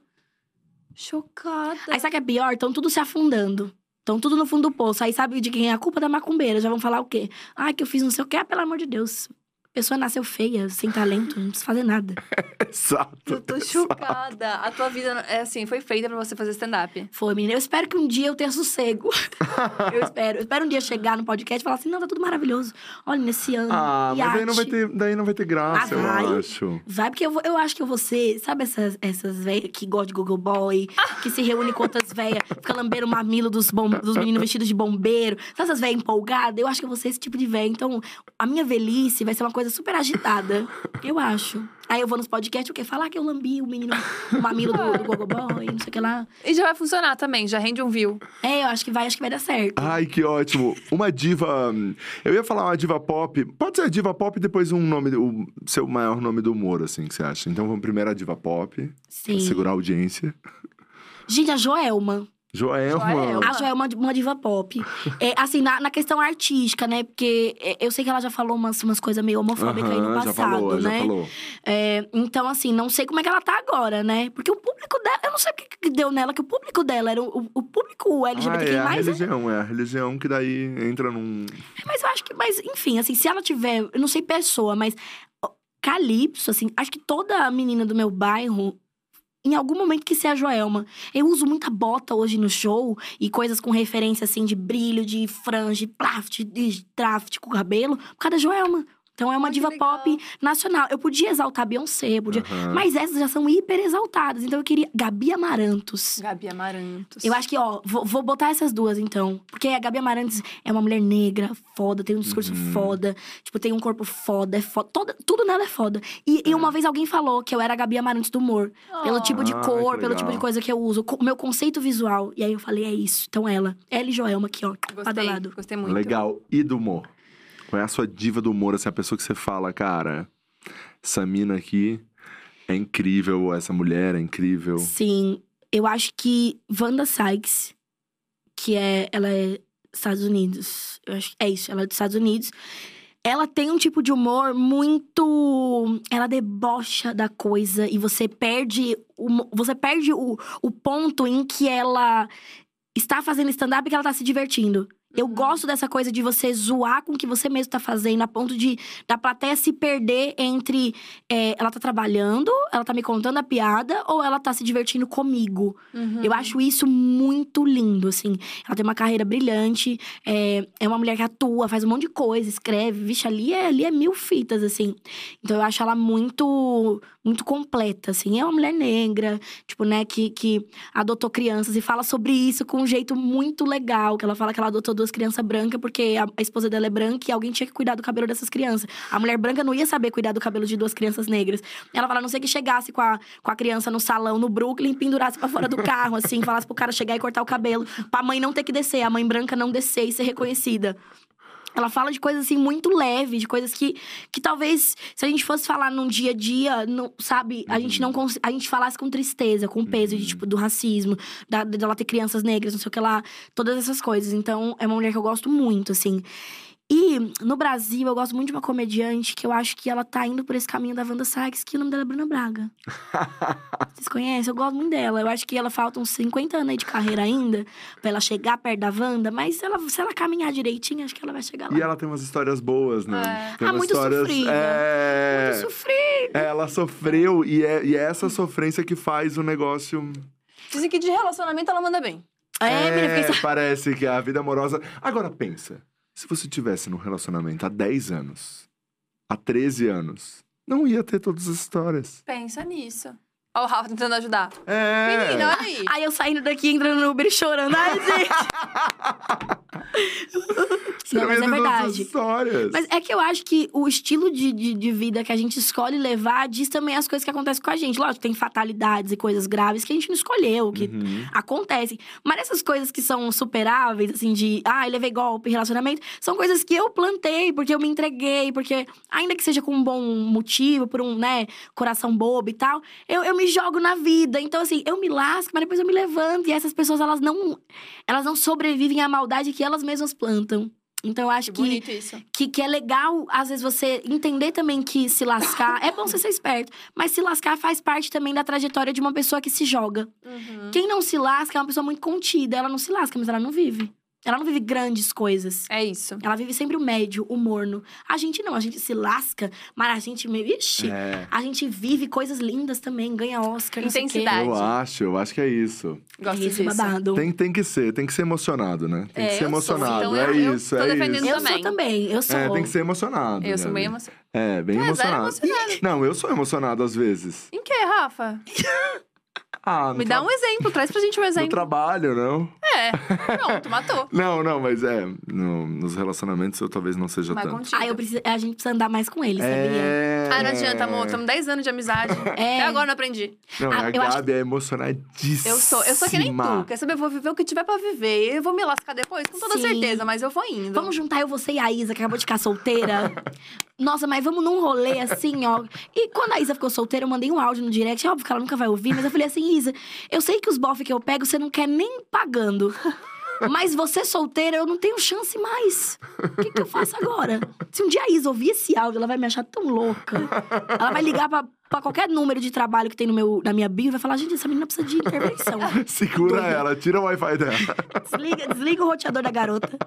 Chocada. Aí sabe o que é pior? Estão tudo se afundando. Estão tudo no fundo do poço. Aí sabe de quem é a culpa da macumbeira? Já vão falar o quê? Ah, que eu fiz não sei o quê. Ah, pelo amor de Deus. Pessoa nasceu feia, sem talento, não precisa fazer nada. Exato. Eu tô chocada. A tua vida, é assim, foi feita pra você fazer stand-up. Foi, menina. Eu espero que um dia eu tenha sossego. eu espero. Eu espero um dia chegar no podcast e falar assim: não, tá tudo maravilhoso. Olha, nesse ano. Ah, mas daí não, vai ter, daí não vai ter graça, Ah, eu vai. acho. Vai, porque eu, vou- eu acho que eu vou ser, sabe essas, essas velhas que gostam de Google Boy, que se reúne com outras velhas, fica lambendo o mamilo dos, bom, dos meninos vestidos de bombeiro. Sabe essas velhas empolgadas? Eu acho que eu vou ser esse tipo de velha. Então, a minha velhice vai ser uma coisa super agitada. Eu acho. Aí eu vou nos podcasts, o quê? Falar que eu lambi o menino, o mamilo do, do Google Boy, não sei o que lá. E já vai funcionar também, já rende um view. É, eu acho que vai, acho que vai dar certo. Ai, que ótimo. Uma diva. Eu ia falar uma diva pop. Pode ser a diva pop e depois um nome, o seu maior nome do humor, assim, que você acha. Então vamos primeiro a diva pop, pra Sim. segurar a audiência. Gente, a Joelma. Joelma. Joelma. A Jo é uma, diva pop. É, assim, na, na questão artística, né? Porque é, eu sei que ela já falou umas, umas coisas meio homofóbicas aí no passado, já falou, né? já falou. É, então, assim, não sei como é que ela tá agora, né? Porque o público dela, eu não sei o que, deu nela, que o público dela era o, o público Ah, LGBTQI+, é a mais, né? religião, é a religião que daí entra num. Mas eu acho que, mas enfim, assim, se ela tiver, eu não sei pessoa, mas Calypso, assim, acho que toda menina do meu bairro, em algum momento que ser a Joelma. Eu uso muita bota hoje no show e coisas com referência, assim, de brilho, de franja, de plaft, de draft com cabelo, por causa da Joelma. Então é uma que diva legal. pop nacional. Eu podia exaltar a Beyoncé, podia. Aham. Mas essas já são hiper exaltadas. Então eu queria. Gabi Amarantos. Gabi Amarantos. Eu acho que, ó, vou, vou botar essas duas, então. Porque a Gabi Amarantos é uma mulher negra, foda, tem um discurso Uhum. foda. Tipo, tem um corpo foda, é foda. Toda, tudo nela é foda. E, e uma vez alguém falou que eu era a Gabi Amarantos do humor. Pelo tipo de Ah, cor, que pelo tipo de coisa que eu uso. O meu conceito visual. E aí eu falei, é isso. Então ela. Ela e Joelma aqui, ó. Gostei, lado. gostei muito. Legal. E do humor? Qual é a sua diva do humor? Assim, a pessoa que você fala, cara, essa mina aqui é incrível, essa mulher é incrível. Sim. Eu acho que Wanda Sykes, que é. Ela é Estados Unidos. Eu acho é isso, ela é dos Estados Unidos. Ela tem um tipo de humor muito. Ela debocha da coisa e você perde. O, você perde o, o ponto em que ela está fazendo stand-up e que ela tá se divertindo. Eu gosto dessa coisa de você zoar com o que você mesmo tá fazendo, a ponto de da plateia se perder entre é, ela tá trabalhando, ela tá me contando a piada, ou ela tá se divertindo comigo. Uhum. Eu acho isso muito lindo, assim. Ela tem uma carreira brilhante, é, é uma mulher que atua, faz um monte de coisa, escreve. Vixe, ali é, ali é mil fitas, assim. Então eu acho ela muito, muito completa, assim. É uma mulher negra, tipo, né, que, que adotou crianças e fala sobre isso com um jeito muito legal. Que ela fala que ela adotou duas crianças brancas porque a, a esposa dela é branca e alguém tinha que cuidar do cabelo dessas crianças. A mulher branca não ia saber cuidar do cabelo de duas crianças negras. Ela fala, a não sei que chegasse com a, com a criança no salão, no Brooklyn, pendurasse pra fora do carro, assim, falasse pro cara chegar e cortar o cabelo. Pra mãe não ter que descer, a mãe branca não descer e ser reconhecida. Ela fala de coisas assim muito leves, de coisas que, que talvez, se a gente fosse falar num dia a dia, não, sabe, a gente não cons- a gente falasse com tristeza, com peso de, tipo, do racismo, da, dela ter crianças negras, não sei o que lá, todas essas coisas. Então, é uma mulher que eu gosto muito, assim. E no Brasil, eu gosto muito de uma comediante que eu acho que ela tá indo por esse caminho da Wanda Sykes, que o nome dela é Bruna Braga. Vocês conhecem? Eu gosto muito dela. Eu acho que ela falta uns 50 anos aí de carreira ainda, pra ela chegar perto da Wanda, mas se ela, se ela caminhar direitinho, acho que ela vai chegar lá. E ela tem umas histórias boas, né? É. Tem Ah, muito histórias. sofrida. É... Muito sofrida. Ela sofreu e é, e é essa sofrência que faz o negócio. Dizem que de relacionamento ela manda bem. É, menina, fiquei... parece que a vida amorosa. Agora pensa, se você tivesse num relacionamento há 10 anos, há 13 anos, não ia ter todas as histórias. Pensa nisso. Ó, o Rafa tentando ajudar. É. Menina, olha aí. Aí eu saindo daqui, entrando no Uber e chorando. Ai, gente. Não, mas é verdade. Mas é que eu acho que o estilo de, de, de vida que a gente escolhe levar diz também as coisas que acontecem com a gente. Lógico, tem fatalidades e coisas graves que a gente não escolheu, que Uhum. acontecem. Mas essas coisas que são superáveis, assim, de ah, levei golpe, relacionamento, são coisas que eu plantei, porque eu me entreguei, porque, ainda que seja com um bom motivo, por um, né, coração bobo e tal, eu, eu me jogo na vida. Então, assim, eu me lasco, mas depois eu me levanto. E essas pessoas, elas não, elas não sobrevivem à maldade que elas mesmas plantam. Então, eu acho Que que que, que é legal, às vezes, você entender também que se lascar. é bom você ser esperto, mas se lascar faz parte também da trajetória de uma pessoa que se joga. Uhum. Quem não se lasca é uma pessoa muito contida. Ela não se lasca, mas ela não vive. Ela não vive grandes coisas. É isso. Ela vive sempre o médio, o morno. A gente não, a gente se lasca, mas a gente meio. Ixi, É. a gente vive coisas lindas também, ganha Oscar, não sei o quê. Intensidade. Eu acho, eu acho que é isso. Gosto Esse disso. babado. Tem, tem que ser, tem que ser emocionado, né? Tem É, que ser eu sou, emocionado. então é eu- eu isso, tô é defendendo isso. Eu também. sou também, eu sou. É, tem que ser emocionado. Eu sou bem amiga? emocionada. É, bem é emocionado. emocionada. Não, eu sou emocionado às vezes. Em que, Rafa? Ah, no Me dá um exemplo, traz pra gente um No exemplo. trabalho, não? É, pronto, matou. Não, não, mas é. no- nos relacionamentos eu talvez não seja Mas tanto. contigo. Ah, eu preciso, a gente precisa andar mais com ele, sabia? É... Ah, não adianta, amor. Estamos 10 anos de amizade. É. Até agora eu não aprendi. Não, Ah, a eu acho Gabi é emocionadíssima. Eu sou, eu sou que nem tu. Quer saber? Eu vou viver o que tiver pra viver. Eu vou me lascar depois, com toda Sim. certeza, mas eu vou indo. Vamos juntar eu, você e a Isa, que acabou de ficar solteira. Nossa, mas vamos num rolê assim, ó. E quando a Isa ficou solteira, eu mandei um áudio no direct. É óbvio que ela nunca vai ouvir, mas eu falei assim: Isa, eu sei que os bofs que eu pego você não quer nem pagando. Mas você solteira, eu não tenho chance mais. O que, que eu faço agora? Se um dia a Isa ouvir esse áudio, ela vai me achar tão louca. Ela vai ligar pra, pra qualquer número de trabalho que tem no meu, na minha bio e vai falar: gente, essa menina precisa de intervenção. Segura Doida. ela, tira o Wi-Fi dela. Desliga, desliga o roteador da garota.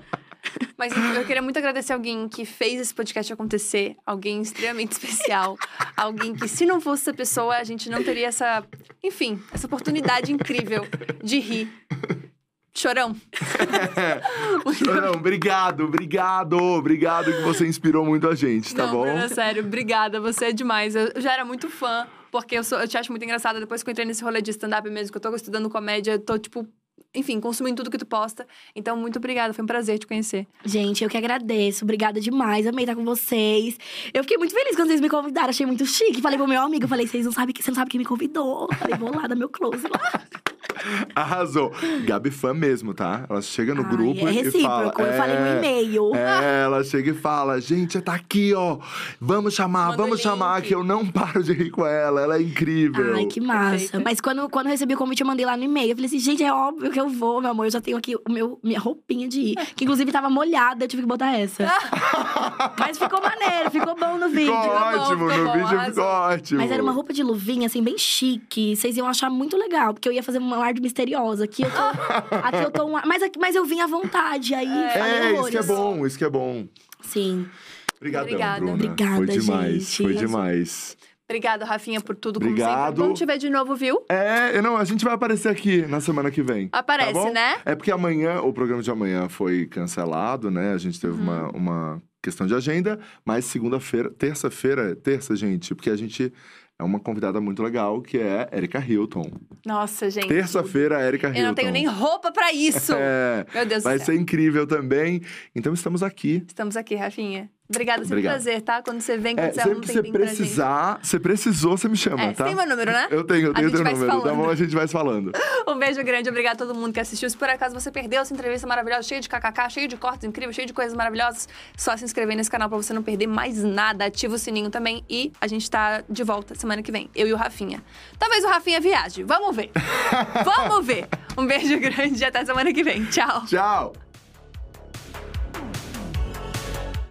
Mas eu queria muito agradecer alguém que fez esse podcast acontecer. Alguém extremamente especial. alguém que, se não fosse essa pessoa, a gente não teria essa. Enfim, essa oportunidade incrível de rir. Chorão. Não, obrigado, obrigado, obrigado que você inspirou muito a gente, tá não, bom? Bruna, sério, obrigada. Você é demais. Eu eu já era muito fã, porque eu, sou, eu te acho muito engraçada. Depois que eu entrei nesse rolê de stand-up mesmo, que eu tô estudando comédia, eu tô, tipo, enfim, consumindo tudo que tu posta. Então, muito obrigada. Foi um prazer te conhecer. Gente, eu que agradeço. Obrigada demais. Amei estar com vocês. Eu fiquei muito feliz quando vocês me convidaram. Achei muito chique. Falei pro meu amigo, falei, vocês não sabem que você não sabe quem me convidou. Falei, vou lá dar meu close lá. Arrasou. Gabi fã mesmo, tá? Ela chega no Ai, grupo é e fala... recíproco. Eu falei no é, e-mail. É, ela chega e fala, gente, tá aqui, ó. Vamos chamar, Manda vamos chamar, que eu não paro de rir com ela. Ela é incrível. Ai, que massa. Perfeita. Mas quando, quando eu recebi o convite, eu mandei lá no e-mail. Eu falei assim, gente, é óbvio que eu vou, meu amor. Eu já tenho aqui o meu, minha roupinha de ir. Que inclusive tava molhada, eu tive que botar essa. Mas ficou maneiro, ficou bom no vídeo. Ficou bom, ótimo, ficou no bom, vídeo ficou ótimo. Mas era uma roupa de luvinha, assim, bem chique. Vocês iam achar muito legal, porque eu ia fazer uma ar de misteriosa. Aqui eu tô. aqui eu tô um ar- mas, mas eu vim à vontade, aí falei É, isso que é bom, isso que é bom. Sim. Obrigadão, Obrigada. Bruna. Obrigada, Foi demais, gente. foi demais. Obrigada, Rafinha, por tudo, como Obrigado. sempre. Vamos te ver de novo, viu? É, não, a gente vai aparecer aqui na semana que vem. Aparece, tá né? É porque amanhã, o programa de amanhã foi cancelado, né? A gente teve Uhum. uma, uma questão de agenda, mas segunda-feira, terça-feira, terça, gente, porque a gente é uma convidada muito legal, que é Erika Hilton. Nossa, gente. Terça-feira, Erika Hilton. Eu não tenho nem roupa pra isso. É, Meu Deus vai do céu. ser incrível também. Então estamos aqui. Estamos aqui, Rafinha. Obrigada, sempre um Obrigado. prazer, tá? Quando você vem, quando É, você arruma um você tempinho gente. precisar, você precisou, você me chama, É, tá? você tem meu número, né? Eu tenho, eu tenho teu número. Tá bom, a gente vai se falando. Um beijo grande, obrigado a todo mundo que assistiu. Se por acaso você perdeu essa entrevista maravilhosa, cheia de kkk, cheia de cortes incríveis, cheia de coisas maravilhosas, só se inscrever nesse canal pra você não perder mais nada. Ativa o sininho também e a gente tá de volta semana que vem, eu e o Rafinha. Talvez o Rafinha viaje, vamos ver. vamos ver. Um beijo grande e até semana que vem. Tchau. Tchau!